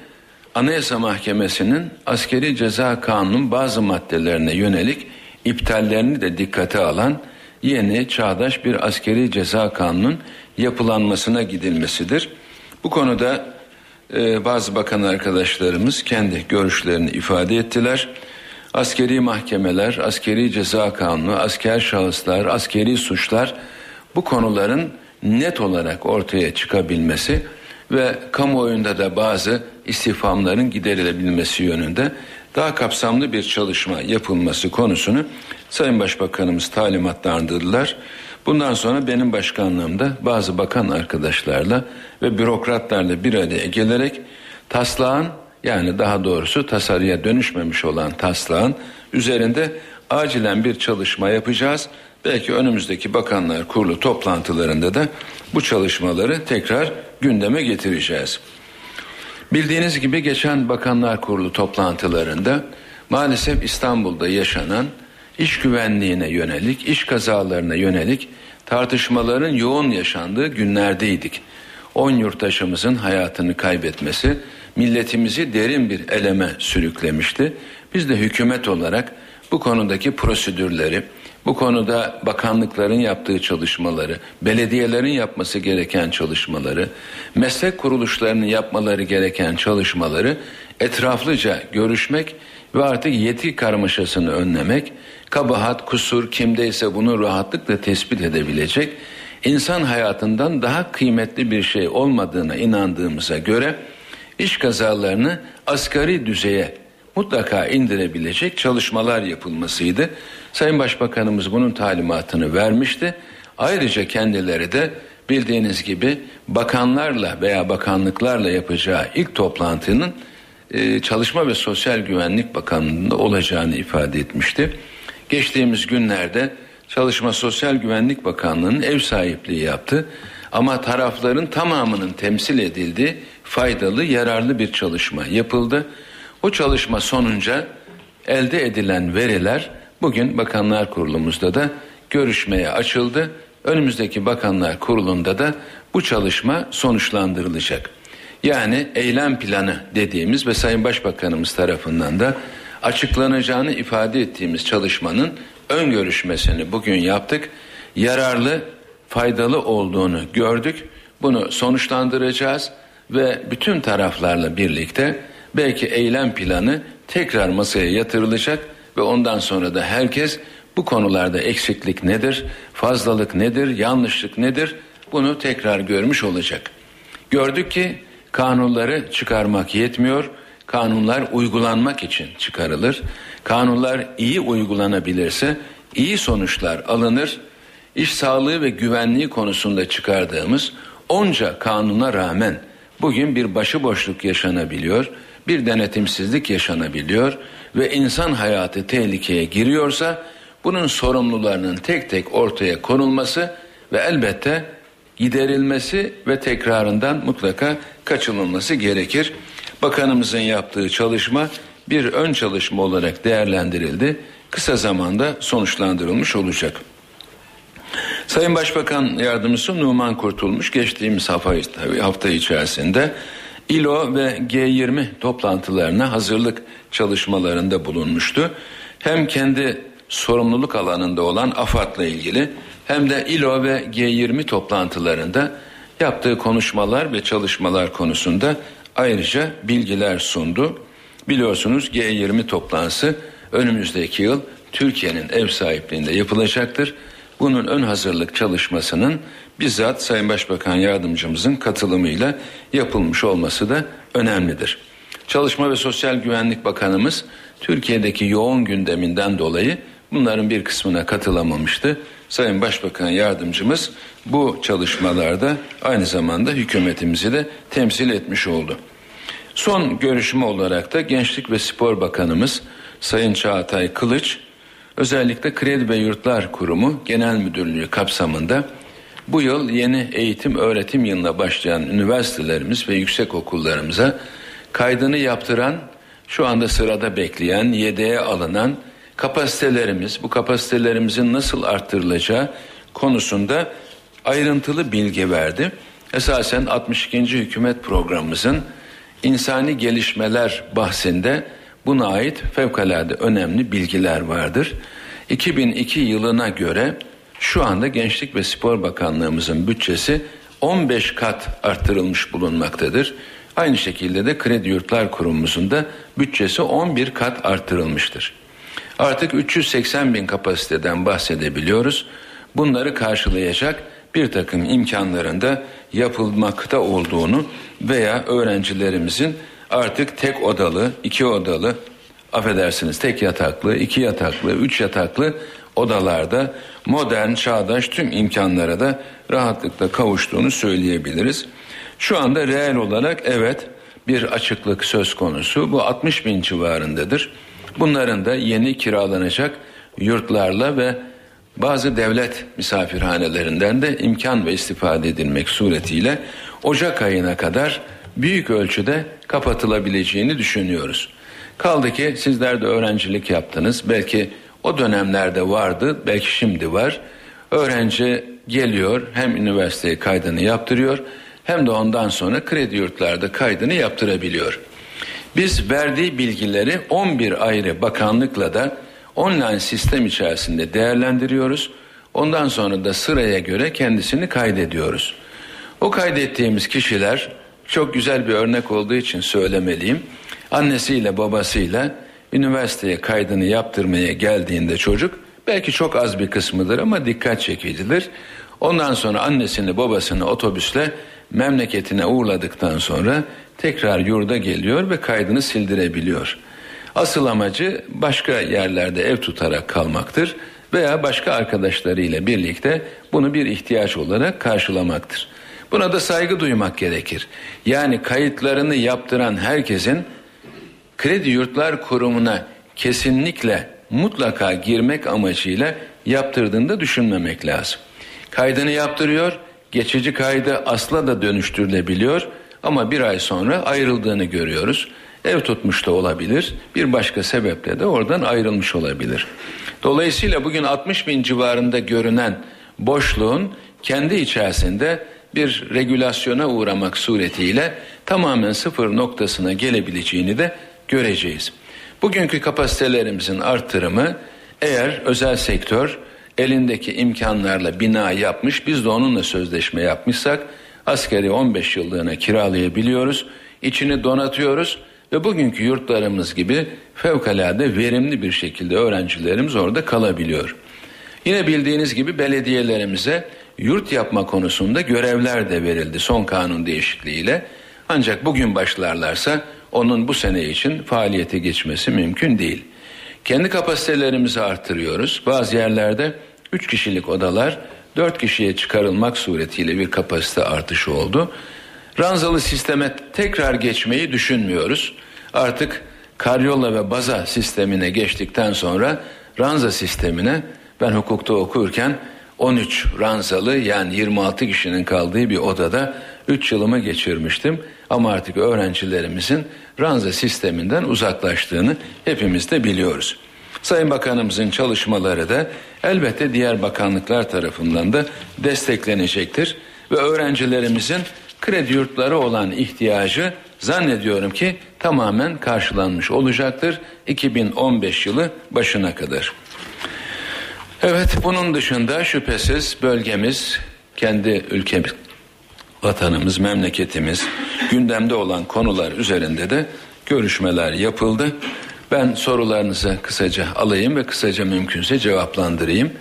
Anayasa Mahkemesi'nin askeri ceza kanunun bazı maddelerine yönelik iptallerini de dikkate alan yeni çağdaş bir askeri ceza kanunun yapılanmasına gidilmesidir. Bu konuda e, bazı bakan arkadaşlarımız kendi görüşlerini ifade ettiler. Askeri mahkemeler, askeri ceza kanunu, asker şahıslar, askeri suçlar bu konuların net olarak ortaya çıkabilmesi ve kamuoyunda da bazı istifamların giderilebilmesi yönünde daha kapsamlı bir çalışma yapılması konusunu Sayın Başbakanımız talimatlandırdılar. Bundan sonra benim başkanlığımda bazı bakan arkadaşlarla ve bürokratlarla bir araya gelerek taslağın yani daha doğrusu tasarıya dönüşmemiş olan taslağın üzerinde acilen bir çalışma yapacağız. Belki önümüzdeki bakanlar kurulu toplantılarında da bu çalışmaları tekrar gündeme getireceğiz. Bildiğiniz gibi geçen bakanlar kurulu toplantılarında maalesef İstanbul'da yaşanan iş güvenliğine yönelik, iş kazalarına yönelik tartışmaların yoğun yaşandığı günlerdeydik. 10 yurttaşımızın hayatını kaybetmesi milletimizi derin bir eleme sürüklemişti. Biz de hükümet olarak bu konudaki prosedürleri, bu konuda bakanlıkların yaptığı çalışmaları, belediyelerin yapması gereken çalışmaları, meslek kuruluşlarının yapmaları gereken çalışmaları etraflıca görüşmek ve artık yetki karmaşasını önlemek, kabahat, kusur kimdeyse bunu rahatlıkla tespit edebilecek, insan hayatından daha kıymetli bir şey olmadığına inandığımıza göre iş kazalarını asgari düzeye mutlaka indirebilecek çalışmalar yapılmasıydı. Sayın Başbakanımız bunun talimatını vermişti. Ayrıca kendileri de bildiğiniz gibi bakanlarla veya bakanlıklarla yapacağı ilk toplantının e, Çalışma ve Sosyal Güvenlik Bakanlığı'nda olacağını ifade etmişti. Geçtiğimiz günlerde Çalışma Sosyal Güvenlik Bakanlığı'nın ev sahipliği yaptı. Ama tarafların tamamının temsil edildiği faydalı, yararlı bir çalışma yapıldı. O çalışma sonunca elde edilen veriler bugün Bakanlar Kurulumuzda da görüşmeye açıldı. Önümüzdeki Bakanlar Kurulu'nda da bu çalışma sonuçlandırılacak. Yani eylem planı dediğimiz ve Sayın Başbakanımız tarafından da açıklanacağını ifade ettiğimiz çalışmanın ön görüşmesini bugün yaptık. Yararlı, faydalı olduğunu gördük. Bunu sonuçlandıracağız ve bütün taraflarla birlikte belki eylem planı tekrar masaya yatırılacak ve ondan sonra da herkes bu konularda eksiklik nedir, fazlalık nedir, yanlışlık nedir bunu tekrar görmüş olacak. Gördük ki kanunları çıkarmak yetmiyor. Kanunlar uygulanmak için çıkarılır. Kanunlar iyi uygulanabilirse iyi sonuçlar alınır. İş sağlığı ve güvenliği konusunda çıkardığımız onca kanuna rağmen bugün bir başıboşluk yaşanabiliyor, bir denetimsizlik yaşanabiliyor ve insan hayatı tehlikeye giriyorsa bunun sorumlularının tek tek ortaya konulması ve elbette giderilmesi ve tekrarından mutlaka kaçınılması gerekir. Bakanımızın yaptığı çalışma bir ön çalışma olarak değerlendirildi. Kısa zamanda sonuçlandırılmış olacak. Sayın Başbakan Yardımcısı Numan Kurtulmuş geçtiğimiz hafta, içerisinde İLO ve G20 toplantılarına hazırlık çalışmalarında bulunmuştu. Hem kendi sorumluluk alanında olan AFAD'la ilgili hem de İLO ve G20 toplantılarında yaptığı konuşmalar ve çalışmalar konusunda ayrıca bilgiler sundu. Biliyorsunuz G20 toplantısı önümüzdeki yıl Türkiye'nin ev sahipliğinde yapılacaktır. Bunun ön hazırlık çalışmasının bizzat Sayın Başbakan Yardımcımızın katılımıyla yapılmış olması da önemlidir. Çalışma ve Sosyal Güvenlik Bakanımız Türkiye'deki yoğun gündeminden dolayı bunların bir kısmına katılamamıştı. Sayın Başbakan Yardımcımız bu çalışmalarda aynı zamanda hükümetimizi de temsil etmiş oldu. Son görüşme olarak da Gençlik ve Spor Bakanımız Sayın Çağatay Kılıç özellikle Kredi ve Yurtlar Kurumu Genel Müdürlüğü kapsamında bu yıl yeni eğitim öğretim yılına başlayan üniversitelerimiz ve yüksek okullarımıza kaydını yaptıran, şu anda sırada bekleyen, yedeğe alınan kapasitelerimiz, bu kapasitelerimizin nasıl arttırılacağı konusunda ayrıntılı bilgi verdi. Esasen 62. hükümet programımızın insani gelişmeler bahsinde buna ait fevkalade önemli bilgiler vardır. 2002 yılına göre şu anda Gençlik ve Spor Bakanlığımızın bütçesi 15 kat arttırılmış bulunmaktadır. Aynı şekilde de Kredi Yurtlar Kurumumuzun da bütçesi 11 kat arttırılmıştır. Artık 380 bin kapasiteden bahsedebiliyoruz. Bunları karşılayacak bir takım imkanların da yapılmakta olduğunu veya öğrencilerimizin artık tek odalı, iki odalı, affedersiniz tek yataklı, iki yataklı, üç yataklı odalarda modern, çağdaş tüm imkanlara da rahatlıkla kavuştuğunu söyleyebiliriz. Şu anda reel olarak evet bir açıklık söz konusu. Bu 60 bin civarındadır. Bunların da yeni kiralanacak yurtlarla ve bazı devlet misafirhanelerinden de imkan ve istifade edilmek suretiyle Ocak ayına kadar büyük ölçüde kapatılabileceğini düşünüyoruz. Kaldı ki sizler de öğrencilik yaptınız. Belki o dönemlerde vardı, belki şimdi var. Öğrenci geliyor, hem üniversiteye kaydını yaptırıyor, hem de ondan sonra kredi yurtlarda kaydını yaptırabiliyor. Biz verdiği bilgileri 11 ayrı bakanlıkla da online sistem içerisinde değerlendiriyoruz. Ondan sonra da sıraya göre kendisini kaydediyoruz. O kaydettiğimiz kişiler çok güzel bir örnek olduğu için söylemeliyim. Annesiyle babasıyla üniversiteye kaydını yaptırmaya geldiğinde çocuk belki çok az bir kısmıdır ama dikkat çekicidir. Ondan sonra annesini babasını otobüsle memleketine uğurladıktan sonra tekrar yurda geliyor ve kaydını sildirebiliyor. Asıl amacı başka yerlerde ev tutarak kalmaktır veya başka arkadaşlarıyla birlikte bunu bir ihtiyaç olarak karşılamaktır. Buna da saygı duymak gerekir. Yani kayıtlarını yaptıran herkesin Kredi Yurtlar Kurumu'na kesinlikle mutlaka girmek amacıyla yaptırdığında düşünmemek lazım. Kaydını yaptırıyor, geçici kaydı asla da dönüştürülebiliyor ama bir ay sonra ayrıldığını görüyoruz. Ev tutmuş da olabilir, bir başka sebeple de oradan ayrılmış olabilir. Dolayısıyla bugün 60 bin civarında görünen boşluğun kendi içerisinde bir regülasyona uğramak suretiyle tamamen sıfır noktasına gelebileceğini de göreceğiz. Bugünkü kapasitelerimizin artırımı eğer özel sektör elindeki imkanlarla bina yapmış biz de onunla sözleşme yapmışsak askeri 15 yıllığına kiralayabiliyoruz. içini donatıyoruz ve bugünkü yurtlarımız gibi fevkalade verimli bir şekilde öğrencilerimiz orada kalabiliyor. Yine bildiğiniz gibi belediyelerimize yurt yapma konusunda görevler de verildi son kanun değişikliğiyle. Ancak bugün başlarlarsa onun bu sene için faaliyete geçmesi mümkün değil. Kendi kapasitelerimizi artırıyoruz. Bazı yerlerde 3 kişilik odalar 4 kişiye çıkarılmak suretiyle bir kapasite artışı oldu. Ranzalı sisteme tekrar geçmeyi düşünmüyoruz. Artık karyola ve baza sistemine geçtikten sonra ranza sistemine ben hukukta okurken 13 ranzalı yani 26 kişinin kaldığı bir odada 3 yılımı geçirmiştim. Ama artık öğrencilerimizin ranza sisteminden uzaklaştığını hepimiz de biliyoruz. Sayın Bakanımızın çalışmaları da elbette diğer bakanlıklar tarafından da desteklenecektir ve öğrencilerimizin kredi yurtları olan ihtiyacı zannediyorum ki tamamen karşılanmış olacaktır 2015 yılı başına kadar. Evet bunun dışında şüphesiz bölgemiz kendi ülkemiz vatanımız, memleketimiz gündemde olan konular üzerinde de görüşmeler yapıldı. Ben sorularınızı kısaca alayım ve kısaca mümkünse cevaplandırayım.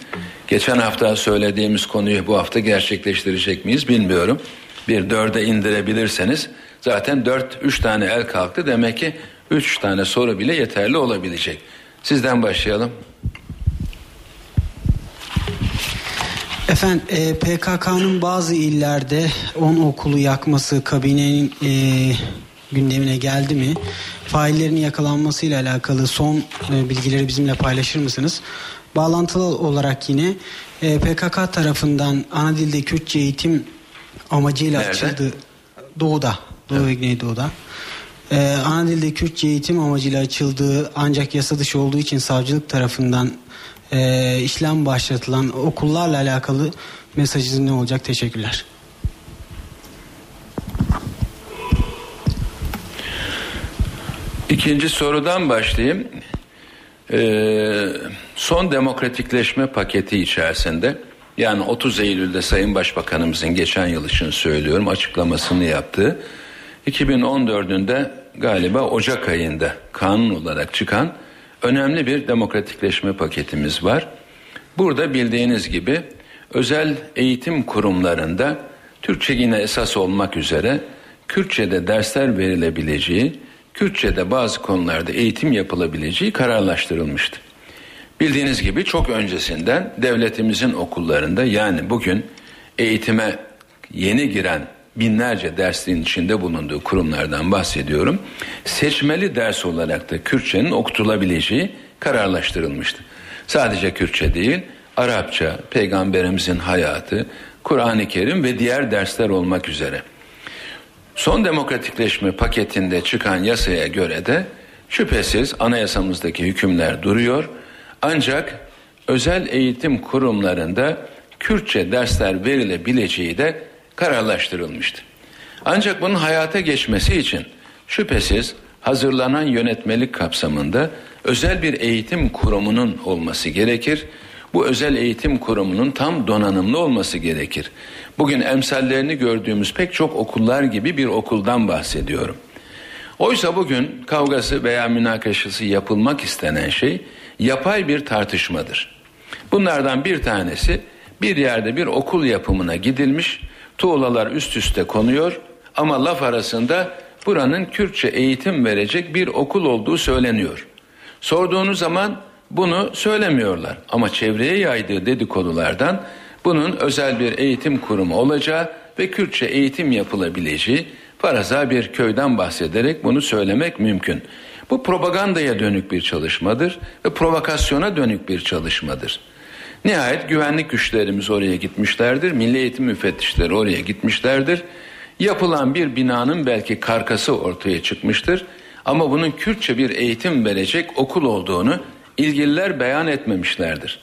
Geçen hafta söylediğimiz konuyu bu hafta gerçekleştirecek miyiz bilmiyorum. Bir dörde indirebilirseniz zaten dört, üç tane el kalktı. Demek ki üç tane soru bile yeterli olabilecek. Sizden başlayalım. Efendim e, PKK'nın bazı illerde 10 okulu yakması kabinenin e, gündemine geldi mi? Faillerin yakalanmasıyla alakalı son e, bilgileri bizimle paylaşır mısınız? Bağlantılı olarak yine e, PKK tarafından ana dilde Kürtçe eğitim amacıyla Nerede? açıldı. Doğu'da, Doğu ve Güneydoğu'da. Ee, ana dilde Kürtçe eğitim amacıyla açıldığı ancak yasa dışı olduğu için savcılık tarafından e, işlem başlatılan okullarla alakalı mesajınız ne olacak? Teşekkürler. İkinci sorudan başlayayım. Ee, son demokratikleşme paketi içerisinde yani 30 Eylül'de Sayın Başbakanımızın geçen yıl için söylüyorum açıklamasını yaptığı 2014'ünde galiba Ocak ayında kanun olarak çıkan önemli bir demokratikleşme paketimiz var. Burada bildiğiniz gibi özel eğitim kurumlarında Türkçe yine esas olmak üzere Kürtçe'de dersler verilebileceği, Kürtçe'de bazı konularda eğitim yapılabileceği kararlaştırılmıştı. Bildiğiniz gibi çok öncesinden devletimizin okullarında yani bugün eğitime yeni giren binlerce dersliğin içinde bulunduğu kurumlardan bahsediyorum. Seçmeli ders olarak da Kürtçenin okutulabileceği kararlaştırılmıştı. Sadece Kürtçe değil, Arapça, Peygamberimizin hayatı, Kur'an-ı Kerim ve diğer dersler olmak üzere. Son demokratikleşme paketinde çıkan yasaya göre de şüphesiz anayasamızdaki hükümler duruyor. Ancak özel eğitim kurumlarında Kürtçe dersler verilebileceği de kararlaştırılmıştı. Ancak bunun hayata geçmesi için şüphesiz hazırlanan yönetmelik kapsamında özel bir eğitim kurumunun olması gerekir. Bu özel eğitim kurumunun tam donanımlı olması gerekir. Bugün emsallerini gördüğümüz pek çok okullar gibi bir okuldan bahsediyorum. Oysa bugün kavgası veya münakaşası yapılmak istenen şey yapay bir tartışmadır. Bunlardan bir tanesi bir yerde bir okul yapımına gidilmiş, tuğlalar üst üste konuyor ama laf arasında buranın Kürtçe eğitim verecek bir okul olduğu söyleniyor. Sorduğunuz zaman bunu söylemiyorlar ama çevreye yaydığı dedikodulardan bunun özel bir eğitim kurumu olacağı ve Kürtçe eğitim yapılabileceği faraza bir köyden bahsederek bunu söylemek mümkün. Bu propagandaya dönük bir çalışmadır ve provokasyona dönük bir çalışmadır. Nihayet güvenlik güçlerimiz oraya gitmişlerdir. Milli eğitim müfettişleri oraya gitmişlerdir. Yapılan bir binanın belki karkası ortaya çıkmıştır. Ama bunun Kürtçe bir eğitim verecek okul olduğunu ilgililer beyan etmemişlerdir.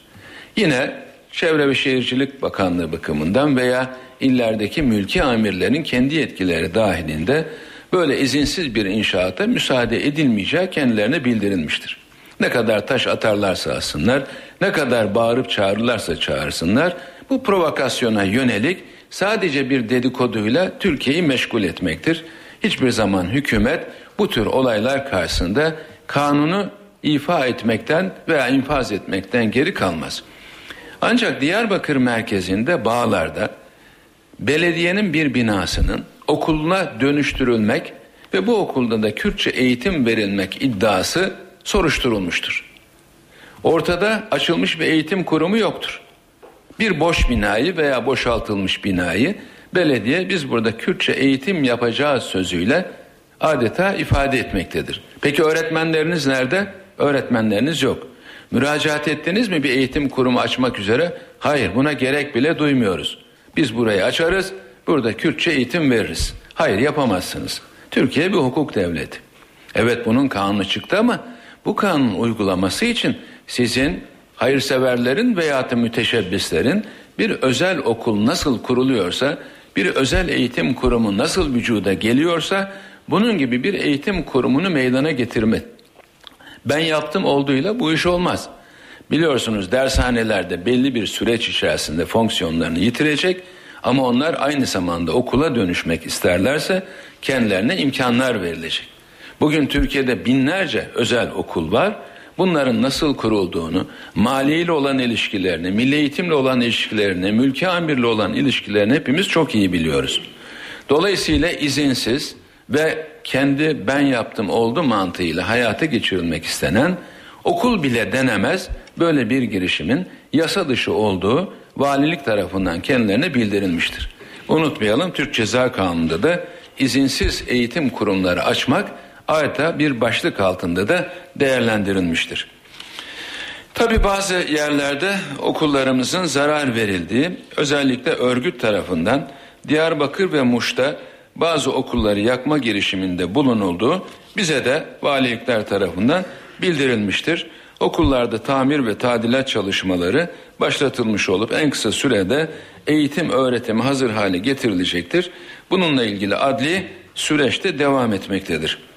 Yine Çevre ve Şehircilik Bakanlığı bakımından veya illerdeki mülki amirlerin kendi yetkileri dahilinde böyle izinsiz bir inşaata müsaade edilmeyeceği kendilerine bildirilmiştir. Ne kadar taş atarlarsa atsınlar, ne kadar bağırıp çağırırlarsa çağırsınlar, bu provokasyona yönelik sadece bir dedikoduyla Türkiye'yi meşgul etmektir. Hiçbir zaman hükümet bu tür olaylar karşısında kanunu ifa etmekten veya infaz etmekten geri kalmaz. Ancak Diyarbakır merkezinde Bağlar'da belediyenin bir binasının okuluna dönüştürülmek ve bu okulda da Kürtçe eğitim verilmek iddiası soruşturulmuştur. Ortada açılmış bir eğitim kurumu yoktur. Bir boş binayı veya boşaltılmış binayı belediye biz burada Kürtçe eğitim yapacağız sözüyle adeta ifade etmektedir. Peki öğretmenleriniz nerede? Öğretmenleriniz yok. Müracaat ettiniz mi bir eğitim kurumu açmak üzere? Hayır buna gerek bile duymuyoruz. Biz burayı açarız, burada Kürtçe eğitim veririz. Hayır yapamazsınız. Türkiye bir hukuk devleti. Evet bunun kanunu çıktı ama bu kanun uygulaması için sizin hayırseverlerin veya da müteşebbislerin bir özel okul nasıl kuruluyorsa, bir özel eğitim kurumu nasıl vücuda geliyorsa bunun gibi bir eğitim kurumunu meydana getirme. Ben yaptım olduğuyla bu iş olmaz. Biliyorsunuz dershanelerde belli bir süreç içerisinde fonksiyonlarını yitirecek ama onlar aynı zamanda okula dönüşmek isterlerse kendilerine imkanlar verilecek. Bugün Türkiye'de binlerce özel okul var. Bunların nasıl kurulduğunu, maliyeyle olan ilişkilerini, milli eğitimle olan ilişkilerini, mülki amirle olan ilişkilerini hepimiz çok iyi biliyoruz. Dolayısıyla izinsiz ve kendi ben yaptım oldu mantığıyla hayata geçirilmek istenen okul bile denemez böyle bir girişimin yasa dışı olduğu valilik tarafından kendilerine bildirilmiştir. Unutmayalım Türk Ceza Kanunu'nda da izinsiz eğitim kurumları açmak adeta bir başlık altında da değerlendirilmiştir. Tabi bazı yerlerde okullarımızın zarar verildiği özellikle örgüt tarafından Diyarbakır ve Muş'ta bazı okulları yakma girişiminde bulunulduğu bize de valilikler tarafından bildirilmiştir. Okullarda tamir ve tadilat çalışmaları başlatılmış olup en kısa sürede eğitim öğretimi hazır hale getirilecektir. Bununla ilgili adli süreçte devam etmektedir.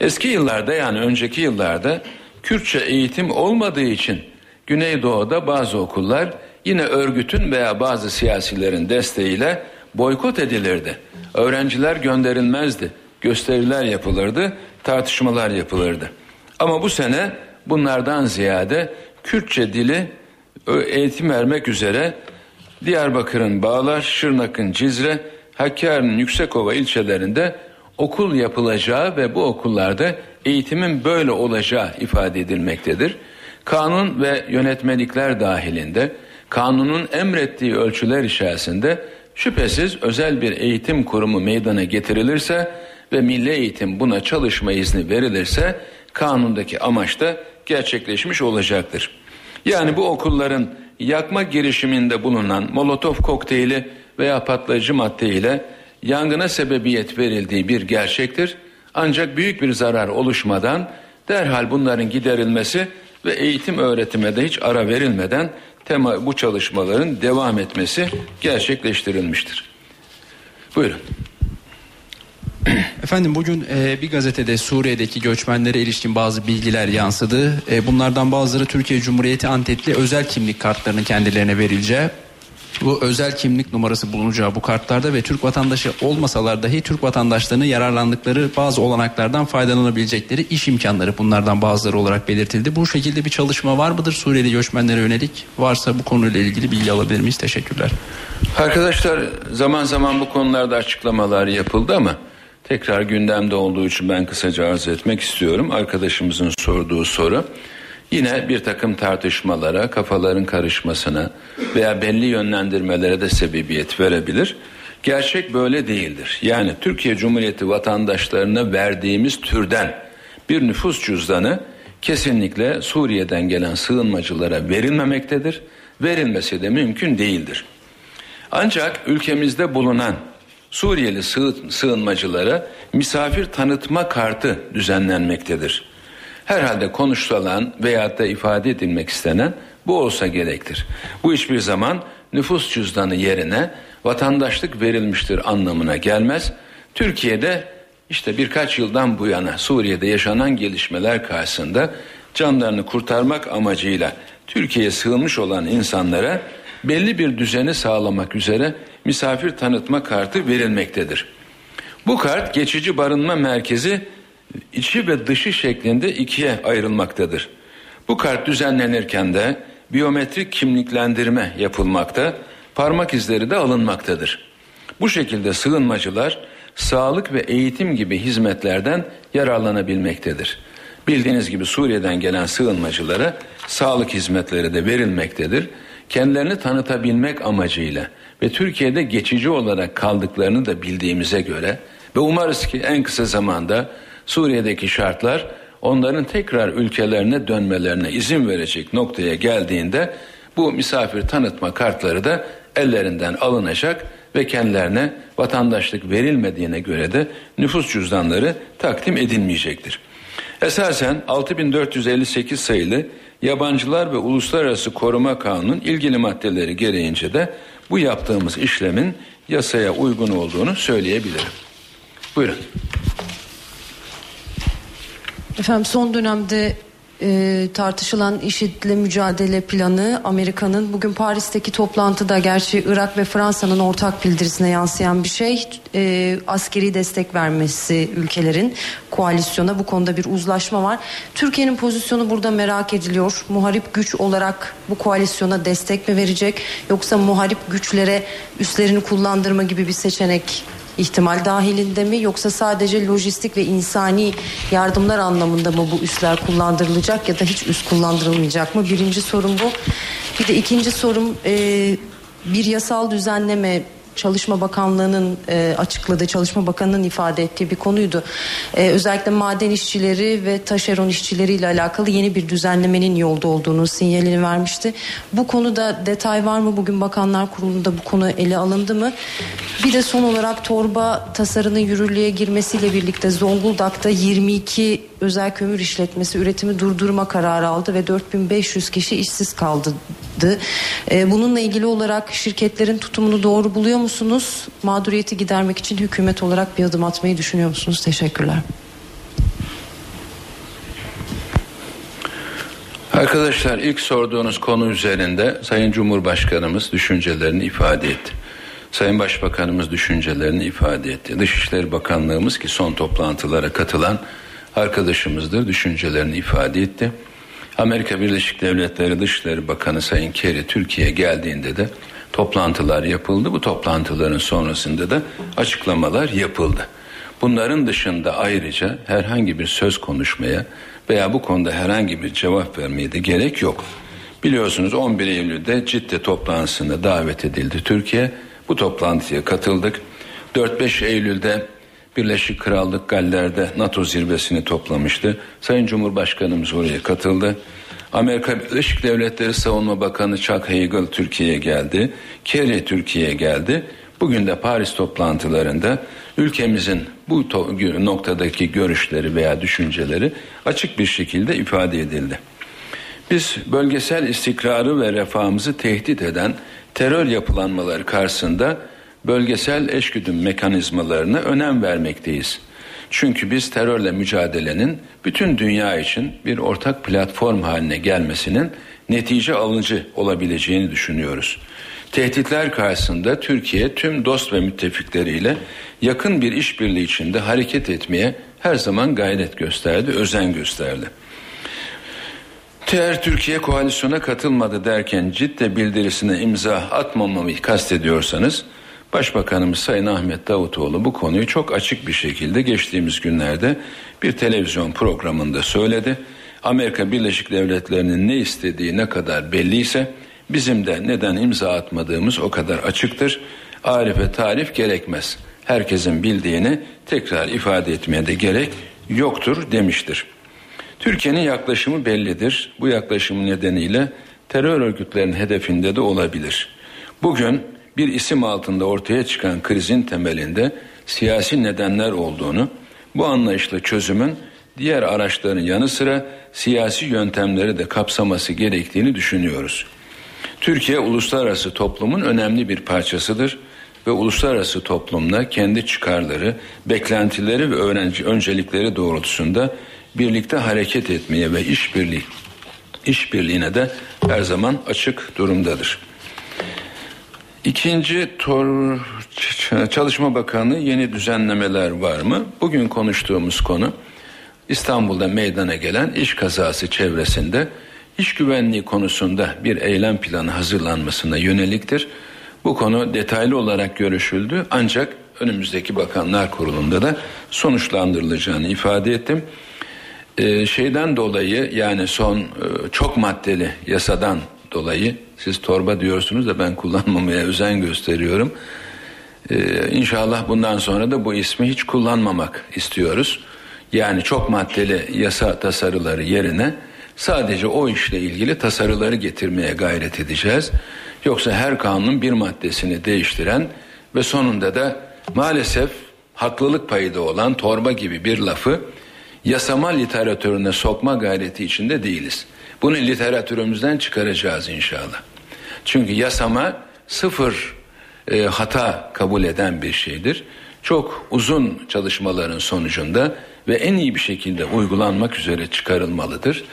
Eski yıllarda yani önceki yıllarda Kürtçe eğitim olmadığı için Güneydoğu'da bazı okullar yine örgütün veya bazı siyasilerin desteğiyle boykot edilirdi. Öğrenciler gönderilmezdi. Gösteriler yapılırdı, tartışmalar yapılırdı. Ama bu sene bunlardan ziyade Kürtçe dili eğitim vermek üzere Diyarbakır'ın Bağlar, Şırnak'ın Cizre, Hakkari'nin Yüksekova ilçelerinde okul yapılacağı ve bu okullarda eğitimin böyle olacağı ifade edilmektedir. Kanun ve yönetmelikler dahilinde kanunun emrettiği ölçüler içerisinde şüphesiz özel bir eğitim kurumu meydana getirilirse ve milli eğitim buna çalışma izni verilirse kanundaki amaç da gerçekleşmiş olacaktır. Yani bu okulların yakma girişiminde bulunan molotof kokteyli veya patlayıcı madde ile yangına sebebiyet verildiği bir gerçektir. Ancak büyük bir zarar oluşmadan derhal bunların giderilmesi ve eğitim öğretime de hiç ara verilmeden tema bu çalışmaların devam etmesi gerçekleştirilmiştir. Buyurun. Efendim bugün e, bir gazetede Suriye'deki göçmenlere ilişkin bazı bilgiler yansıdı. E, bunlardan bazıları Türkiye Cumhuriyeti Antepli özel kimlik kartlarının kendilerine verileceği, bu özel kimlik numarası bulunacağı bu kartlarda ve Türk vatandaşı olmasalar dahi Türk vatandaşlarını yararlandıkları bazı olanaklardan faydalanabilecekleri iş imkanları bunlardan bazıları olarak belirtildi. Bu şekilde bir çalışma var mıdır Suriyeli göçmenlere yönelik? Varsa bu konuyla ilgili bilgi alabilir miyiz? Teşekkürler. Arkadaşlar zaman zaman bu konularda açıklamalar yapıldı ama tekrar gündemde olduğu için ben kısaca arz etmek istiyorum. Arkadaşımızın sorduğu soru yine bir takım tartışmalara, kafaların karışmasına veya belli yönlendirmelere de sebebiyet verebilir. Gerçek böyle değildir. Yani Türkiye Cumhuriyeti vatandaşlarına verdiğimiz türden bir nüfus cüzdanı kesinlikle Suriye'den gelen sığınmacılara verilmemektedir. Verilmesi de mümkün değildir. Ancak ülkemizde bulunan Suriyeli sığınmacılara misafir tanıtma kartı düzenlenmektedir. Herhalde konuşulan veya da ifade edilmek istenen bu olsa gerektir. Bu hiçbir zaman nüfus cüzdanı yerine vatandaşlık verilmiştir anlamına gelmez. Türkiye'de işte birkaç yıldan bu yana Suriye'de yaşanan gelişmeler karşısında canlarını kurtarmak amacıyla Türkiye'ye sığınmış olan insanlara belli bir düzeni sağlamak üzere misafir tanıtma kartı verilmektedir. Bu kart geçici barınma merkezi içi ve dışı şeklinde ikiye ayrılmaktadır. Bu kart düzenlenirken de biyometrik kimliklendirme yapılmakta, parmak izleri de alınmaktadır. Bu şekilde sığınmacılar sağlık ve eğitim gibi hizmetlerden yararlanabilmektedir. Bildiğiniz gibi Suriye'den gelen sığınmacılara sağlık hizmetleri de verilmektedir. Kendilerini tanıtabilmek amacıyla ve Türkiye'de geçici olarak kaldıklarını da bildiğimize göre ve umarız ki en kısa zamanda Suriye'deki şartlar onların tekrar ülkelerine dönmelerine izin verecek noktaya geldiğinde bu misafir tanıtma kartları da ellerinden alınacak ve kendilerine vatandaşlık verilmediğine göre de nüfus cüzdanları takdim edilmeyecektir. Esasen 6458 sayılı Yabancılar ve Uluslararası Koruma Kanunu'nun ilgili maddeleri gereğince de bu yaptığımız işlemin yasaya uygun olduğunu söyleyebilirim. Buyurun. Efendim son dönemde e, tartışılan IŞİD'le mücadele planı Amerika'nın bugün Paris'teki toplantıda gerçi Irak ve Fransa'nın ortak bildirisine yansıyan bir şey e, askeri destek vermesi ülkelerin koalisyona bu konuda bir uzlaşma var. Türkiye'nin pozisyonu burada merak ediliyor. Muharip güç olarak bu koalisyona destek mi verecek yoksa muharip güçlere üslerini kullandırma gibi bir seçenek ihtimal dahilinde mi yoksa sadece lojistik ve insani yardımlar anlamında mı bu üsler kullandırılacak ya da hiç üs kullandırılmayacak mı? Birinci sorum bu. Bir de ikinci sorum e, bir yasal düzenleme Çalışma Bakanlığı'nın e, açıkladığı, Çalışma Bakanı'nın ifade ettiği bir konuydu. E, özellikle maden işçileri ve taşeron işçileriyle alakalı yeni bir düzenlemenin yolda olduğunu sinyalini vermişti. Bu konuda detay var mı? Bugün Bakanlar Kurulu'nda bu konu ele alındı mı? Bir de son olarak torba tasarının yürürlüğe girmesiyle birlikte Zonguldak'ta 22 özel kömür işletmesi üretimi durdurma kararı aldı ve 4500 kişi işsiz kaldı. E, bununla ilgili olarak şirketlerin tutumunu doğru buluyor musunuz? Mağduriyeti gidermek için hükümet olarak bir adım atmayı düşünüyor musunuz? Teşekkürler. Arkadaşlar ilk sorduğunuz konu üzerinde Sayın Cumhurbaşkanımız düşüncelerini ifade etti. Sayın Başbakanımız düşüncelerini ifade etti. Dışişleri Bakanlığımız ki son toplantılara katılan arkadaşımızdır düşüncelerini ifade etti. Amerika Birleşik Devletleri Dışişleri Bakanı Sayın Kerry Türkiye'ye geldiğinde de toplantılar yapıldı. Bu toplantıların sonrasında da açıklamalar yapıldı. Bunların dışında ayrıca herhangi bir söz konuşmaya veya bu konuda herhangi bir cevap vermeye de gerek yok. Biliyorsunuz 11 Eylül'de Cidde toplantısına davet edildi Türkiye. Bu toplantıya katıldık. 4-5 Eylül'de Birleşik Krallık Galler'de NATO zirvesini toplamıştı. Sayın Cumhurbaşkanımız oraya katıldı. Amerika Birleşik Devletleri Savunma Bakanı Chuck Hagel Türkiye'ye geldi. Kerry Türkiye'ye geldi. Bugün de Paris toplantılarında ülkemizin bu noktadaki görüşleri veya düşünceleri açık bir şekilde ifade edildi. Biz bölgesel istikrarı ve refahımızı tehdit eden terör yapılanmaları karşısında bölgesel eşgüdüm mekanizmalarına önem vermekteyiz. Çünkü biz terörle mücadelenin bütün dünya için bir ortak platform haline gelmesinin netice alıcı olabileceğini düşünüyoruz. Tehditler karşısında Türkiye tüm dost ve müttefikleriyle yakın bir işbirliği içinde hareket etmeye her zaman gayret gösterdi, özen gösterdi. Eğer Türkiye koalisyona katılmadı derken ciddi bildirisine imza atmamamı kastediyorsanız Başbakanımız Sayın Ahmet Davutoğlu bu konuyu çok açık bir şekilde geçtiğimiz günlerde bir televizyon programında söyledi. Amerika Birleşik Devletleri'nin ne istediği ne kadar belliyse bizim de neden imza atmadığımız o kadar açıktır. Arife tarif gerekmez. Herkesin bildiğini tekrar ifade etmeye de gerek yoktur demiştir. Türkiye'nin yaklaşımı bellidir. Bu yaklaşımı nedeniyle terör örgütlerinin hedefinde de olabilir. Bugün bir isim altında ortaya çıkan krizin temelinde siyasi nedenler olduğunu, bu anlayışla çözümün diğer araçların yanı sıra siyasi yöntemleri de kapsaması gerektiğini düşünüyoruz. Türkiye uluslararası toplumun önemli bir parçasıdır ve uluslararası toplumla kendi çıkarları, beklentileri ve öğrenci öncelikleri doğrultusunda birlikte hareket etmeye ve işbirliği işbirliğine de her zaman açık durumdadır. İkinci tor Çalışma Bakanı yeni düzenlemeler var mı? Bugün konuştuğumuz konu İstanbul'da meydana gelen iş kazası çevresinde iş güvenliği konusunda bir eylem planı hazırlanmasına yöneliktir. Bu konu detaylı olarak görüşüldü ancak önümüzdeki bakanlar kurulunda da sonuçlandırılacağını ifade ettim. Ee, şeyden dolayı yani son e, çok maddeli yasadan dolayı siz torba diyorsunuz da ben kullanmamaya özen gösteriyorum. Ee, inşallah bundan sonra da bu ismi hiç kullanmamak istiyoruz. Yani çok maddeli yasa tasarıları yerine sadece o işle ilgili tasarıları getirmeye gayret edeceğiz. Yoksa her kanunun bir maddesini değiştiren ve sonunda da maalesef haklılık payı da olan torba gibi bir lafı yasama literatürüne sokma gayreti içinde değiliz. Bunu literatürümüzden çıkaracağız inşallah. Çünkü yasama sıfır e, hata kabul eden bir şeydir. Çok uzun çalışmaların sonucunda ve en iyi bir şekilde uygulanmak üzere çıkarılmalıdır.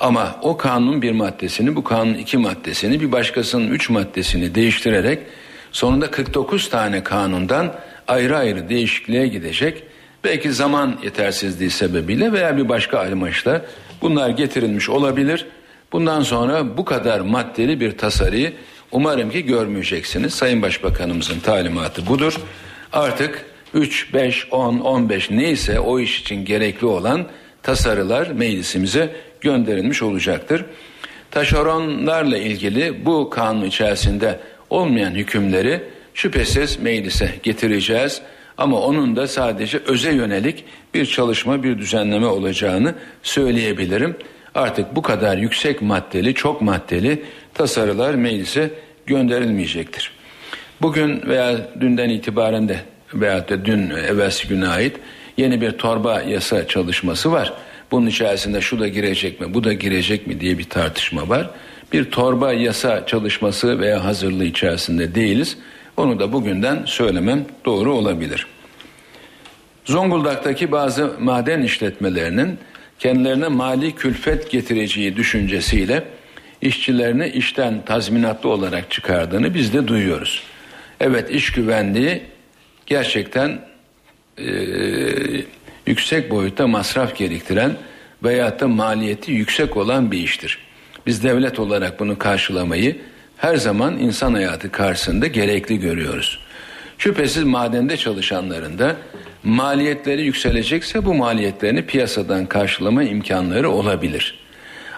Ama o kanunun bir maddesini, bu kanunun iki maddesini, bir başkasının üç maddesini değiştirerek sonunda 49 tane kanundan ayrı ayrı değişikliğe gidecek. Belki zaman yetersizliği sebebiyle veya bir başka amaçla bunlar getirilmiş olabilir. Bundan sonra bu kadar maddeli bir tasarıyı umarım ki görmeyeceksiniz. Sayın Başbakanımızın talimatı budur. Artık 3, 5, 10, 15 neyse o iş için gerekli olan tasarılar meclisimize gönderilmiş olacaktır. Taşeronlarla ilgili bu kanun içerisinde olmayan hükümleri şüphesiz meclise getireceğiz. Ama onun da sadece öze yönelik bir çalışma, bir düzenleme olacağını söyleyebilirim. Artık bu kadar yüksek maddeli, çok maddeli tasarılar meclise gönderilmeyecektir. Bugün veya dünden itibaren de veya da dün evvelsi güne ait yeni bir torba yasa çalışması var. Bunun içerisinde şu da girecek mi, bu da girecek mi diye bir tartışma var. Bir torba yasa çalışması veya hazırlığı içerisinde değiliz. Onu da bugünden söylemem doğru olabilir. Zonguldak'taki bazı maden işletmelerinin kendilerine mali külfet getireceği düşüncesiyle işçilerini işten tazminatlı olarak çıkardığını biz de duyuyoruz. Evet iş güvenliği gerçekten e, yüksek boyutta masraf gerektiren veyahut da maliyeti yüksek olan bir iştir. Biz devlet olarak bunu karşılamayı her zaman insan hayatı karşısında gerekli görüyoruz. Şüphesiz madende çalışanların da maliyetleri yükselecekse bu maliyetlerini piyasadan karşılama imkanları olabilir.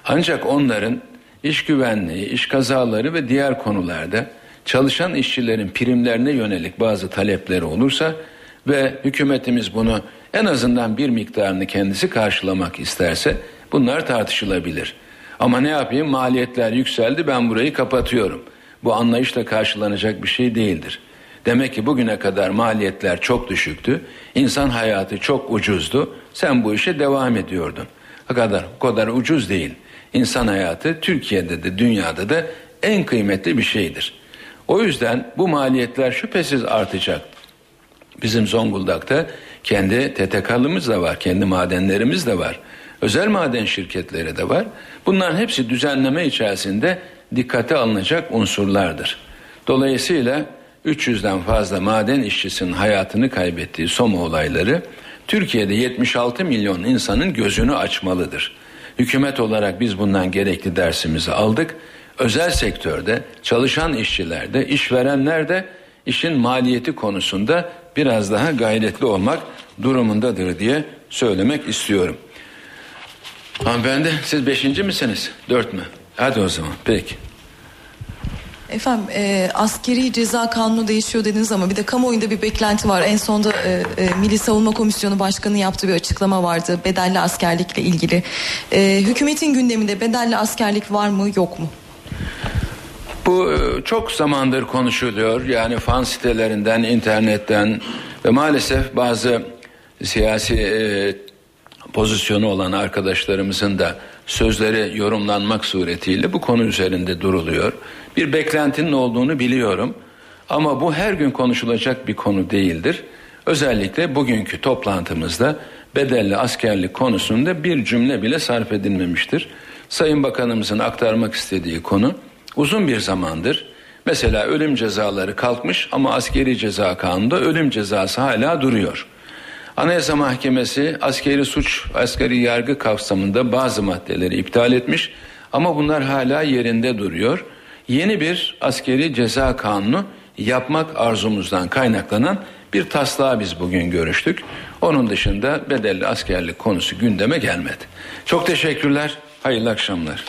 Ancak onların iş güvenliği, iş kazaları ve diğer konularda çalışan işçilerin primlerine yönelik bazı talepleri olursa ve hükümetimiz bunu en azından bir miktarını kendisi karşılamak isterse bunlar tartışılabilir. Ama ne yapayım maliyetler yükseldi ben burayı kapatıyorum. Bu anlayışla karşılanacak bir şey değildir. Demek ki bugüne kadar maliyetler çok düşüktü. İnsan hayatı çok ucuzdu. Sen bu işe devam ediyordun. O kadar, o kadar ucuz değil. İnsan hayatı Türkiye'de de dünyada da en kıymetli bir şeydir. O yüzden bu maliyetler şüphesiz artacak. Bizim Zonguldak'ta kendi TTK'lımız da var, kendi madenlerimiz de var. Özel maden şirketleri de var. Bunların hepsi düzenleme içerisinde dikkate alınacak unsurlardır. Dolayısıyla 300'den fazla maden işçisinin hayatını kaybettiği Soma olayları Türkiye'de 76 milyon insanın gözünü açmalıdır. Hükümet olarak biz bundan gerekli dersimizi aldık. Özel sektörde çalışan işçilerde, işverenler de işin maliyeti konusunda biraz daha gayretli olmak durumundadır diye söylemek istiyorum. Hanımefendi siz beşinci misiniz? Dört mü? Hadi o zaman peki. Efendim e, askeri ceza kanunu değişiyor dediniz ama bir de kamuoyunda bir beklenti var. En sonda e, e, Milli Savunma Komisyonu Başkanı yaptığı bir açıklama vardı bedelli askerlikle ilgili. E, hükümetin gündeminde bedelli askerlik var mı yok mu? Bu e, çok zamandır konuşuluyor. Yani fan sitelerinden, internetten ve maalesef bazı siyasi e, pozisyonu olan arkadaşlarımızın da sözleri yorumlanmak suretiyle bu konu üzerinde duruluyor. Bir beklentinin olduğunu biliyorum ama bu her gün konuşulacak bir konu değildir. Özellikle bugünkü toplantımızda bedelli askerlik konusunda bir cümle bile sarf edilmemiştir. Sayın Bakanımızın aktarmak istediği konu uzun bir zamandır mesela ölüm cezaları kalkmış ama askeri ceza kanunda ölüm cezası hala duruyor. Anayasa Mahkemesi askeri suç, askeri yargı kapsamında bazı maddeleri iptal etmiş Ama bunlar hala yerinde duruyor. Yeni bir askeri ceza kanunu yapmak arzumuzdan kaynaklanan bir taslağı biz bugün görüştük. Onun dışında bedelli askerlik konusu gündeme gelmedi. Çok teşekkürler. Hayırlı akşamlar.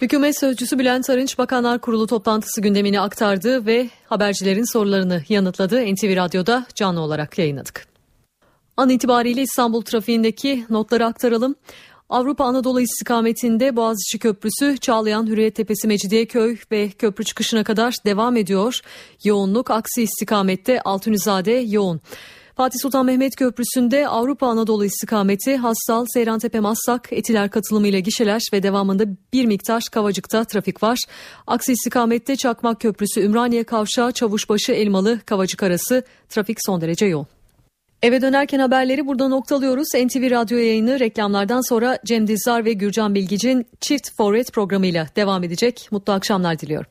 Hükümet Sözcüsü Bülent Arınç Bakanlar Kurulu toplantısı gündemini aktardı ve habercilerin sorularını yanıtladı. NTV Radyo'da canlı olarak yayınladık. An itibariyle İstanbul trafiğindeki notları aktaralım. Avrupa Anadolu istikametinde Boğaziçi Köprüsü, Çağlayan, Hürriyet Tepesi, Mecidiyeköy ve köprü çıkışına kadar devam ediyor. Yoğunluk aksi istikamette Altunizade yoğun. Fatih Sultan Mehmet Köprüsü'nde Avrupa Anadolu istikameti Hassal, Seyrantepe, Massak, Etiler katılımıyla gişeler ve devamında bir miktar Kavacık'ta trafik var. Aksi istikamette Çakmak Köprüsü, Ümraniye Kavşağı, Çavuşbaşı, Elmalı, Kavacık arası trafik son derece yoğun. Eve dönerken haberleri burada noktalıyoruz. NTV Radyo yayını reklamlardan sonra Cem Dizdar ve Gürcan Bilgic'in Çift Forvet programıyla devam edecek. Mutlu akşamlar diliyorum.